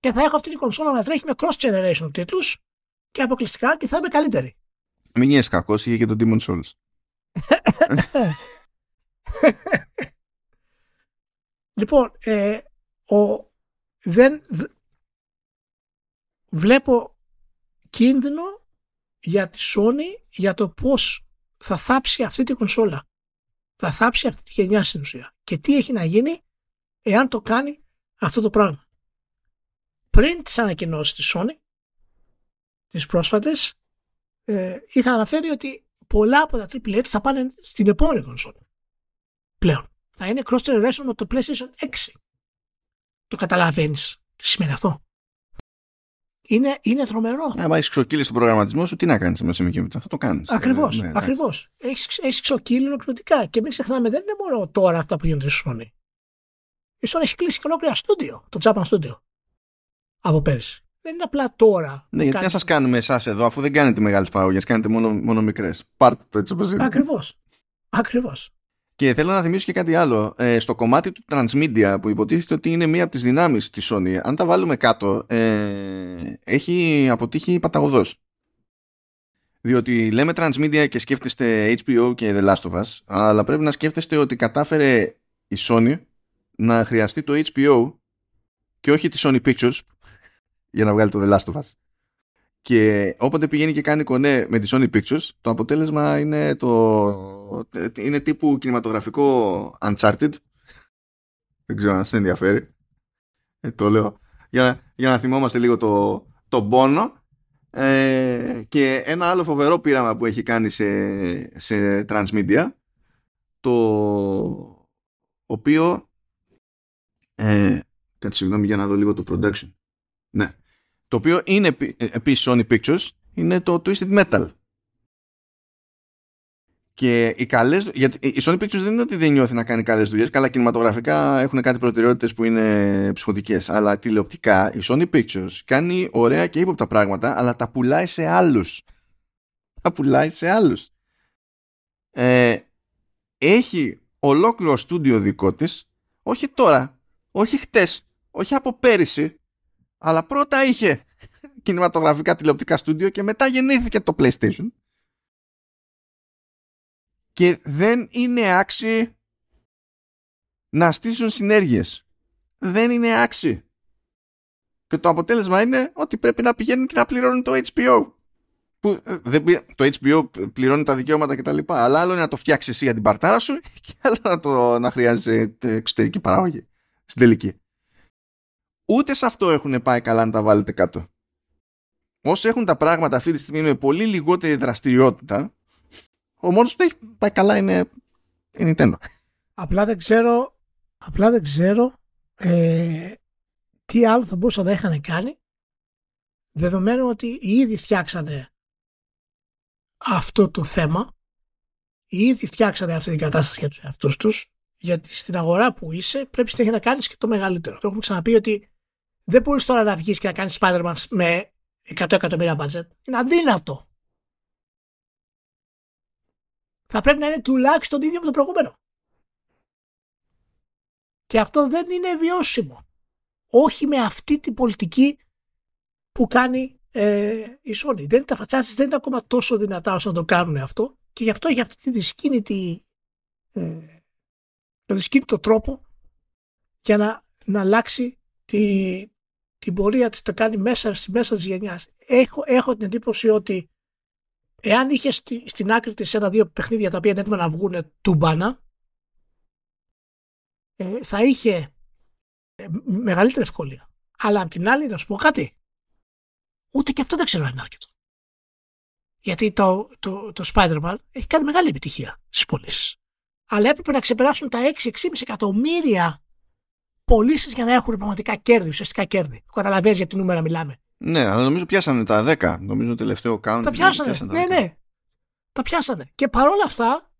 S2: Και θα έχω αυτή την κονσόλα να τρέχει με cross generation τίτλους και αποκλειστικά και θα είμαι καλύτερη.
S1: Μην γίνεσαι κακός, είχε και τον Demon Souls.
S2: Λοιπόν, ε, ο, δεν δ- βλέπω κίνδυνο για τη Sony για το πώς θα θάψει αυτή τη κονσόλα. Θα θάψει αυτή τη γενιά στην ουσία. Και τι έχει να γίνει εάν το κάνει αυτό το πράγμα. Πριν τις ανακοινώσεις της Sony, τις πρόσφατες, ε, είχα αναφέρει ότι πολλά από τα AAA θα πάνε στην επόμενη κονσόλα. Πλέον. Θα είναι cross generation με το PlayStation 6. Το καταλαβαίνεις τι σημαίνει αυτό. Είναι, είναι τρομερό.
S1: Αν έχεις ξοκύλεις στον προγραμματισμό σου, τι να κάνεις μέσα με θα το κάνεις.
S2: Ακριβώς. Ε, ναι, ακριβώς. Έχεις ξοκύλει ολοκληρωτικά. Και μην ξεχνάμε, δεν είναι μόνο τώρα αυτά που γίνονται στη Sony. Η Sony έχει κλείσει και ολόκληρα στούντιο, το Japan Studio. Από πέρυσι. Δεν είναι απλά τώρα.
S1: Ναι, γιατί να σας κάνουμε εσάς εδώ, αφού δεν κάνετε μεγάλες παραγωγές, κάνετε μόνο, μόνο μικρές. Πάρτε το έτσι όπως είναι.
S2: Ακριβώς. Ακριβώς.
S1: Και θέλω να θυμίσω και κάτι άλλο. Ε, στο κομμάτι του transmedia που υποτίθεται ότι είναι μία από τις δυνάμεις της Sony, αν τα βάλουμε κάτω, ε, έχει αποτύχει παταγωδός. Διότι λέμε transmedia και σκέφτεστε HBO και The Last of Us, αλλά πρέπει να σκέφτεστε ότι κατάφερε η Sony να χρειαστεί το HBO και όχι τη Sony Pictures για να βγάλει το The Last of Us. Και όποτε πηγαίνει και κάνει κονέ με τη Sony Pictures, το αποτέλεσμα είναι το. είναι τύπου κινηματογραφικό Uncharted. Δεν ξέρω αν σε ενδιαφέρει. Ε, το λέω. Για, για να θυμόμαστε λίγο το, το πόνο. Ε, και ένα άλλο φοβερό πείραμα που έχει κάνει σε, σε transmedia το οποίο ε, κάτι συγγνώμη για να δω λίγο το production ναι το οποίο είναι επίσης Sony Pictures, είναι το Twisted Metal. Και οι καλές, γιατί η Sony Pictures δεν είναι ότι δεν νιώθει να κάνει καλές δουλειές, καλά κινηματογραφικά έχουν κάτι προτεραιότητες που είναι ψυχοτικές, αλλά τηλεοπτικά η Sony Pictures κάνει ωραία και ύποπτα πράγματα, αλλά τα πουλάει σε άλλους. Τα πουλάει σε άλλους. Ε, έχει ολόκληρο στούντιο δικό της, όχι τώρα, όχι χτες, όχι από πέρυσι, αλλά πρώτα είχε κινηματογραφικά τηλεοπτικά στούντιο και μετά γεννήθηκε το PlayStation. Και δεν είναι άξι να στήσουν συνέργειες. Δεν είναι άξι. Και το αποτέλεσμα είναι ότι πρέπει να πηγαίνουν και να πληρώνουν το HBO. Που ε, δεν, το HBO πληρώνει τα δικαιώματα κτλ. Αλλά άλλο είναι να το φτιάξεις εσύ για την παρτάρα σου και άλλο να, το, να χρειάζεσαι εξωτερική παραγωγή. Στην τελική. Ούτε σε αυτό έχουν πάει καλά να τα βάλετε κάτω. Όσοι έχουν τα πράγματα αυτή τη στιγμή με πολύ λιγότερη δραστηριότητα, ο μόνος που έχει πάει καλά είναι η Nintendo.
S2: Απλά δεν ξέρω, απλά δεν ξέρω ε, τι άλλο θα μπορούσαν να είχαν κάνει δεδομένου ότι ήδη φτιάξανε αυτό το θέμα ήδη φτιάξανε αυτή την κατάσταση για τους εαυτούς τους γιατί στην αγορά που είσαι πρέπει συνέχεια να κάνεις και το μεγαλύτερο. Το έχουμε ξαναπεί ότι δεν μπορείς τώρα να βγεις και να κάνεις Spider-Man με 100 εκατομμύρια budget. Είναι αδύνατο. Θα πρέπει να είναι τουλάχιστον ίδιο με το προηγούμενο. Και αυτό δεν είναι βιώσιμο. Όχι με αυτή την πολιτική που κάνει ε, η Sony. Δεν τα φατσάσεις δεν είναι ακόμα τόσο δυνατά όσο να το κάνουν αυτό και γι' αυτό έχει αυτή τη δυσκίνητη ε, το δυσκίνητο τρόπο για να, να αλλάξει τη, την πορεία της το κάνει μέσα στη μέσα της γενιάς. Έχω, έχω την εντύπωση ότι εάν είχε στη, στην άκρη της ένα-δύο παιχνίδια τα οποία είναι έτοιμα να βγουν τούμπανα ε, θα είχε ε, μεγαλύτερη ευκολία. Αλλά απ' την άλλη να σου πω κάτι. Ούτε και αυτό δεν ξέρω αν είναι αρκετό. Γιατί το, το, το Spider-Man έχει κάνει μεγάλη επιτυχία στις πωλήσεις. Αλλά έπρεπε να ξεπεράσουν τα 6-6,5 εκατομμύρια πωλήσεις για να έχουν πραγματικά κέρδη, ουσιαστικά κέρδη. Το καταλαβαίνεις για τι νούμερα μιλάμε.
S1: Ναι, αλλά νομίζω πιάσανε τα 10. Νομίζω το τελευταίο count.
S2: Τα πιάσανε. πιάσανε ναι, ναι. Τα πιάσανε. Και παρόλα αυτά,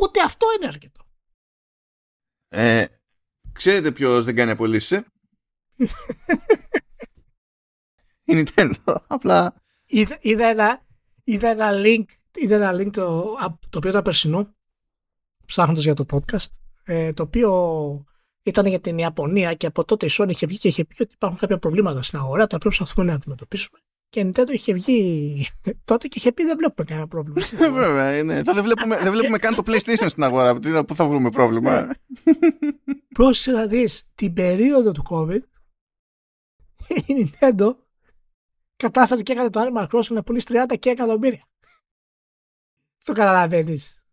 S2: ούτε αυτό είναι αρκετό.
S1: Ε, ξέρετε ποιος δεν κάνει απολύσεις. Ε; Η Nintendo. Απλά.
S2: Είδα, είδα, ένα, είδα ένα link, είδα ένα link το, το οποίο ήταν περσινό ψάχνοντας για το podcast ε, το οποίο ήταν για την Ιαπωνία και από τότε η Sony είχε βγει και είχε πει ότι υπάρχουν κάποια προβλήματα στην αγορά τα οποία προσπαθούμε να αντιμετωπίσουμε. Και η Nintendo είχε βγει τότε και είχε πει δεν βλέπουμε κανένα πρόβλημα.
S1: Βέβαια, ναι. δεν βλέπουμε, δεν βλέπουμε καν το PlayStation στην αγορά. Πού θα βρούμε πρόβλημα;
S2: Πρόσεχε να δεις την περίοδο του COVID η Nintendo κατάφερε και έκανε το Animal Crossing να πουλήσει 30 και εκατομμύρια. Το καταλαβαίνεις.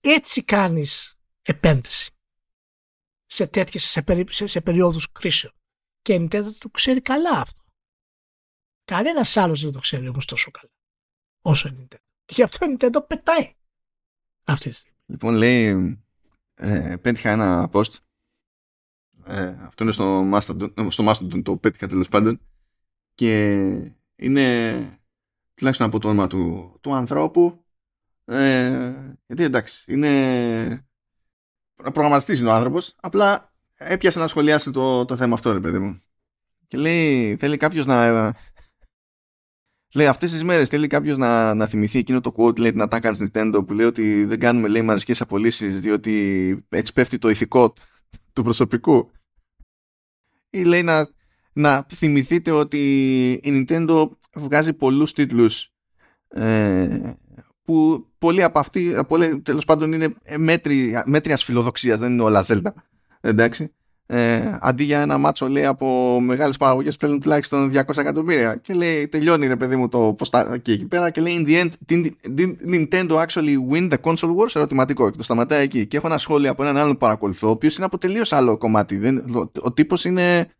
S2: Έτσι κάνεις επένδυση σε τέτοιες, σε, περί, σε, σε περίοδους κρίσεων. Και η Nintendo το ξέρει καλά αυτό. Κανένας άλλος δεν το ξέρει όμως τόσο καλά όσο η Nintendo. Και γι' αυτό η Nintendo πετάει. Αυτή τη στιγμή.
S1: Λοιπόν, λέει, ε, πέτυχα ένα post. Ε, αυτό είναι στο Mastodon, στο Mastodon το πέτυχα τέλος πάντων. Και είναι τουλάχιστον από το όνομα του, του ανθρώπου. Ε, γιατί εντάξει, είναι προγραμματιστής είναι ο άνθρωπος. Απλά έπιασε να σχολιάσει το, το θέμα αυτό, ρε παιδί μου. Και λέει, θέλει κάποιος να. Λέει αυτές τις μέρες θέλει κάποιος να, να θυμηθεί εκείνο το quote λέει την ατάκα τη Nintendo που λέει ότι δεν κάνουμε λέει μαζικές απολύσεις διότι έτσι πέφτει το ηθικό του προσωπικού. Ή λέει να, να θυμηθείτε ότι η Nintendo βγάζει πολλούς τίτλους ε, που πολλοί από αυτοί τέλος πάντων είναι μέτρια, μέτριας φιλοδοξίας δεν είναι όλα Zelda εντάξει. Ε, αντί για ένα μάτσο λέει από μεγάλες παραγωγές παίρνουν τουλάχιστον 200 εκατομμύρια. Και λέει τελειώνει ρε παιδί μου το ποστά και εκεί πέρα. Και λέει in the end did, did Nintendo actually win the console wars ερωτηματικό και το σταματάει εκεί. Και έχω ένα σχόλιο από έναν άλλον παρακολουθώ ο οποίος είναι από τελείως άλλο κομμάτι. Δεν, ο, ο τύπος είναι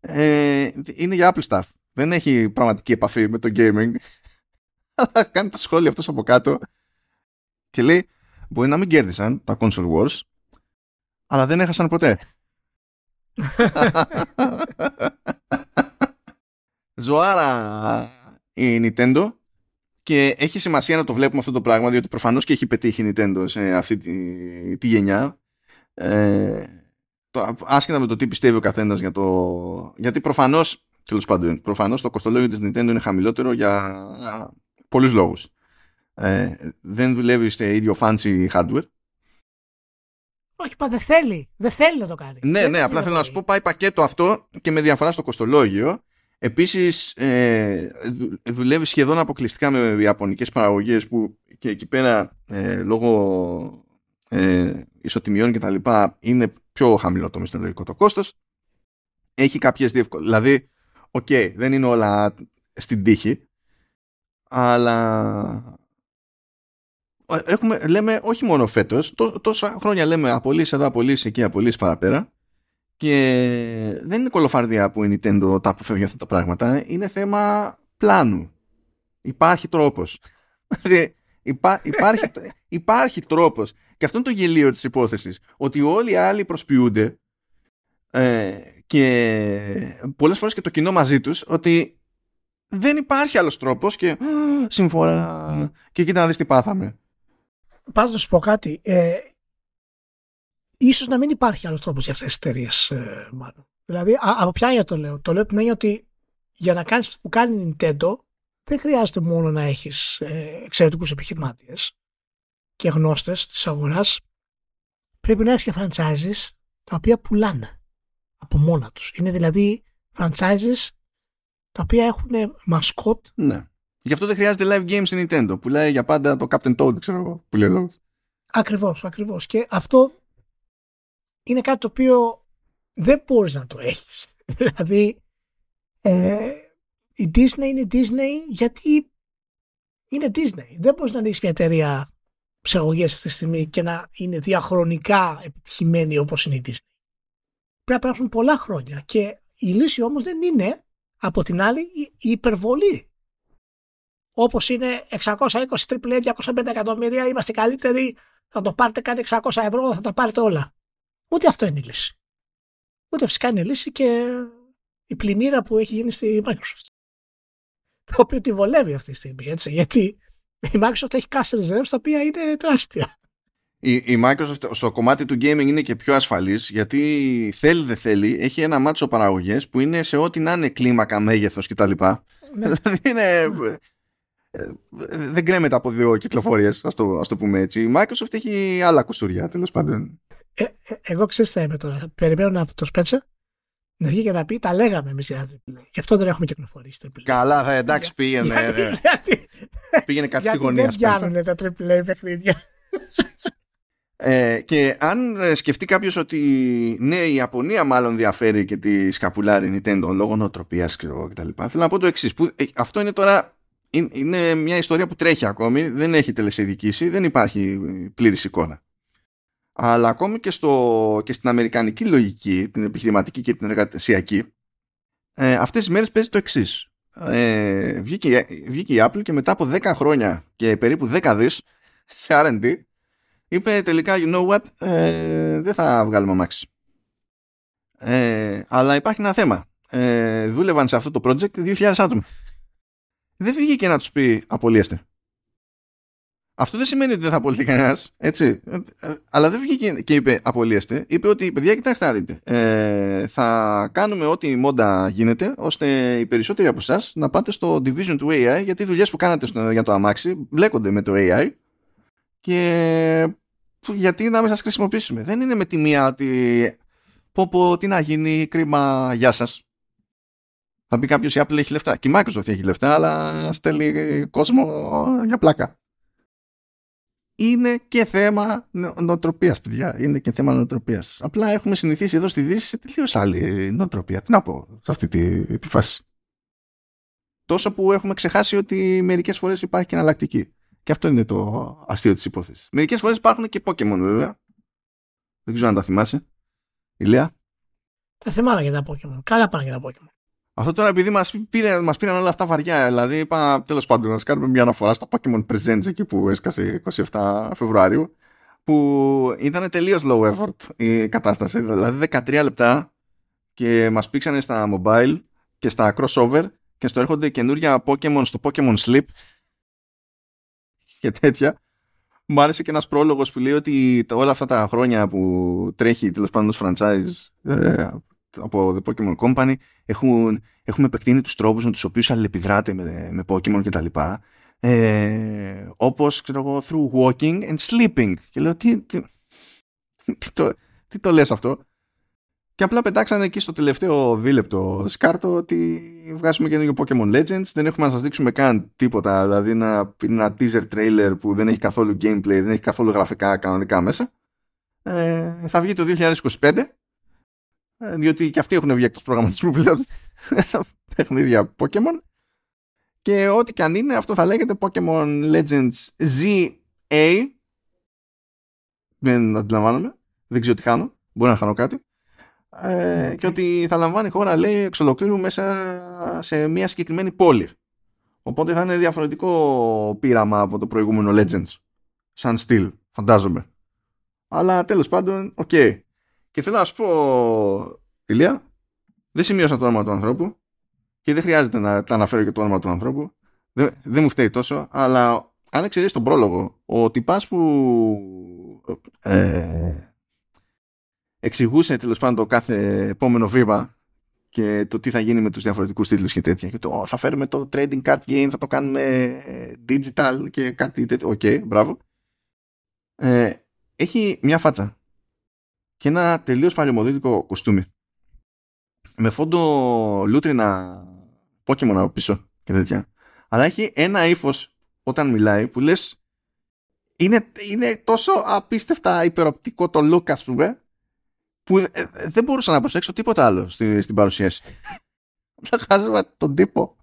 S1: ε, είναι για Apple stuff. Δεν έχει πραγματική επαφή με το gaming αλλά κάνει το σχόλιο αυτός από κάτω και λέει μπορεί να μην κέρδισαν τα console wars αλλά δεν έχασαν ποτέ Ζωάρα η Nintendo. Και έχει σημασία να το βλέπουμε αυτό το πράγμα διότι προφανώς και έχει πετύχει η Nintendo σε αυτή τη, τη γενιά. Ε, το, άσχετα με το τι πιστεύει ο καθένας για το γιατί προφανώς τέλος πάντων προφανώς το κοστολόγιο της Nintendo είναι χαμηλότερο για πολλούς λόγους ε, δεν δουλεύει σε ίδιο fancy hardware
S2: όχι, πα, δεν θέλει. Δεν θέλει να το κάνει.
S1: Ναι, ναι, απλά θέλω να σου πω, πάει πακέτο αυτό και με διαφορά στο κοστολόγιο. Επίσης, ε, δουλεύει σχεδόν αποκλειστικά με ιαπωνικές παραγωγές που και εκεί πέρα ε, λόγω ε, ισοτιμιών και τα λοιπά είναι πιο χαμηλό το μισθολογικό το κόστος. Έχει κάποιες διευκολύνσεις. Δηλαδή, OK, okay, δεν είναι όλα στην τύχη, αλλά έχουμε, λέμε όχι μόνο φέτος, τόσα χρόνια λέμε απολύσεις εδώ, απολύσεις εκεί, απολύσεις παραπέρα. Και δεν είναι κωλοφαρδία που η Nintendo τα αποφεύγει αυτά τα πράγματα. Είναι θέμα πλάνου. Υπάρχει τρόπος. Δηλαδή, υπά, υπάρχει, υπάρχει τρόπος. Και αυτό είναι το γελίο της υπόθεσης. Ότι όλοι οι άλλοι προσποιούνται ε, και πολλές φορές και το κοινό μαζί τους ότι δεν υπάρχει άλλος τρόπος και συμφορά και κοίτα να δεις τι πάθαμε.
S2: Πάντως να σου πω κάτι. Ε, ίσως να μην υπάρχει άλλος τρόπος για αυτές τις εταιρείες, ε, μάλλον. Δηλαδή, α, από ποια έννοια το λέω; Το λέω την έννοια ότι για να κάνεις αυτό που κάνει η Nintendo, δεν χρειάζεται μόνο να έχεις ε, εξαιρετικούς επιχειρηματίες και γνώστες της αγοράς. Πρέπει να έχεις και franchises τα οποία πουλάνε από μόνα τους. Είναι δηλαδή franchises τα οποία έχουν μασκότ
S1: ναι. Γι' αυτό δεν χρειάζεται live games στην Nintendo. Που λέει για πάντα το Captain Toad, ξέρω εγώ. Που λέει λόγος.
S2: Ακριβώς, ακριβώς. Και αυτό είναι κάτι το οποίο δεν μπορείς να το έχεις. δηλαδή, ε, η Disney είναι Disney γιατί είναι Disney. Δεν μπορείς να ανοίξεις μια εταιρεία ψεγωγές αυτή τη στιγμή και να είναι διαχρονικά επιτυχημένη όπως είναι η Disney. Πρέπει να περάσουν πολλά χρόνια και η λύση όμως δεν είναι από την άλλη η υπερβολή Όπως είναι 620 AAA 250 εκατομμύρια, είμαστε καλύτεροι, θα το πάρετε κάτι 600 ευρώ, θα τα πάρετε όλα. Ούτε αυτό είναι η λύση. Ούτε φυσικά είναι η λύση και η πλημμύρα που έχει γίνει στη Microsoft. Το οποίο τη βολεύει αυτή τη στιγμή, έτσι, γιατί η Microsoft έχει cash reserves τα οποία είναι τεράστια.
S1: Η, η Microsoft στο κομμάτι του gaming είναι και πιο ασφαλής γιατί θέλει δεν θέλει έχει ένα μάτσο παραγωγές που είναι σε ό,τι να είναι κλίμακα, μέγεθος κτλ. Ναι. δηλαδή είναι ε, δεν κρέμεται από δύο κυκλοφορίες, ας το, ας το πούμε έτσι. Η Microsoft έχει άλλα κουσουριά, τέλος πάντων.
S2: Ε, ε, εγώ ξέρω τι θα είμαι τώρα. Περιμένω να το Spencer να βγει και να πει τα λέγαμε εμείς για AAA. Γι' αυτό δεν έχουμε κυκλοφορήσει AAA.
S1: Καλά, θα εντάξει, πήγαινε. Γιατί, γιατί, πήγαινε κάτι στη γωνία.
S2: Δεν πιάνουν τα AAA παιχνίδια.
S1: Ε, και αν σκεφτεί κάποιος ότι ναι, η Ιαπωνία μάλλον διαφέρει και τη σκαπουλάρει Nintendo λόγω νοοτροπίας κτλ. Θέλω να πω το εξής. Αυτό είναι τώρα είναι μια ιστορία που τρέχει ακόμη, δεν έχει τελεσίδικήσει, δεν υπάρχει πλήρης εικόνα. Αλλά ακόμη και, στο, και στην αμερικανική λογική, την επιχειρηματική και την εργασιακή, ε, αυτές τις μέρες παίζει το εξής. ε, βγήκε, βγήκε η Apple και μετά από 10 χρόνια και περίπου 10 δις σε R&D είπε τελικά you know what ε, δεν θα βγάλουμε αμάξι ε, αλλά υπάρχει ένα θέμα ε, δούλευαν σε αυτό το project 2.000 άτομα δεν βγήκε να τους πει απολύεστε αυτό δεν σημαίνει ότι δεν θα απολυθεί κανένας, έτσι. Αλλά δεν βγήκε και είπε απολύεστε. Είπε ότι, παιδιά, κοιτάξτε να δείτε. Ε, θα κάνουμε ό,τι μόντα γίνεται, ώστε οι περισσότεροι από εσάς να πάτε στο division του AI, γιατί οι δουλειές που κάνατε στο, για το αμάξι μπλέκονται με το AI. Και γιατί να μην σας χρησιμοποιήσουμε. Δεν είναι με τη μία ότι. Πω, πω, τι να γίνει, κρίμα, γεια σας. Θα πει κάποιος η Apple έχει λεφτά. Και η Microsoft έχει λεφτά, αλλά στέλνει κόσμο για πλάκα είναι και θέμα νοοτροπίας, παιδιά. Είναι και θέμα νοοτροπίας. Απλά έχουμε συνηθίσει εδώ στη Δύση σε τελείως άλλη νοοτροπία. Τι να πω σε αυτή τη, τη φάση. Τόσο που έχουμε ξεχάσει ότι μερικές φορές υπάρχει και εναλλακτική. Και αυτό είναι το αστείο της υπόθεσης. Μερικές φορές υπάρχουν και Pokémon, βέβαια. Δεν ξέρω αν τα θυμάσαι. Ηλία.
S2: Τα θυμάμαι για τα Pokémon. Καλά πάνε για τα Pokémon.
S1: Αυτό τώρα επειδή μας, πήρε, μας πήραν όλα αυτά βαριά, δηλαδή είπα τέλος πάντων να κάνουμε μια αναφορά στα Pokemon Presents εκεί που έσκασε 27 Φεβρουάριου που ήταν τελείως low effort η κατάσταση, δηλαδή 13 λεπτά και μας πήξανε στα mobile και στα crossover και στο έρχονται καινούργια Pokemon στο Pokemon Sleep και τέτοια. Μου άρεσε και ένας πρόλογος που λέει ότι όλα αυτά τα χρόνια που τρέχει τέλος πάντων ως franchise ε, από The Pokemon Company έχουν, έχουμε επεκτείνει τους τρόπους με τους οποίους αλληλεπιδράτε με, με Pokemon και τα λοιπά ε, όπως ξέρω εγώ through walking and sleeping και λέω τι, τι, τι, το, τι το λες αυτό; Και απλά πετάξανε εκεί στο τελευταίο δίλεπτο σκάρτο ότι βγάζουμε καινούργιο Pokemon Legends. Δεν έχουμε να σας δείξουμε καν τίποτα. Δηλαδή ένα, ένα teaser trailer που δεν έχει καθόλου gameplay δεν έχει καθόλου γραφικά κανονικά μέσα. Ε, θα βγει το 2025 ε, διότι και αυτοί έχουν βγει εκτός προγραμματισμού πλέον. Παιχνίδια Pokemon και ό,τι και αν είναι αυτό θα λέγεται Pokemon Legends ZA δεν αντιλαμβάνομαι. Δεν ξέρω τι χάνω. Μπορεί να χάνω κάτι ε, και ότι θα λαμβάνει χώρα λέει εξ ολοκλήρου μέσα σε μια συγκεκριμένη πόλη οπότε θα είναι διαφορετικό πείραμα από το προηγούμενο Legends σαν στυλ φαντάζομαι αλλά τέλος πάντων οκ okay. Και θέλω να σου πω, Ηλία, δεν σημείωσα το όνομα του ανθρώπου και δεν χρειάζεται να τα αναφέρω και το όνομα του ανθρώπου. Δεν, δεν μου φταίει τόσο, αλλά αν εξαιρέσεις τον πρόλογο, ο τυπάς που ε, εξηγούσε τέλος πάντων το κάθε επόμενο βήμα και το τι θα γίνει με τους διαφορετικούς τίτλους και τέτοια και το θα φέρουμε το trading card game, θα το κάνουμε ε, digital και κάτι τέτοιο, οκ, okay, μπράβο ε, έχει μια φάτσα και ένα τελείως παλαιομοδίτικο κοστούμι. Με φόντο λούτρινα Pokemon από πίσω και τέτοια. Αλλά έχει ένα ύφος όταν μιλάει που λες είναι, είναι τόσο απίστευτα υπεροπτικό το look ας πούμε που ε, ε, δεν μπορούσα να προσέξω τίποτα άλλο στη, στην παρουσίαση. Θα χάσαμε τον τύπο.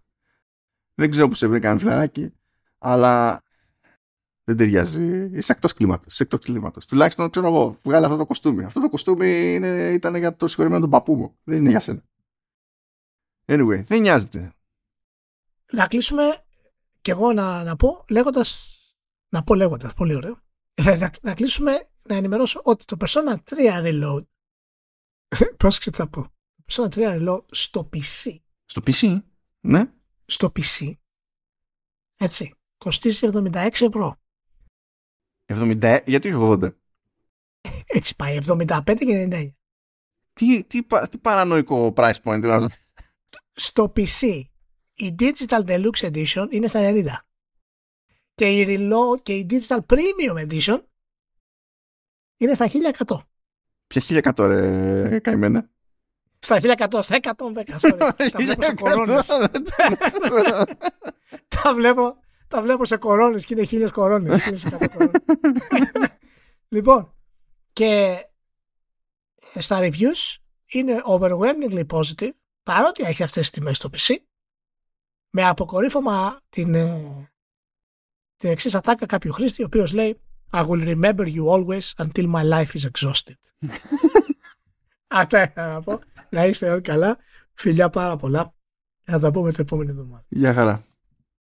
S1: Δεν ξέρω που σε βρήκαν φιλαράκι αλλά δεν ταιριάζει. Είσαι εκτός κλίματος. Είσαι εκτός κλίματος. Τουλάχιστον ξέρω εγώ, βγάλε αυτό το κοστούμι. Αυτό το κοστούμι είναι, ήταν για το συγχωρημένο τον παππού μου. Δεν είναι για σένα. Anyway, δεν νοιάζεται.
S2: Να κλείσουμε και εγώ να, να πω λέγοντας. Να πω λέγοντας, πολύ ωραίο. Ε, να, να κλείσουμε να ενημερώσω ότι το Persona 3 Reload. Πρόσεξε τι θα πω. Το Persona 3 Reload στο PC.
S1: Στο PC, ναι.
S2: Στο PC. Έτσι. Κοστίζει 76 ευρώ.
S1: 70, γιατί όχι 80.
S2: Έτσι πάει, 75 και 99.
S1: Τι, τι, τι παρανοϊκό price point δηλαδή.
S2: Στο PC η Digital Deluxe Edition είναι στα 90. Και η Reload και η Digital Premium Edition είναι στα 1100.
S1: Ποια 1100 ρε καημένα.
S2: Στα 1100, στα 110, sorry. Τα βλέπω σε κορώνες. Τα βλέπω τα βλέπω σε κορώνες και είναι χίλιες κορώνες. λοιπόν, και στα reviews είναι overwhelmingly positive παρότι έχει αυτές τις τιμές στο PC με αποκορύφωμα την, ε, την εξής ατάκα κάποιου χρήστη ο οποίος λέει I will remember you always until my life is exhausted. Αυτά να πω. Να είστε όλοι καλά. Φιλιά πάρα πολλά. Θα τα πούμε την επόμενη εβδομάδα.
S1: Γεια χαρά.